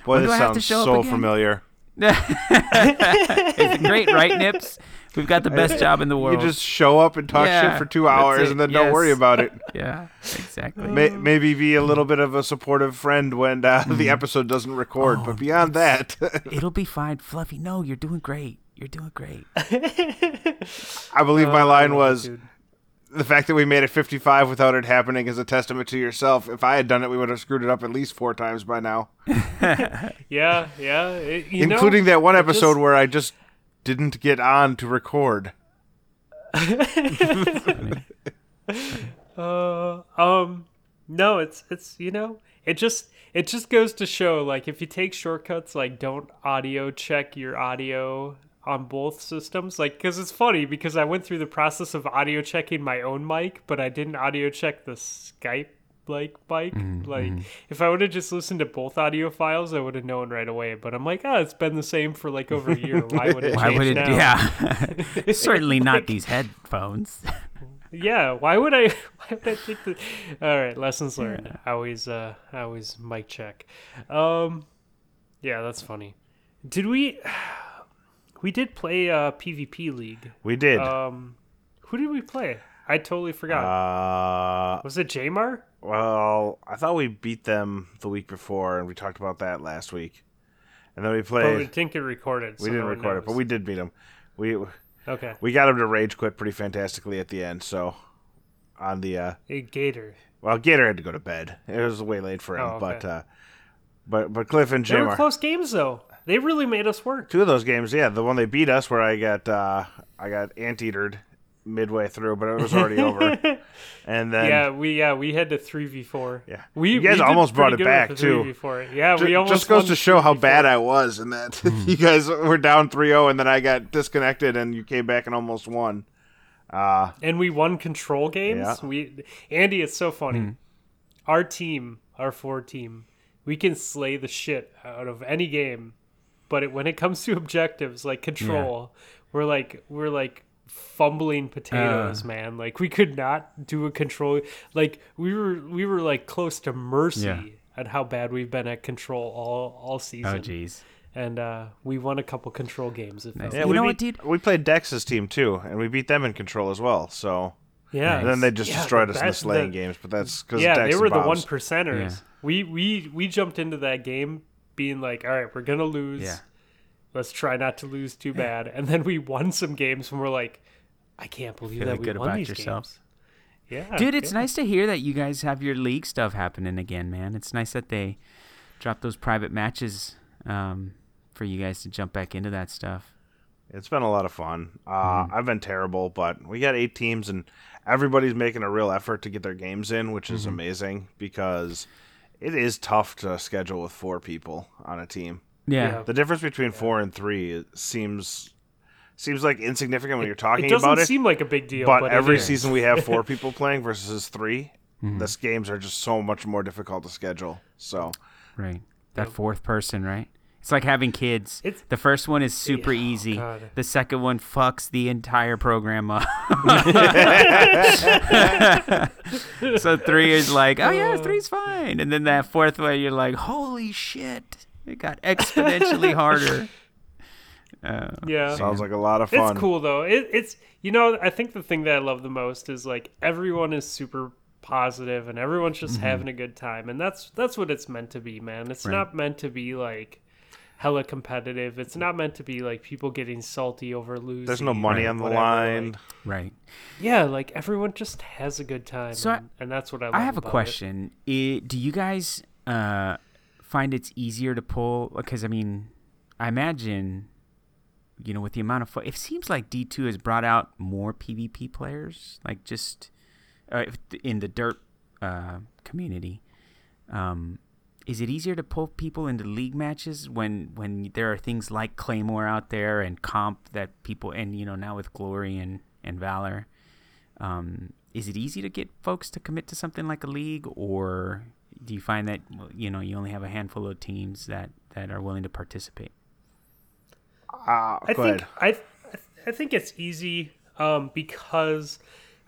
Boy, When this I have to sounds show so familiar. It's great, right, Nips? We've got the best job in the world. You just show up and talk Yeah, shit for two hours and then don't worry about it. yeah, exactly. May, maybe be a little bit of a supportive friend when uh, Mm-hmm. the episode doesn't record, Oh, but beyond that, It'll be fine, Fluffy. No, you're doing great. You're doing great. I believe my Oh, line was dude. the fact that we made it 55 without it happening is a testament to yourself. If I had done it, we would have screwed it up at least four times by now, Yeah, yeah. it- you know, including that one episode just- where I just didn't get on to record. Uh, um, no, it's it's you know, it just it just goes to show like if you take shortcuts, like don't audio check your audio on both systems, like because it's funny because I went through the process of audio checking my own mic, but I didn't audio check the Skype like mic. Like if I would have just listened to both audio files, I would have known right away. But I'm like, oh, it's been the same for like over a year. Why would it? Why change would it? now? Yeah, certainly not these headphones. Yeah, why would I? Why would I think that? All right, lessons learned. I Always, uh, always mic check. Um, yeah, that's funny. Did we? We did play uh PvP League. We did. Um, who did we play? I totally forgot. uh, Was it Jamar? well, I thought we beat them the week before, and we talked about that last week. And then we But we played. didn't get recorded. we so didn't no one record it, but we did beat them. We okay. we got him to rage quit pretty fantastically at the end. So on the uh, Hey, Gator. well, Gator had to go to bed. It was way late for him, Oh, okay. but uh, but but Cliff and They were close games though. They really made us work. two of those games. Yeah, the one they beat us where I got uh, I got anteatered midway through, but it was already over. And then yeah, we yeah we had to three v four. Yeah. we You guys we almost brought it back, with too. 3v4. Yeah, Ju- we almost just goes to show how 3v4. bad I was, and that you guys were down 3-0, and then I got disconnected, and you came back and almost won. Uh, and we won control games. Yeah. We Andy, it's so funny. Our team, our four team, we can slay the shit out of any game, but it, when it comes to objectives like control, we're like we're like fumbling potatoes, man. Like we could not do a control. Like we were we were like close to mercy Yeah. at how bad we've been at control all all season. Oh, jeez. And uh, we won a couple control games. It felt yeah, You we know beat, what, dude? We played Dex's team too, and we beat them in control as well. So yeah. and then they just Yeah, destroyed the us in the slaying the- games, but that's because yeah, Dex they were and the one percenters. Yeah. We we we jumped into that game being like, all right, we're gonna lose. Yeah. Let's try not to lose too bad. And then we won some games, and we're like, I can't believe Feeling that we good won about these yourself. games. Yeah, Dude, it's yeah. nice to hear that you guys have your league stuff happening again, man. It's nice that they drop those private matches um, for you guys to jump back into that stuff. It's been a lot of fun. Uh, I've been terrible, but we got eight teams, and everybody's making a real effort to get their games in, which is amazing because it is tough to schedule with four people on a team. Yeah. Yeah. The difference between four and three seems seems like insignificant when you're talking about It doesn't it. seem like a big deal, but, but, every season we have four people playing versus 3 mm-hmm. This games are just so much more difficult to schedule. So Right. That fourth person, right? It's like having kids. It's- the first one is super Yeah, oh, easy. God. The second one fucks the entire program up. so three is like, oh yeah, uh. three's fine. And then that fourth one, you're like, holy shit. It got exponentially harder. Uh, yeah, sounds like a lot of fun. It's cool though. It, it's you know I think the thing that I love the most is like everyone is super positive and everyone's just having a good time and that's that's what it's meant to be, man. It's Mm-hmm. Right. not meant to be like hella competitive. It's not meant to be like people getting salty over losing. There's no money on the whatever, line. like- right. yeah, like everyone just has a good time. So I- and, and that's what I. Love I have a about it. question. Do you guys uh, find it's easier to pull? Because I mean, I imagine, you know, with the amount of fo- it seems like D two has brought out more PvP players, like just uh, in the dirt uh, community. Um, is it easier to pull people into league matches when when there are things like Claymore out there and comp that people and you know now with Glory and and Valor? um, is it easy to get folks to commit to something like a league, or do you find that you know you only have a handful of teams that that are willing to participate? Uh, I think ahead. I I think it's easy um, because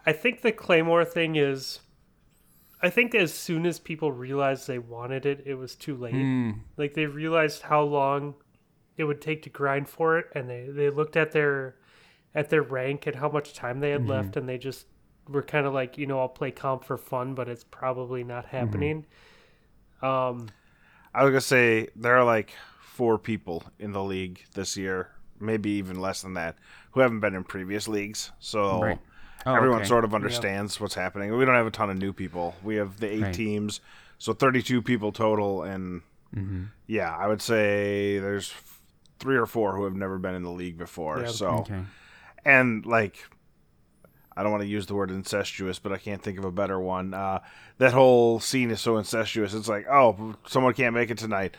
I think the Claymore thing is. I think as soon as people realized they wanted it, it was too late. Hmm. Like they realized how long it would take to grind for it, and they they looked at their at their rank and how much time they had Mm-hmm. left, and they just were kind of like, you know, I'll play comp for fun, but it's probably not Mm-hmm. happening. Um, I was gonna say there are like four people in the league this year, maybe even less than that, who haven't been in previous leagues. So Right. Oh, everyone okay. sort of understands what's happening. We don't have a ton of new people. We have the eight Right. teams, so 32 people total, and Mm-hmm. yeah, I would say there's three or four who have never been in the league before. Yeah. So Okay. and like I don't want to use the word incestuous, but I can't think of a better one. Uh, that whole scene is so incestuous. It's like, oh, someone can't make it tonight.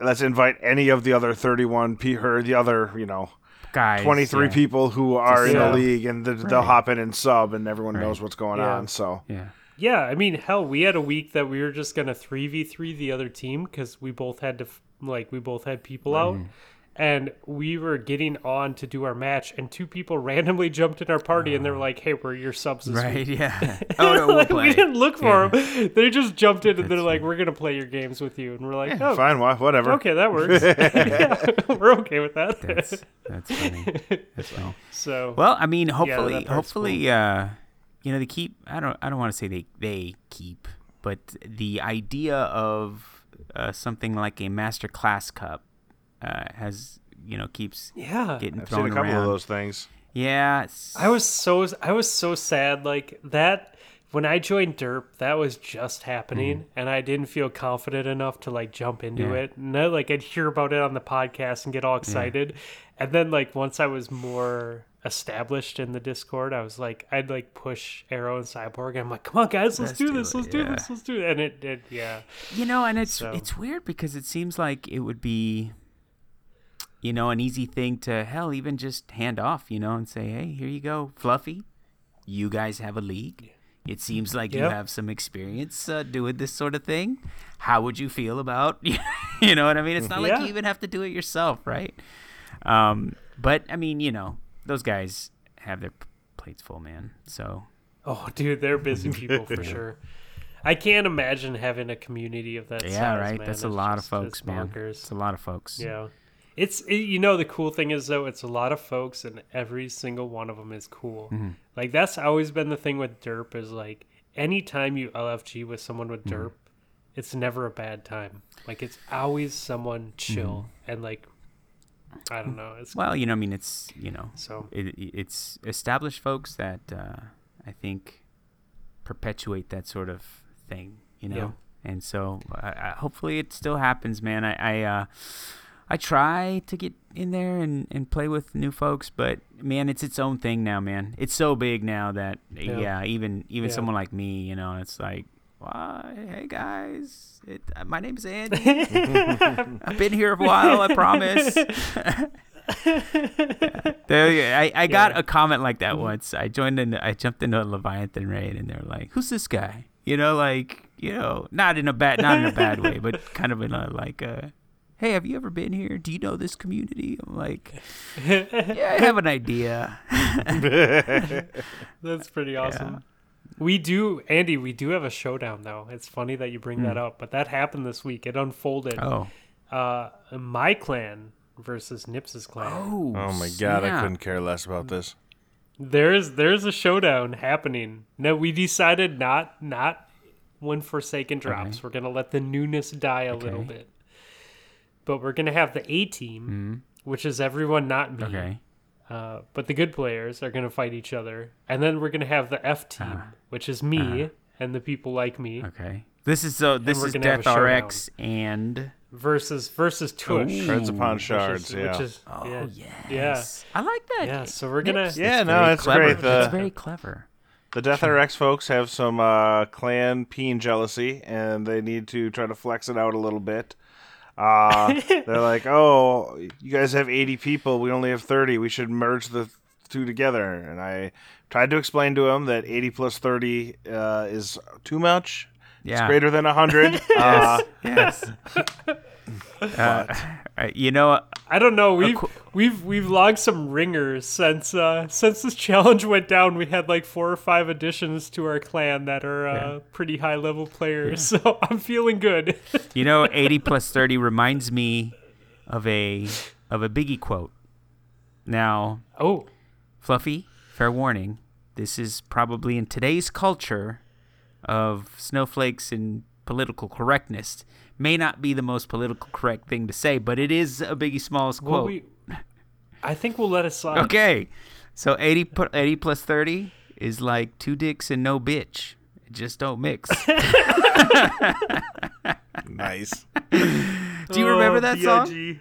Let's invite any of the other 31 pe- or the other, you know, Guys, 23 yeah. people who are in Yeah. the league and th- they'll hop in and sub and everyone Right. knows what's going Yeah. on. So, Yeah. Yeah, I mean, hell, we had a week that we were just gonna three v three the other team because we both had to, like, we both had people out, and we were getting on to do our match, and two people randomly jumped in our party, and they were like, "Hey, we're your subs Right. week." Yeah. Oh no, we'll like, we didn't look for Yeah. them; they just jumped in, and they're That's like, "We're gonna play your games with you," and we're like, yeah, "Oh, fine, wha- whatever. okay, that works. Yeah, we're okay with that." That's that's funny. That's funny. so, Well, I mean, hopefully, part's hopefully, uh, you know, they keep. I don't. I don't want to say they they keep, but the idea of uh, something like a master class cup uh, has you know keeps yeah, getting I've thrown seen a couple around. of those things. Yeah, I was so I was so sad like that when I joined Derp that was just happening and I didn't feel confident enough to like jump into. Yeah. it. And I, like I'd hear about it on the podcast and get all excited. And then like once I was more established in the Discord, I was like I'd like push Arrow and Cyborg and I'm like, "Come on guys, let's, Let's do do this. it, Let's do this. Let's do it." And it did yeah. You know, and it's So- it's weird because it seems like it would be, you know, an easy thing to hell even just hand off, you know, and say, "Hey, here you go, Fluffy. You guys have a league. It seems like you have some experience uh, doing this sort of thing. How would you feel about, you know what I mean? It's not like you even have to do it yourself, right? Um, but I mean, you know, those guys have their p- plates full, man. So Oh, dude, they're busy people for sure. I can't imagine having a community of that yeah, size, right. man. That's a lot just- of folks, man. bonkers. It's a lot of folks. Yeah. It's it, you know the cool thing is though it's a lot of folks and every single one of them is cool. Mm-hmm. Like that's always been the thing with derp is like anytime you LFG with someone with Mm-hmm. derp, it's never a bad time. Like it's always someone chill and like I don't know. It's Mm-hmm. Well, you know, I mean, it's you know, so it, it- it's established folks that uh, I think perpetuate that sort of thing, you know. Yeah. And so, hopefully, it still happens, man. I I, uh, I try to get in there and, and play with new folks, but man, it's its own thing now, man. It's so big now that yeah, Yeah. even even Yeah. someone like me, you know, it's like, why, hey guys, it, uh, my name's Andy. I've been here a while, I promise. There, I, I got Yeah. a comment like that once. I joined in, I jumped into a Leviathan raid, and they're like, "Who's this guy?" You know, like you know, not in a bad, not in a bad way, but kind of in a like, uh, "Hey, have you ever been here? Do you know this community?" I'm like, "Yeah, I have an idea." that's pretty awesome. We do Andy, we do have a showdown though. It's funny that you bring that up, but that happened this week. It unfolded. Oh, Uh my clan versus Nips's clan. oh, Oh my god, I couldn't care less about this. There's there's a showdown happening. No, we decided not not when Forsaken drops. Okay. We're gonna let the newness die a little bit. But we're gonna have the A team, which is everyone not me. Mm-hmm. Okay, Uh, but the good players are gonna fight each other, and then we're gonna have the F team, Ah. which is me and the people like me, okay. This is so. This is gonna have a Death RX and versus versus Tush. Shards upon which shards, is, yeah. Which is, oh yeah, yes, I like that. yeah. So we're gonna. Nips. Yeah, It's no, very it's clever. great. The- it's very clever. The Death RX folks have some uh, clan peen jealousy, and they need to try to flex it out a little bit. Uh, they're like, "Oh, you guys have 80 people. We only have 30. We should merge the two together." And I tried to explain to them that 80 plus 30 uh, is too much. It's greater than 100. uh, Yes. uh, uh, you know, I don't know. We've qu- we've we've logged some ringers since uh since this challenge went down. We had like four or five additions to our clan that are uh, pretty high level players. So I'm feeling good. you know, eighty plus thirty reminds me of a of a Biggie quote. Now, oh, Fluffy, fair warning. This is probably in today's culture of snowflakes and political correctness may not be the most political correct thing to say, but it is a Biggie Smalls well, quote. we. I think we'll let it slide. Okay. So 80, 80 plus 30 is like two dicks and no bitch. Just don't mix. nice. Do you remember Oh, that song?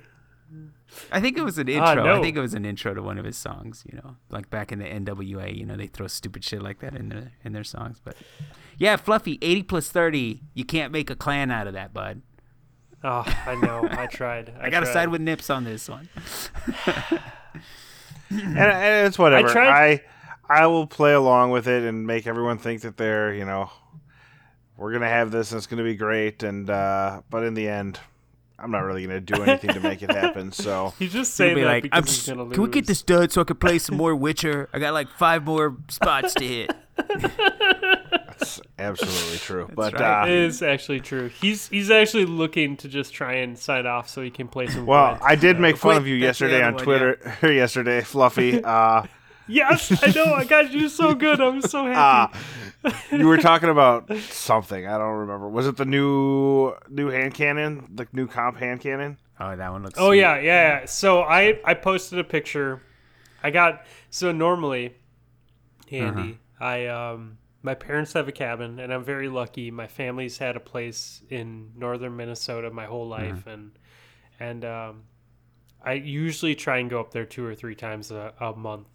I think it was an Ah, intro. no. I think it was an intro to one of his songs. You know, like back in the NWA. You know, they throw stupid shit like that in their in their songs. But yeah, Fluffy, eighty plus thirty. You can't make a clan out of that, bud. Oh, I know. I tried. I, I, gotta side with Nips on this one. and, and it's whatever. I, tried- I will play along with it and make everyone think that they're you know we're gonna have this and it's gonna be great. And uh, but in the end, I'm not really gonna do anything to make it happen. So He's just He'll be that like, I'm just, gonna lose. can we get this done so I can play some more Witcher? I got like five more spots to hit. It's absolutely true. but right. Uh, is actually true. He's he's actually looking to just try and sign off so he can play some. well, Gwent. I did make fun Quit, of you yesterday other on one, Twitter. yesterday, Fluffy. Uh, yes, I know. I got you so good. I'm so happy. uh, you were talking about something. I don't remember. Was it the new new hand cannon? The new comp hand cannon? Oh, that one looks. Oh sweet. yeah, yeah, yeah. So I I posted a picture. I got so normally, Andy, Uh-huh. I um my parents have a cabin and I'm very lucky. My family's had a place in northern Minnesota my whole Uh-huh. life and and um I usually try and go up there two or three times a, a month.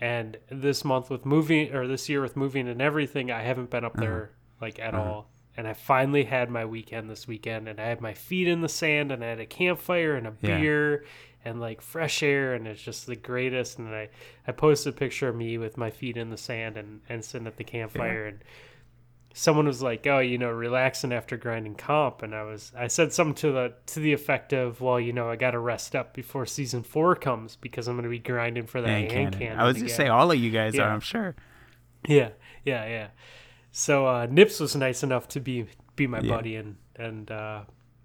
And this month with moving or this year with moving and everything, I haven't been up Uh-huh. there like at all. And I finally had my weekend this weekend and I had my feet in the sand and I had a campfire and a Yeah. beer and like fresh air and it's just the greatest and I, I posted a picture of me with my feet in the sand and, and sitting at the campfire and someone was like, Oh, you know, relaxing after grinding comp and I was I said something to the to the effect of, Well, you know, I gotta rest up before season four comes because I'm gonna be grinding for that Hand cannon. cannon. I was just again." say all of you guys are. I'm sure. Yeah, yeah, yeah. So uh, Nips was nice enough to be be my Yeah. buddy and and uh,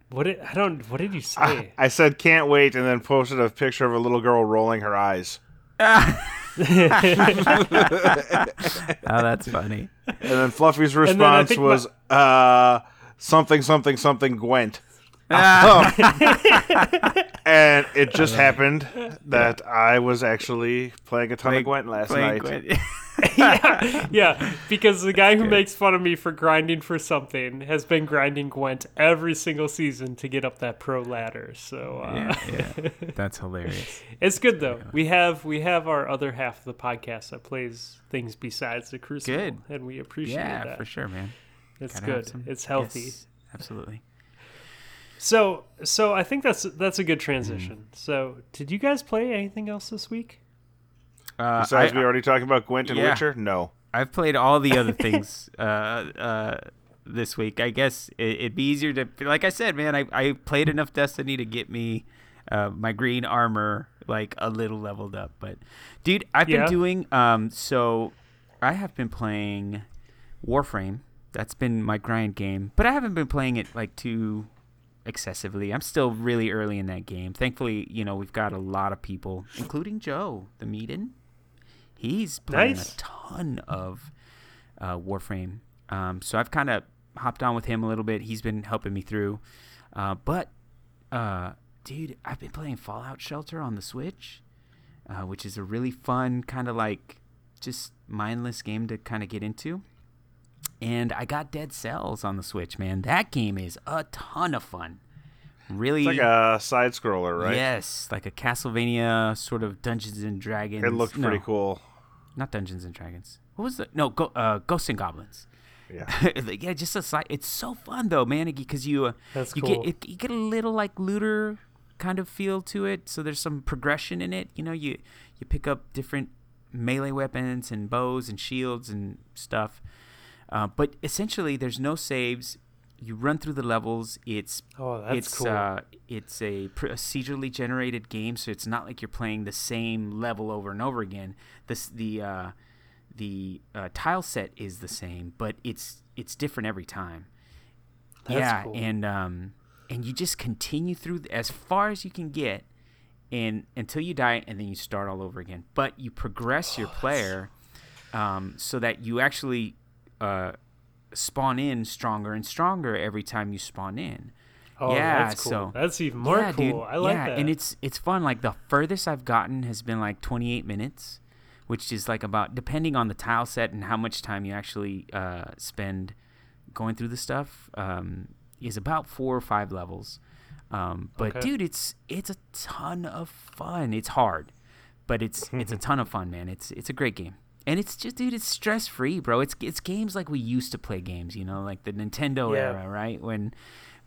what did I don't what did you say? I said can't wait, and then posted a picture of a little girl rolling her eyes. Oh, that's funny. And then Fluffy's then I response my- was uh, something, something, something, Gwent. and it just happened that I was actually playing a ton of Gwent last Playing night. Gwent. yeah, yeah, because the guy who makes fun of me for grinding for something has been grinding Gwent every single season to get up that pro ladder. So uh, yeah, yeah. That's hilarious. it's good though. We have we have our other half of the podcast that plays things besides the Crucible, Good. and we appreciate Yeah, that. for sure, man. It's Gotta good. some- It's healthy. Yes, absolutely. So so I think that's that's a good transition. Mm. So did you guys play anything else this week? Uh, Besides, I, we already talking about Gwent and yeah. Witcher? No. I've played all the other things uh, uh, this week. I guess it, it'd be easier to, like I said, man. I, I played enough Destiny to get me uh, my green armor like a little leveled up. But dude, I've Yeah. been doing um. So I have been playing Warframe. That's been my grind game, but I haven't been playing it like too excessively. I'm still really early in that game. Thankfully, you know we've got a lot of people, including Joe, the Meaden. He's playing Nice. a ton of uh, Warframe. Um, so I've kind of hopped on with him a little bit. He's been helping me through. Uh, but, uh, dude, I've been playing Fallout Shelter on the Switch, uh, which is a really fun, kind of like just mindless game to kind of get into. And I got Dead Cells on the Switch, man. That game is a ton of fun. Really, It's like a side scroller, right? yes, like a Castlevania sort of Dungeons and Dragons. It looked pretty No, cool. Not Dungeons and Dragons. What was the no? Go, uh, Ghosts and Goblins. Yeah. Like, yeah, just a side. It's so fun though, man, because you uh, That's you cool. get it, you get a little like looter kind of feel to it. So there's some progression in it. You know, you you pick up different melee weapons and bows and shields and stuff. Uh, but essentially, there's no saves. You run through the levels. It's Oh, that's it's cool. uh, it's a procedurally generated game, so it's not like you're playing the same level over and over again. This the uh, the uh, tile set is the same, but it's it's different every time. That's yeah, cool. and um, and you just continue through th- as far as you can get, and until you die, and then you start all over again. But you progress Oh, your player, um, so that you actually uh, spawn in stronger and stronger every time you spawn in. oh, yeah, that's cool. so- that's even more yeah, cool. dude. I like yeah, that. and it's it's fun. Like the furthest I've gotten has been like 28 minutes, which is like about depending on the tile set and how much time you actually uh, spend going through the stuff. Um, is about four or five levels. Um, but Okay. dude, it's it's a ton of fun. It's hard, but it's it's a ton of fun, man. It's it's a great game. And it's just, dude, it's stress free, bro. It's it's games like we used to play games, you know, like the Nintendo Yeah. era, right? When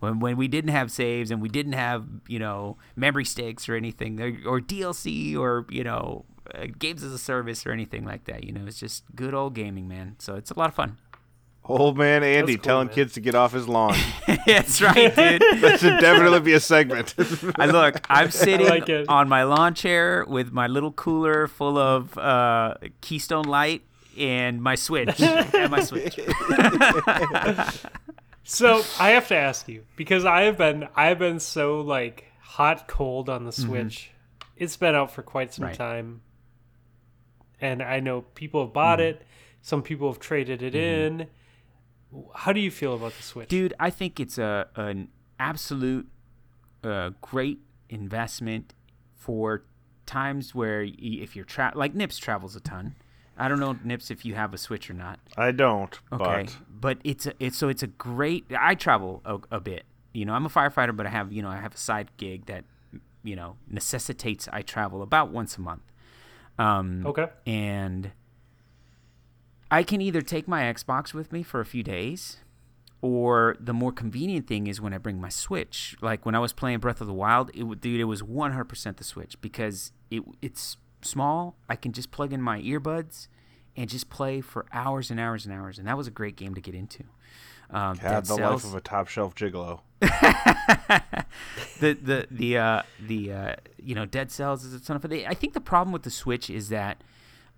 when when we didn't have saves and we didn't have you know memory sticks or anything or, or DLC or you know uh, games as a service or anything like that. You know, it's just good old gaming, man. So it's a lot of fun. Old man Andy cool, telling man. kids to get off his lawn. That's right, dude. that should definitely be a segment. I look, I'm sitting like on my lawn chair with my little cooler full of uh, Keystone Light and my Switch. and my Switch. So I have to ask you because I have been I have been so like hot cold on the Switch. It's been out for quite some Right. time, and I know people have bought Mm-hmm. it. Some people have traded it in. How do you feel about the Switch? Dude, I think it's a an absolute uh, great investment for times where y- if you're tra- like Nips travels a ton. I don't know Nips if you have a Switch or not. I don't, Okay, but but it's a, it's so it's a great. I travel a, a bit. You know, I'm a firefighter, but I have you know I have a side gig that you know necessitates I travel about once a month. Um, okay. and I can either take my Xbox with me for a few days, or the more convenient thing is when I bring my Switch. Like when I was playing Breath of the Wild, it dude, it was 100% the Switch because it it's small. I can just plug in my earbuds and just play for hours and hours and hours, and that was a great game to get into. Um, had the Cells- life of a top shelf gigolo. the the the uh, the uh, you know Dead Cells is a ton of fun. I think the problem with the Switch is that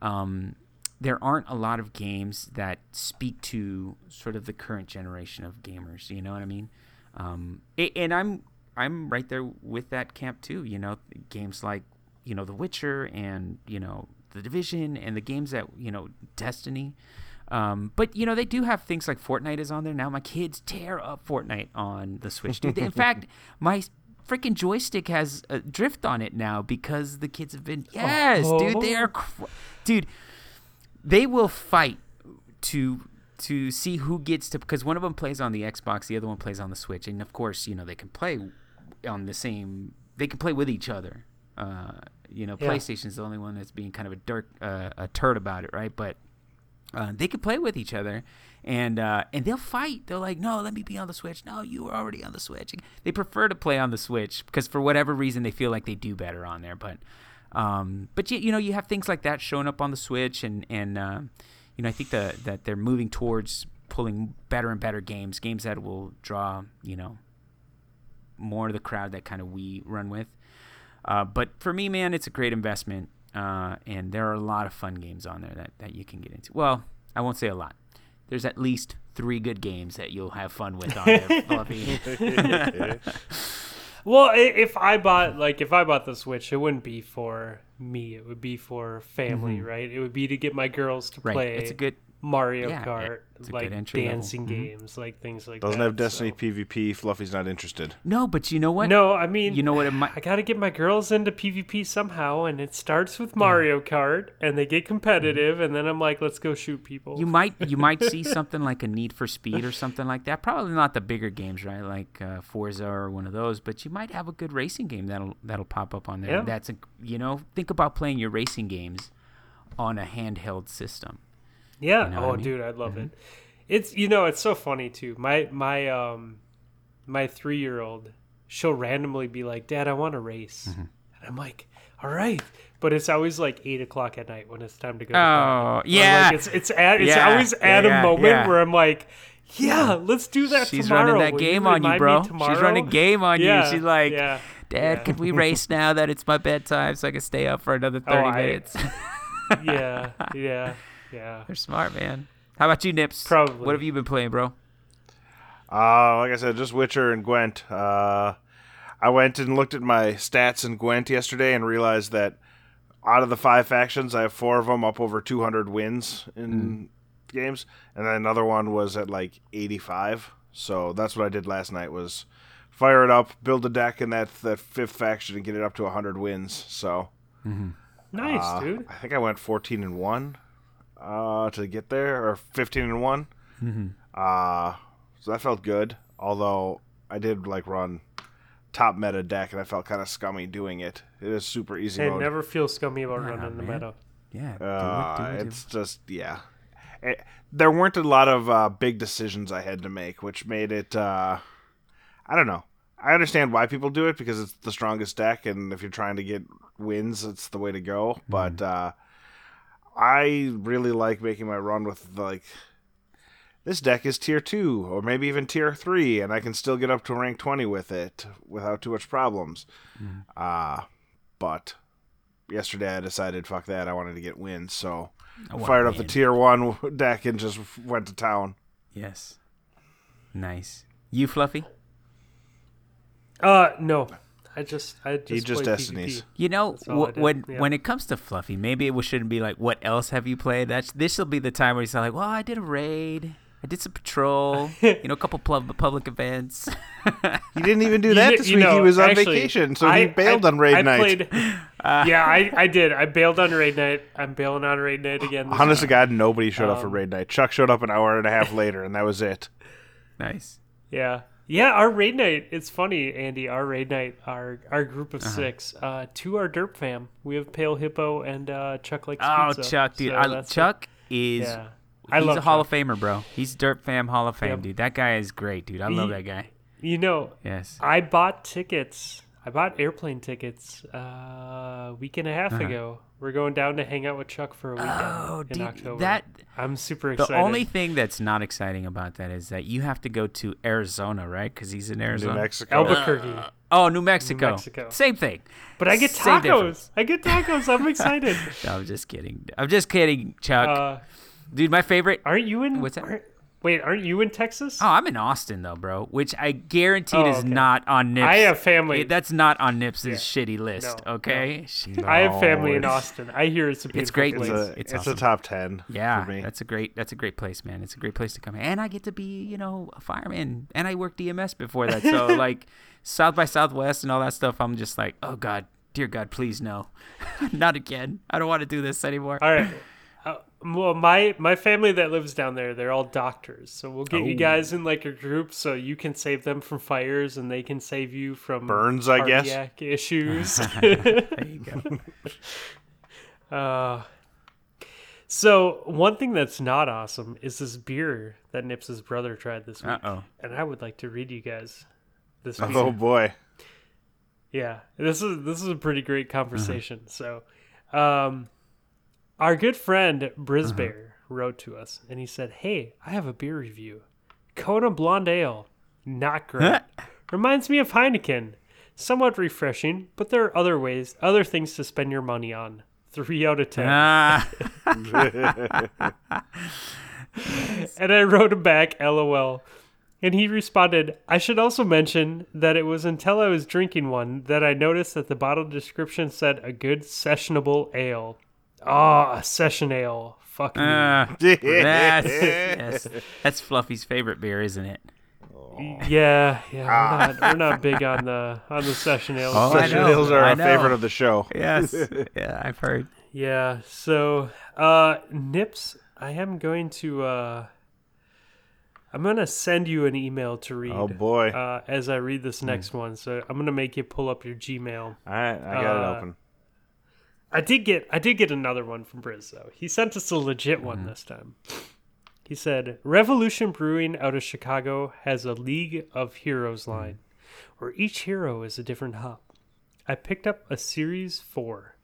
um, there aren't a lot of games that speak to sort of the current generation of gamers. You know what I mean? Um, a- and I'm I'm right there with that camp too. You know, games like you know The Witcher and you know The Division and the games that you know Destiny. Um, but you know they do have things like Fortnite is on there now. My kids tear up Fortnite on the Switch, dude. In fact, my freaking joystick has a drift on it now because the kids have been yes, dude. They are, cr- dude. They will fight to to see who gets to because one of them plays on the Xbox, the other one plays on the Switch, and of course, you know they can play on the same. They can play with each other. Uh, you know, Yeah. PlayStation's the only one that's being kind of a dirt uh, a turd about it, right? But uh, they can play with each other and uh, and they'll fight. They're like, no, let me be on the Switch. No, you were already on the Switch. They prefer to play on the Switch because for whatever reason they feel like they do better on there. But um, but you, you know you have things like that showing up on the Switch and and uh, you know I think the, that they're moving towards pulling better and better games, games that will draw you know more of the crowd that kind of we run with. Uh, but for me, man, it's a great investment, uh, and there are a lot of fun games on there that, that you can get into. Well, I won't say a lot. There's at least three good games that you'll have fun with on there, Fluffy. Well, if I bought like if I bought the Switch, it wouldn't be for me. It would be for family, right? It would be to get my girls to Mm-hmm. Right. play It's a good. Mario yeah, Kart, it's a good like entry level. dancing Mhm. games, like things like that. Doesn't that. have Destiny so- PvP. Fluffy's not interested. No, but you know what? No, I mean, You know what? It might. I got to get my girls into PvP somehow, and it starts with Mario Kart, and they get competitive, and then I'm like, let's go shoot people. You might you might see something like a Need for Speed or something like that. Probably not the bigger games, right? Like uh, Forza or one of those. But you might have a good racing game that'll that'll pop up on there. Yeah. That's a you know think about playing your racing games on a handheld system. Yeah. You know oh, I mean? dude, I love it. It's you know, it's so funny too. My my um my three year old, she'll randomly be like, "Dad, I want to race," Mm-hmm. and I'm like, "All right," but it's always like eight o'clock at night when it's time to go. Oh Or, yeah, like, it's it's at, it's Yeah, always at yeah, a moment yeah. where I'm like, "Yeah, let's do that tomorrow. She's tomorrow." running that Will game on you, bro. She's tomorrow?" running game on you. She's like, Dad, can we race now that it's my bedtime so I can stay up for another Oh, 30 I- minutes? yeah, yeah, yeah. They're smart, man. How about you, Nips? Probably. What have you been playing, bro? Uh, like I said, just Witcher and Gwent. Uh, I went and looked at my stats in Gwent yesterday and realized that out of the five factions, I have four of them up over 200 wins in games, and then another one was at like 85. So that's what I did last night was fire it up, build a deck in that that fifth faction, and get it up to 100 wins. So Nice, uh, dude. I think I went 14 and one uh, to get there, or 15 and one. Uh, so that felt good. Although I did like run top meta deck, and I felt kind of scummy doing it. It is super easy Hey, mode. never feel scummy about Nah, running the man. meta. Yeah. do it, Uh, do it, do it's just yeah. Eh, there weren't a lot of uh, big decisions I had to make, which made it. Uh, I don't know. I understand why people do it because it's the strongest deck, and if you're trying to get wins, it's the way to go. But uh, I really like making my run with like this deck is tier two or maybe even tier three, and I can still get up to rank twenty with it without too much problems. Uh, but yesterday I decided fuck that, I wanted to get wins, so I fired up the tier one deck and just went to town. Yes. Nice. You, Fluffy? Uh, no. I just, I just, He just Destinies. PvP. You know, That's all I wh- did, when yeah. when it comes to Fluffy, maybe it shouldn't be like, "What else have you played?" That's this will be the time where he's like, "Well, I did a raid, I did some patrol, you know, a couple pub- public events." He didn't even do that kn- this you week. he was on actually, vacation, so I- he bailed I- on raid I night. Played, yeah, I, I did. I bailed on raid night. I'm bailing on raid night again. this Honest to. God, nobody showed up for Um, raid night. Chuck showed up an hour and a half later, and that was it. nice. Yeah. Yeah, our raid night. It's funny, Andy. Our raid night, our our group Uh-huh. of six, uh, two are Derp fam. We have Pale Hippo and uh, Chuck likes Oh, pizza. Chuck, dude, So I, Chuck is. Yeah, I he's love a Hall of Famer, bro. He's Derp Fam Hall of Fame, Yep. dude. That guy is great, dude. I love He- that guy. You know, Yes. I bought tickets. I bought airplane tickets uh, a week and a half Uh-huh. ago. We're going down to hang out with Chuck for a weekend Oh, in dude, October. that I'm super excited. the only thing that's not exciting about that is that you have to go to Arizona, right? Because he's in Arizona, New Mexico. Albuquerque. Oh, New Mexico. New Mexico. Same thing. but I get tacos. difference. I get tacos. I'm excited. No, I'm just kidding. I'm just kidding, Chuck. uh, dude, my favorite. aren't you in? What's that? Aren't- wait, aren't you in Texas? Oh, I'm in Austin though, bro. Which I guaranteed Oh, is not on Nips. I have family. That's not on Nips' Yeah. shitty list. No, okay. I have family in Austin. I hear it's a beautiful great. It's place. a It's it's, awesome. a top ten. Yeah, for me. that's a great. That's a great place, man. It's a great place to come. And I get to be, you know, a fireman, and I worked EMS before that. So like, South by Southwest and all that stuff. I'm just like, oh God, dear God, please no, not again. I don't want to do this anymore. All right. Uh, well, my my family that lives down there, they're all doctors. So we'll get you Oh. guys in like a group, so you can save them from fires, and they can save you from Burns, I guess. issues. there you go. uh, so one thing that's not awesome is this beer that Nips's brother tried this week, Uh oh. and I would like to read you guys this. beer. Oh boy. Yeah, this is this is a pretty great conversation. Uh-huh. So, um, our good friend Brisbear Uh-huh. wrote to us and he said, "Hey, I have a beer review. Kona Blonde Ale, not great. Reminds me of Heineken. Somewhat refreshing, but there are other ways, other things to spend your money on. Three out of ten. Ah, And I wrote him back, LOL. And he responded, I should also mention that it was until I was drinking one that I noticed that the bottle description said a good sessionable ale. Ah, a session ale. Fuck me. ah, that's, yes, that's Fluffy's favorite beer, isn't it? yeah, yeah, we're not we're not big on the on the session ale. Oh, Session know, Hills are I a know. favorite of the show. Yes. yeah, I've heard. Yeah, so uh Nips, I am going to uh I'm gonna send you an email to read. Oh boy. Uh, as I read this next one, so I'm gonna make you pull up your Gmail. All right, I got uh, it open. I did get I did get another one from Briz though. He sent us a legit one mm-hmm. this time. He said, "Revolution Brewing out of Chicago has a League of Heroes mm-hmm. line, where each hero is a different hop. I picked up a Series Four.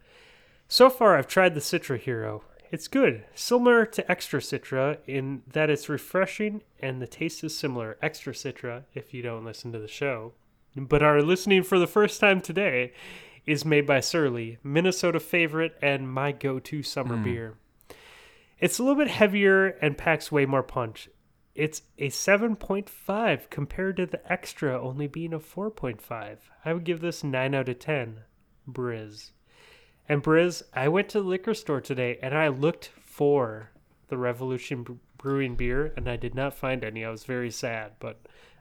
So far, I've tried the Citra Hero. It's good, similar to Extra Citra in that it's refreshing and the taste is similar. Extra Citra, if you don't listen to the show, but are listening for the first time today, is made by Surly, Minnesota favorite and my go-to summer hmm. beer. It's a little bit heavier and packs way more punch. It's a 7.5 compared to the extra only being a 4.5. I would give this 9 out of 10. Briz. And Briz, I went to the liquor store today and I looked for the Revolution Brewing beer and I did not find any. I was very sad, but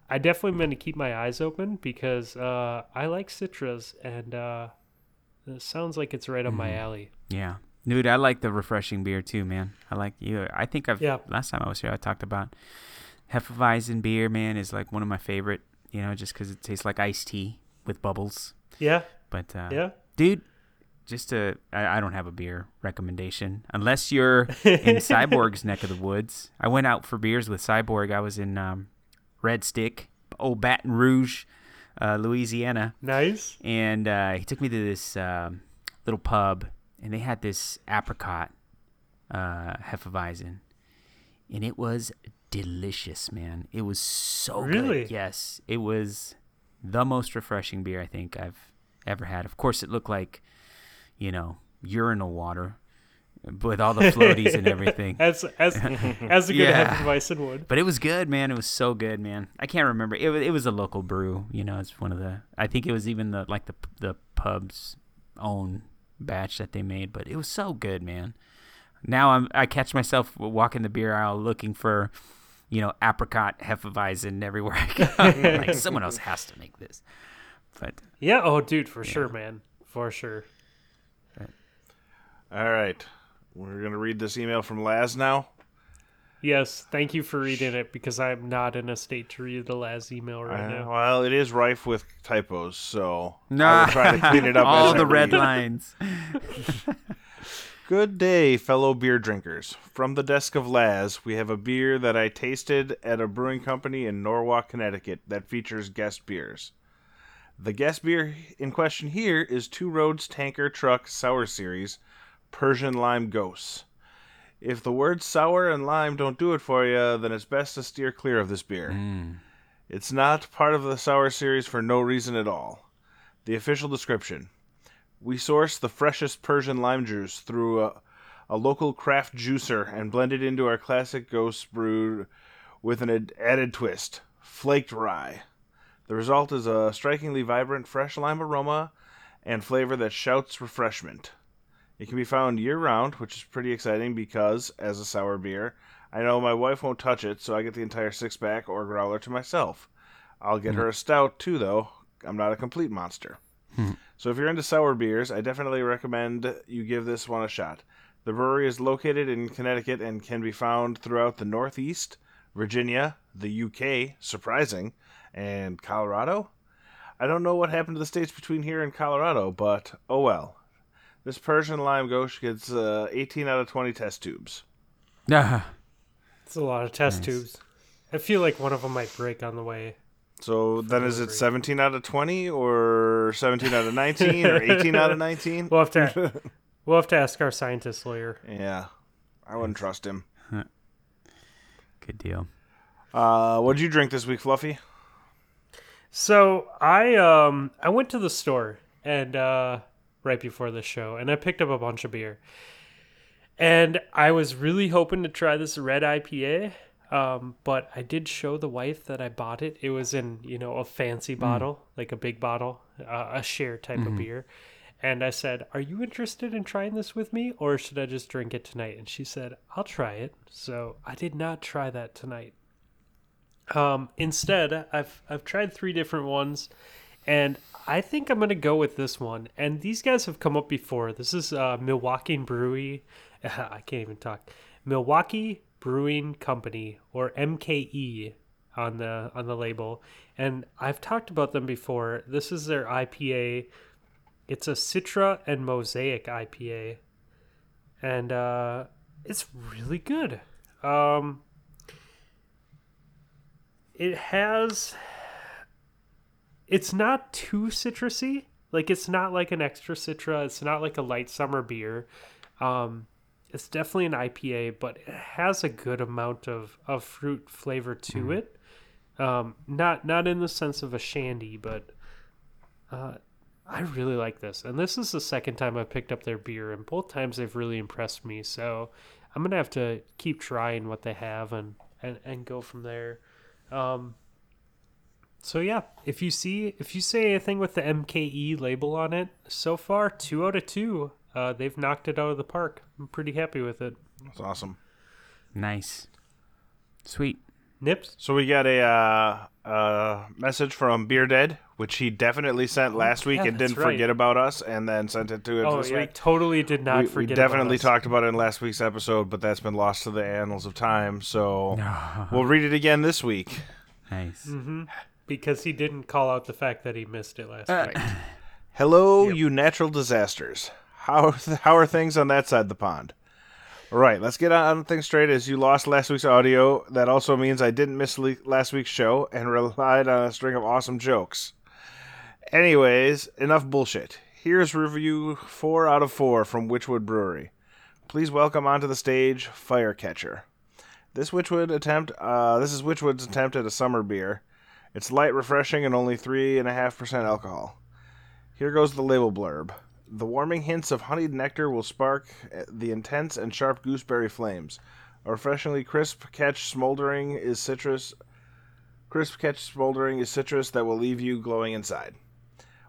I definitely meant to keep my eyes open because uh, I like citras and uh, it sounds like it's right up my alley. Yeah. Dude, I like the refreshing beer too, man. I like you. I think I've Yeah. last time I was here, I talked about Hefeweizen beer, man, is like one of my favorite. You know, just because it tastes like iced tea, with bubbles. Yeah, But uh, yeah. dude, just to I, I don't have a beer recommendation unless you're in Cyborg's neck of the woods. I went out for beers with Cyborg. I was in um, Red Stick, old Baton Rouge, uh, Louisiana, Nice. and uh, he took me to this um, little pub, and they had this apricot uh, hefeweizen, and it was delicious, man. It was so Really? good. Yes, it was the most refreshing beer I think I've ever had. Of course, it looked like, you know, urinal water with all the floaties and everything. As as as a good Yeah. Hefeweizen would. But it was good, man. It was so good, man. I can't remember. It was, it was a local brew. You know, it's one of the. I think it was even the like the the pub's own batch that they made. But it was so good, man. Now I'm I catch myself walking the beer aisle looking for, you know, apricot hefeweizen everywhere I go. like someone else has to make this. But Yeah. Oh, dude, for sure, man. For sure. All right. We're going to read this email from Laz now. Yes. Thank you for reading it because I'm not in a state to read the last email right Uh, now. well, it is rife with typos, so I Nah. will try to clean it up. all as I the red read. lines. Good day, fellow beer drinkers. From the desk of Laz, we have a beer that I tasted at a brewing company in Norwalk, Connecticut that features guest beers. The guest beer in question here is Two Roads Tanker Truck Sour Series Persian Lime Ghosts. If the words sour and lime don't do it for you, then it's best to steer clear of this beer. Mm. It's not part of the sour series for no reason at all. The official description We source the freshest Persian lime juice through a, a local craft juicer and blend it into our classic ghost brew with an ad- added twist flaked rye. The result is a strikingly vibrant fresh lime aroma and flavor that shouts refreshment. It can be found year round, which is pretty exciting because, as a sour beer, I know my wife won't touch it, so I get the entire six pack or growler to myself. I'll get hmm. her a stout too, though. I'm not a complete monster. Hmm. So if you're into sour beers, I definitely recommend you give this one a shot. The brewery is located in Connecticut and can be found throughout the Northeast, Virginia, the UK, surprising, and Colorado. I don't know what happened to the states between here and Colorado, but oh well. This Persian lime ghost gets uh, 18 out of 20 test tubes. Ah, It's a lot of test tubes. I feel like one of them might break on the way. So then is it 17 out of 20 or 17 out of 19 or 18 out of 19? We'll have to we'll have to ask our scientist lawyer. Yeah. I wouldn't trust him. good deal. Uh, what'd you drink this week, Fluffy? So I um I went to the store and uh right before the show and I picked up a bunch of beer. And I was really hoping to try this red IPA. Um, but I did show the wife that I bought it. It was in, you know, a fancy bottle, like a big bottle, uh, a share type of beer. And I said, Are you interested in trying this with me, or should I just drink it tonight? And she said, I'll try it. So I did not try that tonight. Um, instead, I've I've tried three different ones, and I think I'm gonna go with this one. And these guys have come up before. This is uh, Milwaukee Brewery. I can't even talk. Milwaukee Brewing Company or MKE on the on the label, and I've talked about them before. This is their IPA. It's a Citra and Mosaic IPA, and uh, it's really good. Um, it has it's not too citrusy. Like it's not like an extra citra. It's not like a light summer beer. Um it's definitely an ipa but it has a good amount of of fruit flavor to it. Um not not in the sense of a shandy but uh I really like this, and this is the second time I've picked up their beer, and both times they've really impressed me. So I'm gonna have to keep trying what they have and and, and go from there. Um, so yeah, if you see if you say anything with the MKE label on it, so far two out of two, uh, they've knocked it out of the park. I'm pretty happy with it. That's awesome. Nice. Sweet. Nips. So we got a uh, uh, message from Beer Dead, which he definitely sent last week yeah, and didn't right. forget about us, and then sent it to us Oh this yeah, week. totally did not we, we forget. about definitely us. talked about it in last week's episode, but that's been lost to the annals of time. So we'll read it again this week. Nice. Because he didn't call out the fact that he missed it last Uh, week. Hello, you natural disasters. How how are things on that side of the pond? All right, let's get on things straight. As you lost last week's audio, that also means I didn't miss le- last week's show and relied on a string of awesome jokes. Anyways, enough bullshit. Here's review four out of four from Witchwood Brewery. Please welcome onto the stage Firecatcher. This Witchwood attempt, uh, this is Witchwood's attempt at a summer beer. It's light, refreshing, and only three and a half percent alcohol. Here goes the label blurb. The warming hints of honeyed nectar will spark the intense and sharp gooseberry flames. A refreshingly crisp catch smoldering is citrus. Crisp catch smoldering is citrus that will leave you glowing inside.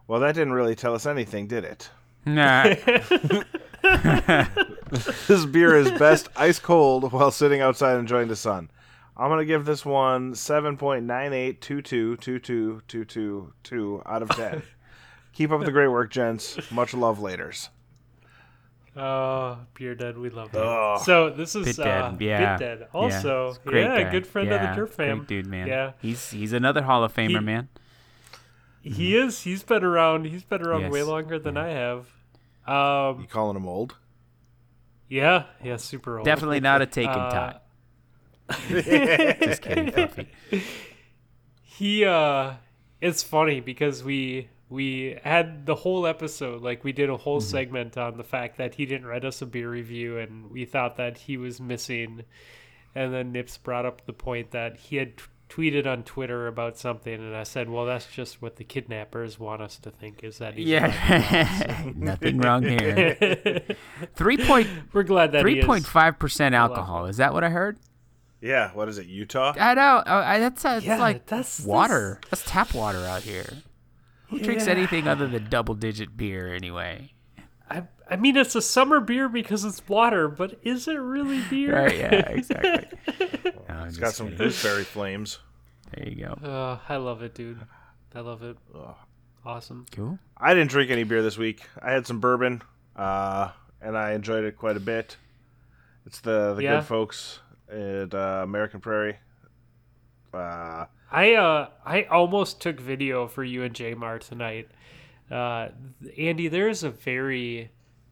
Well, that didn't really tell us anything, did it? Nah. This beer is best ice cold while sitting outside enjoying the sun. I'm gonna give this one seven point nine eight two two two two two two two out of ten. Keep up the great work, gents. Much love, laters. Oh, Beer Dead, we love that. Ugh. So this is Bit uh, dead, yeah. Bit Dead. Also, he's a great yeah, good friend Yeah, of the Jerk fam. Great dude, man. Yeah, He's he's another Hall of Famer, He- man. he is. He's been around. He's been around way longer than I have. Um, You calling him old? yeah, yeah, super old. Definitely not a taken Uh, tie. Just kidding, he uh it's funny because we we had the whole episode like we did a whole Mm-hmm. segment on the fact that he didn't write us a beer review and we thought that he was missing and then nips brought up the point that he had t- tweeted on twitter about something and i said well that's just what the kidnappers want us to think is that he's Yeah, nothing wrong here. Three point we're glad that he three is. point five percent alcohol. Is that what I heard? Yeah. What is it? Utah? I know. Uh, I, that's uh, Yeah, like that's- water. That's tap water out here. Who drinks anything other than double digit beer anyway? I, I mean it's a summer beer because it's water but is it really beer Right? Yeah, exactly. No, I'm It's just got some kidding. gooseberry flames. There you go. Uh, I love it, dude. I love it. Awesome. Cool. I didn't drink any beer this week. I had some bourbon, uh, and I enjoyed it quite a bit. It's the the Yeah. good folks at uh, American Prairie. Uh, I uh I almost took video for you and Jmar tonight. Uh, Andy, there's a very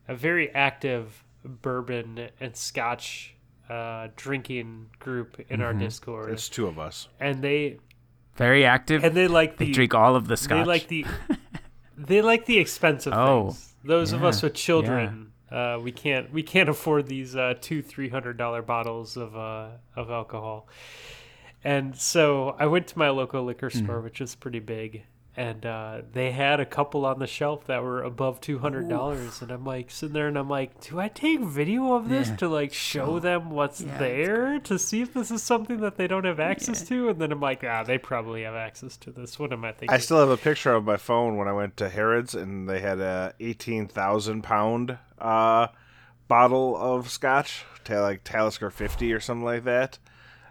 a very active bourbon and Scotch uh, drinking group in our Discord, it's two of us. and they Very active. and they like they drink all of the scotch. they like the they like the expensive Oh, things. Those of us with children, uh, we can't we can't afford these uh, two three hundred dollar bottles of uh, of alcohol. And so I went to my local liquor Mm-hmm. store, which is pretty big, and uh, they had a couple on the shelf that were above two hundred dollars. And I'm like sitting there, and I'm like, do I take video of this Yeah. to like show them what's Yeah, there to see if this is something that they don't have access to? And then I'm like, ah, they probably have access to this. What am I thinking? I still have a picture of my phone when I went to Harrods, and they had a eighteen thousand pound uh, bottle of scotch, ta- like Talisker fifty or something like that.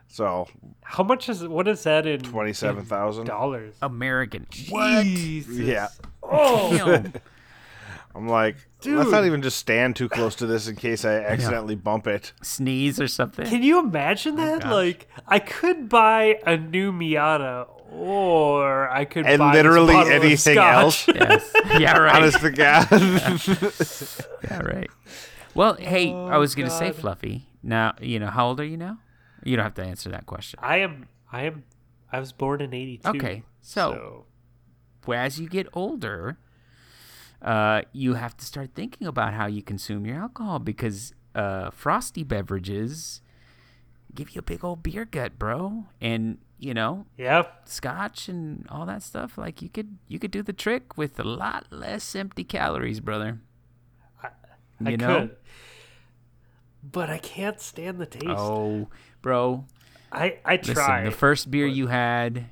So How much is what is that in twenty seven thousand. dollars? American. Jesus. Yeah, Oh, I'm like, Dude. let's not even just stand too close to this in case I accidentally bump it. Sneeze or something. can you imagine that? like, I could buy a new Miata, or I could And buy this literally bottle of anything scotch. else. yes. Yeah. Right. Honest to God. Yeah. Right. Well, hey, I was gonna say, Oh, Fluffy. Now, you know, how old are you now? You don't have to answer that question. I am. I am. I was born in '82. Okay, so- Well, as you get older, uh, you have to start thinking about how you consume your alcohol because uh, frosty beverages give you a big old beer gut, bro. And you know, Yep. scotch and all that stuff. Like you could you could do the trick with a lot less empty calories, brother. I You know? could. But I can't stand the taste. Oh, bro. I I Listen, the first beer you had,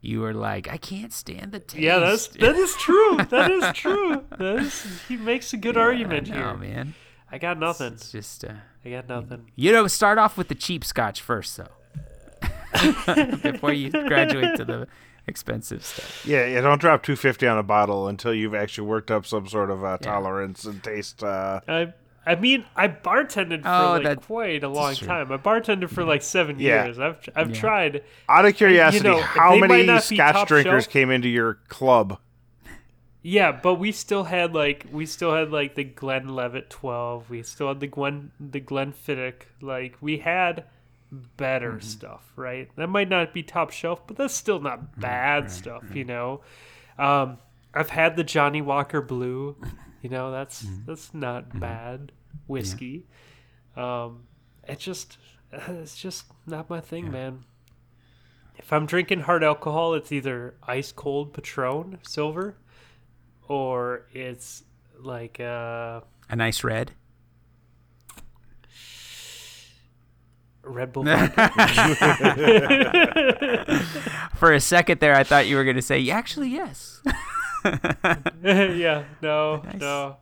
you were like, I can't stand the taste. yeah, that's that is true. That is true. That is. He makes a good argument no, here. man. I got nothing. It's just uh, I got nothing. you know, start off with the cheap scotch first, though, before you graduate to the expensive stuff. yeah, yeah. Don't drop two fifty on a bottle until you've actually worked up some sort of uh, tolerance and taste. Uh, I I mean, I bartended for Oh, like that- quite a long true. time. I bartended for like seven Yeah. years. I've I've Yeah. tried. Out of curiosity, know, how many Scotch drinkers shelf. came into your club? Yeah, but we still had like we still had like the Glenlivet twelve. We still had the Gwen the Glenfiddich. Like we had better Mm-hmm. stuff, right? That might not be top shelf, but that's still not bad stuff, you know. Um, I've had the Johnnie Walker Blue. You know, that's Mm-hmm. that's not bad whiskey. Um, it just it's just not my thing, man. If I'm drinking hard alcohol, it's either ice cold Patron silver, or it's like uh, A nice red. Red Bull. For a second there, I thought you were going to say, actually, yes. yeah, no, Nice. no,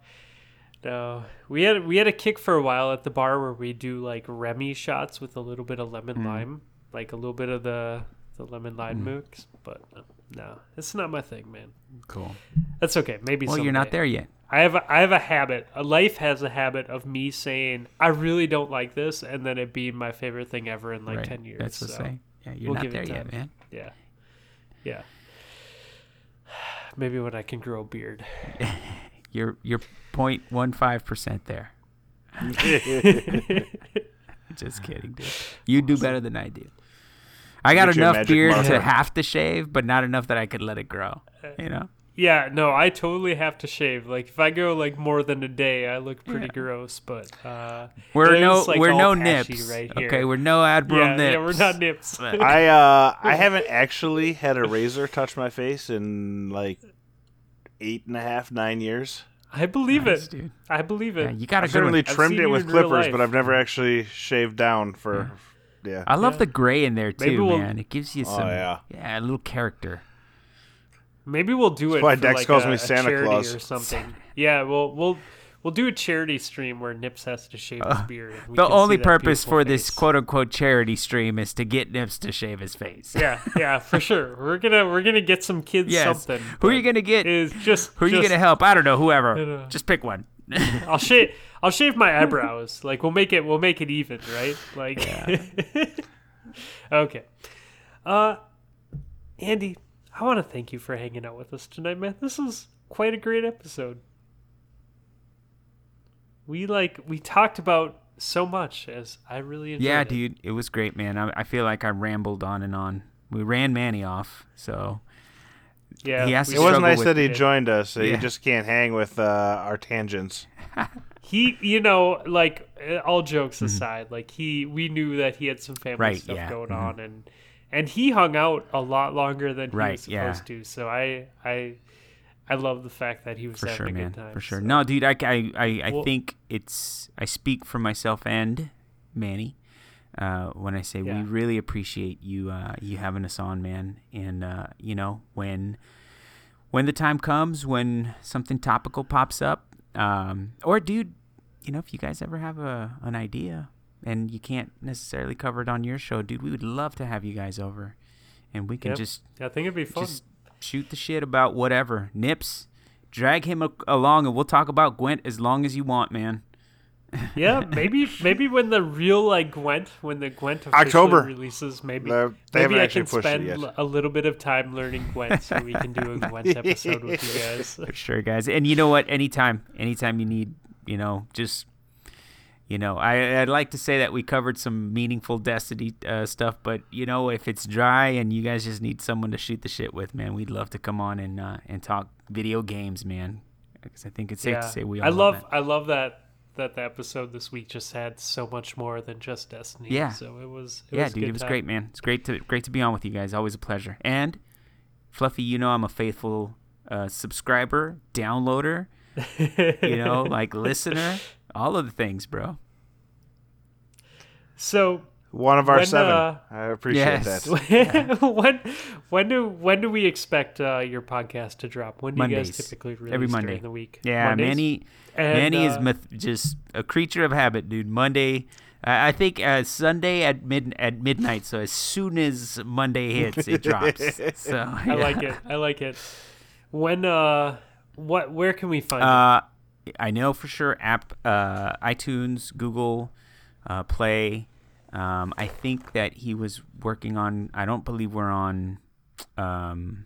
no. We had we had a kick for a while at the bar where we do like Remy shots with a little bit of lemon Mm. lime, like a little bit of the the lemon lime mix. But uh, no, it's not my thing, man. Cool. That's okay. Maybe. Well, you're not there yet. I have a, I have a habit. A life has a habit of me saying I really don't like this, and then it being my favorite thing ever in like right. ten years. That's the so, say. Yeah, you're we'll not there yet, man. Yeah, yeah. Maybe when I can grow a beard. You're you're 0.15 percent there. Just kidding, dude. You do better than I do. I got enough beard marker. to have to shave, but not enough that I could let it grow. You know? Yeah, no, I totally have to shave. Like if I go like more than a day, I look pretty Yeah. gross. But uh, We're no is, like, we're no nips. right here. okay, we're no Admiral yeah, nips. yeah, we're not nips. I uh I haven't actually had a razor touch my face in like eight and a half, nine years. I believe Nice, it. dude. I believe Yeah, it. you got a I've good certainly trimmed it with clippers, but I've never actually shaved down for yeah. I love Yeah. the gray in there too, we'll- man. It gives you Oh, some yeah. yeah, a little character. Maybe we'll do it why for Dex like calls a, me Santa Claus. or something. Yeah, we'll we'll we'll do a charity stream where Nips has to shave his uh, beard. the only purpose beautiful for this quote unquote charity stream is to get Nips to shave his face. Yeah, yeah, for sure. We're gonna we're gonna get some kids Yes. something. Who are you gonna get? Is just Who are you gonna help? I don't know. Whoever. Don't know. Just pick one. I'll shave I'll shave my eyebrows. Like we'll make it we'll make it even, right? Like Okay. Uh Andy, I want to thank you for hanging out with us tonight, man. This is quite a great episode. We like we talked about so much as I really enjoyed Yeah, it. dude, it was great, man. I, I feel like I rambled on and on. We ran Manny off, so Yeah. He has It was nice that he it. joined us. He Yeah. just can't hang with uh, our tangents. he you know like uh, all jokes aside like he we knew that he had some family Mm-hmm. Right, stuff yeah, going mhm. on and and he hung out a lot longer than he was supposed yeah. to so i i i love the fact that he was for having sure, a man. good time For sure. so. No, dude, I, I, I, I Well- think it's. I speak for myself and Manny uh, when I say we really appreciate you, uh, you having us on, man. And uh, you know when, when the time comes, when something topical pops up, um, or dude, you know, if you guys ever have a an idea and you can't necessarily cover it on your show, dude, we would love to have you guys over, and we can Yep. just i think it'd be fun just shoot the shit about whatever. Nips, drag him a- along, and we'll talk about Gwent as long as you want, man. Yeah maybe maybe when the real like gwent when the gwent officially October. releases maybe They're- they maybe i can spend a little bit of time learning gwent so we can do a gwent episode with you guys For sure, guys. And you know what? Anytime, anytime you need, you know, just, you know, I I'd like to say that we covered some meaningful Destiny uh, stuff, but you know, if it's dry and you guys just need someone to shoot the shit with, man, we'd love to come on and uh, and talk video games, man. Because I think it's safe to say we all I love that. I love that that the episode this week just had so much more than just Destiny. Yeah. So it was it yeah, was dude, good it was time. great, man. It's great to great to be on with you guys. Always a pleasure. And Fluffy, you know I'm a faithful uh, subscriber, downloader, you know, like listener, all of the things, bro. So One of our When, seven. uh, I appreciate Yes. that. when when do when do we expect uh, your podcast to drop? When do you Mondays. guys typically release Every Monday. during the week? Yeah, Mondays? Manny, And, Manny is uh, myth- just a creature of habit, dude. Monday, I I think uh, Sunday at mid at midnight. So as soon as Monday hits, it drops. So I like it. I like it. When uh, what where can we find it? Uh, I know for sure app uh, iTunes, Google uh, Play. Um, I think that he was working on. I don't believe we're on um,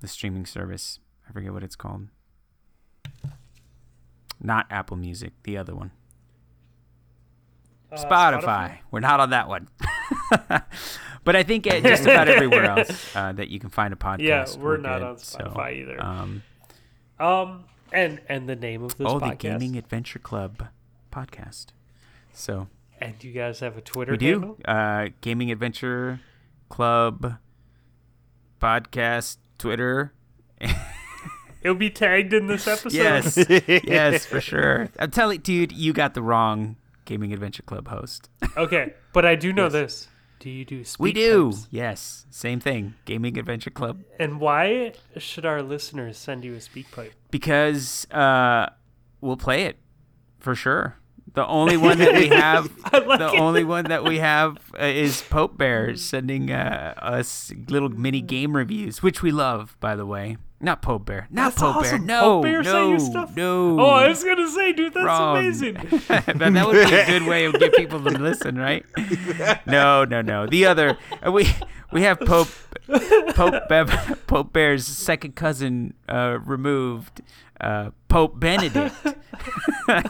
the streaming service. I forget what it's called. Not Apple Music, the other one. Uh, Spotify. We're not on that one. but I think just about everywhere else uh, that you can find a podcast. Yeah, we're not good. on Spotify either. Um, Um, and and the name of this oh, the. Gaming Adventure Club podcast. So And do you guys have a Twitter we do uh, Gaming Adventure Club podcast Twitter. It'll be tagged in this episode. Yes, yes, for sure. I'm telling, dude, you got the wrong Gaming Adventure Club host. Okay, but I do know this. Do you do speak we do. Yes, same thing. Gaming Adventure Club. And why should our listeners send you a speak pipe? because uh, we'll play it for sure. The only one that we have, the only one that we have uh, is Pope Bear sending uh, us little mini game reviews, which we love, by the way. Not Pope Bear, not That's Pope Bear. No, Pope Bear no, you stuff? no. Oh, I was gonna say, dude, that's Wrong. amazing. that, that would be a good way of get people to listen, right? No, no, no. The other uh, we we have Pope Pope Bev, Pope Bear's second cousin uh, removed, uh, Pope Benedict. uh,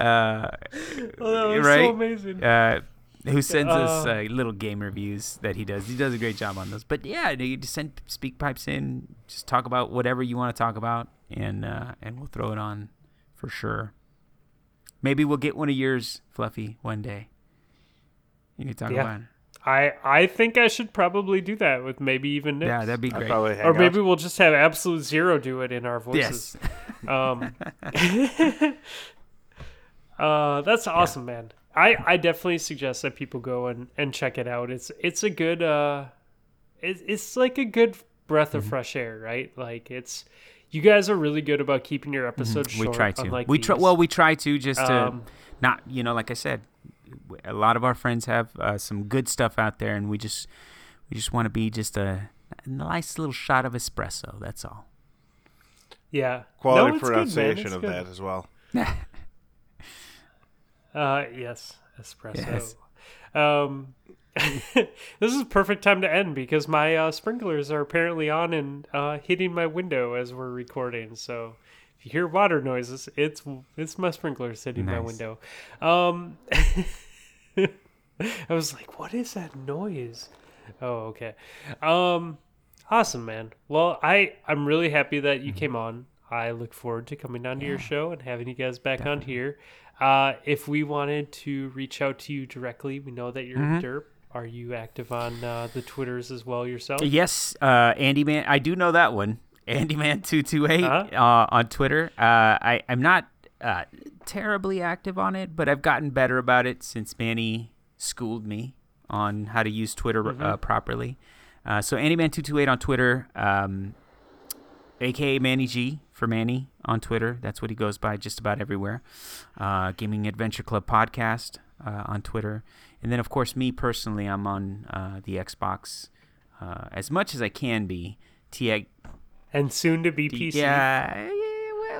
Oh, that was right? so amazing. uh, who sends us Uh, uh, little game reviews that he does. He does a great job on those. But yeah, you just send speak pipes in. Just talk about whatever you want to talk about, and uh, and we'll throw it on for sure. Maybe we'll get one of yours, Fluffy, one day. You can talk Yeah. about it. I I think I should probably do that with maybe even Nips. Yeah, that'd be great. probably hang or out. maybe we'll just have absolute zero do it in our voices. yes. Um, uh, that's awesome, man. I, I definitely suggest that people go and, and check it out. It's it's a good uh, it, it's like a good breath Mm-hmm. of fresh air, right? Like it's you guys are really good about keeping your episodes Mm-hmm. we try to. unlike we try. Well, we try to just to Um, not. You know, like I said, w- a lot of our friends have uh, some good stuff out there, and we just we just want to be just a, a nice little shot of espresso. That's all. yeah, Quality No, it's good, pronunciation of good. that as well. Uh, yes, espresso. Yes. Um, this is a perfect time to end because my uh, sprinklers are apparently on and uh, hitting my window as we're recording. So if you hear water noises, it's it's my sprinklers hitting my window. Um, I was like, "What is that noise?" Oh, okay. Um, awesome, man. Well, I I'm really happy that Mm-hmm. you came on. I look forward to coming onto your show and having you guys back on here. Uh, if we wanted to reach out to you directly, we know that you're Mm-hmm. Derp. Are you active on uh, the Twitters as well yourself? Yes, uh, Andy Man. I do know that one. Andy Man two two eight Uh-huh. uh on Twitter. Uh, I I'm not uh, terribly active on it, but I've gotten better about it since Manny schooled me on how to use Twitter uh, properly. Uh, so Andy Man two two eight on Twitter. Um, aka Manny G for Manny on Twitter. That's what he goes by just about everywhere. Uh, Gaming Adventure Club podcast uh, on Twitter, and then of course me personally, I'm on uh, the Xbox uh, as much as I can be. TX, and soon to be PC. yeah,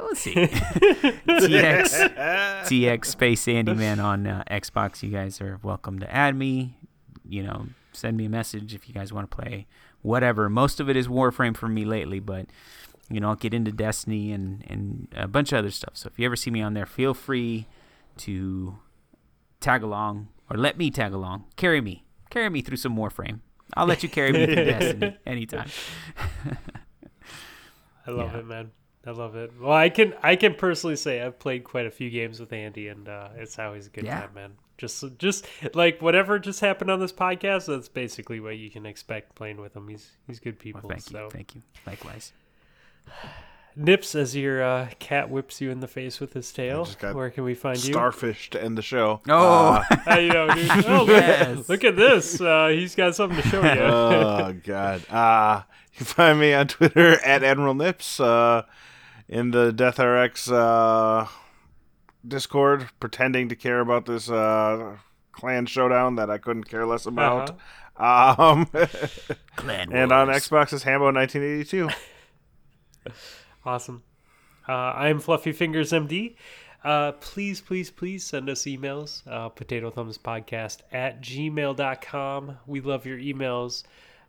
we'll see. TX, TX Space Andy Man on uh, Xbox. You guys are welcome to add me. You know, send me a message if you guys want to play whatever. Most of it is Warframe for me lately, but you know, I'll get into Destiny and and a bunch of other stuff. So if you ever see me on there, feel free to tag along or let me tag along. Carry me, carry me through some Warframe. I'll let you carry me through Destiny anytime. I love Yeah. it, man. I love it. Well, I can I can personally say I've played quite a few games with Andy, and uh, it's always a good Yeah. time, man. Just just like whatever just happened on this podcast, that's basically what you can expect playing with him. He's he's good people. Well, thank you, so thank you. Likewise. Nips, as your uh, cat whips you in the face with his tail, where can we find you? Starfish to end the show. Oh, How you know, dude? Oh, look, Yes. look at this. Uh, he's got something to show you. oh God. Uh you can find me on Twitter at Admiral Nips. Uh, in the Death RX uh, Discord, pretending to care about this uh, clan showdown that I couldn't care less about. Um, Clan and on Wars. Xbox is Hambo 1982. awesome. Uh, I'm Fluffy Fingers MD. Uh, please, please, please send us emails. Uh, Potato Thumbs Podcast at gmail.com. We love your emails.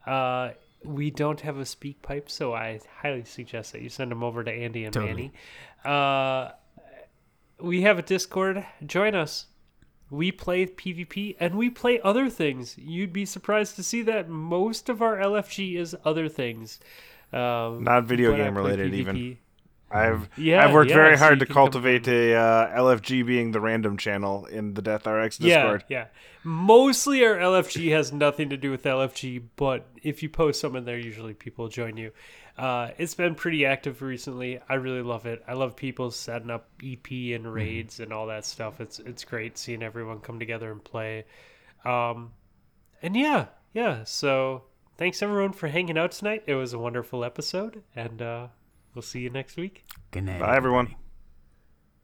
Uh, we don't have a speak pipe, so I highly suggest that you send them over to Andy and Totally. Manny. Uh, we have a Discord. Join us. We play PvP and we play other things. You'd be surprised to see that most of our LFG is other things. Um, Not video game related PvP. even. I've Yeah, I've worked yeah, very so hard to cultivate a uh, LFG being the random channel in the Death RX Discord. Yeah, yeah. Mostly our LFG has nothing to do with LFG, but if you post some in there, usually people join you. Uh, it's been pretty active recently. I really love it. I love people setting up EP and raids and all that stuff. It's it's great seeing everyone come together and play. Um, and yeah, yeah. So thanks everyone for hanging out tonight. It was a wonderful episode, and uh, we'll see you next week. Good night. Bye everyone. everybody.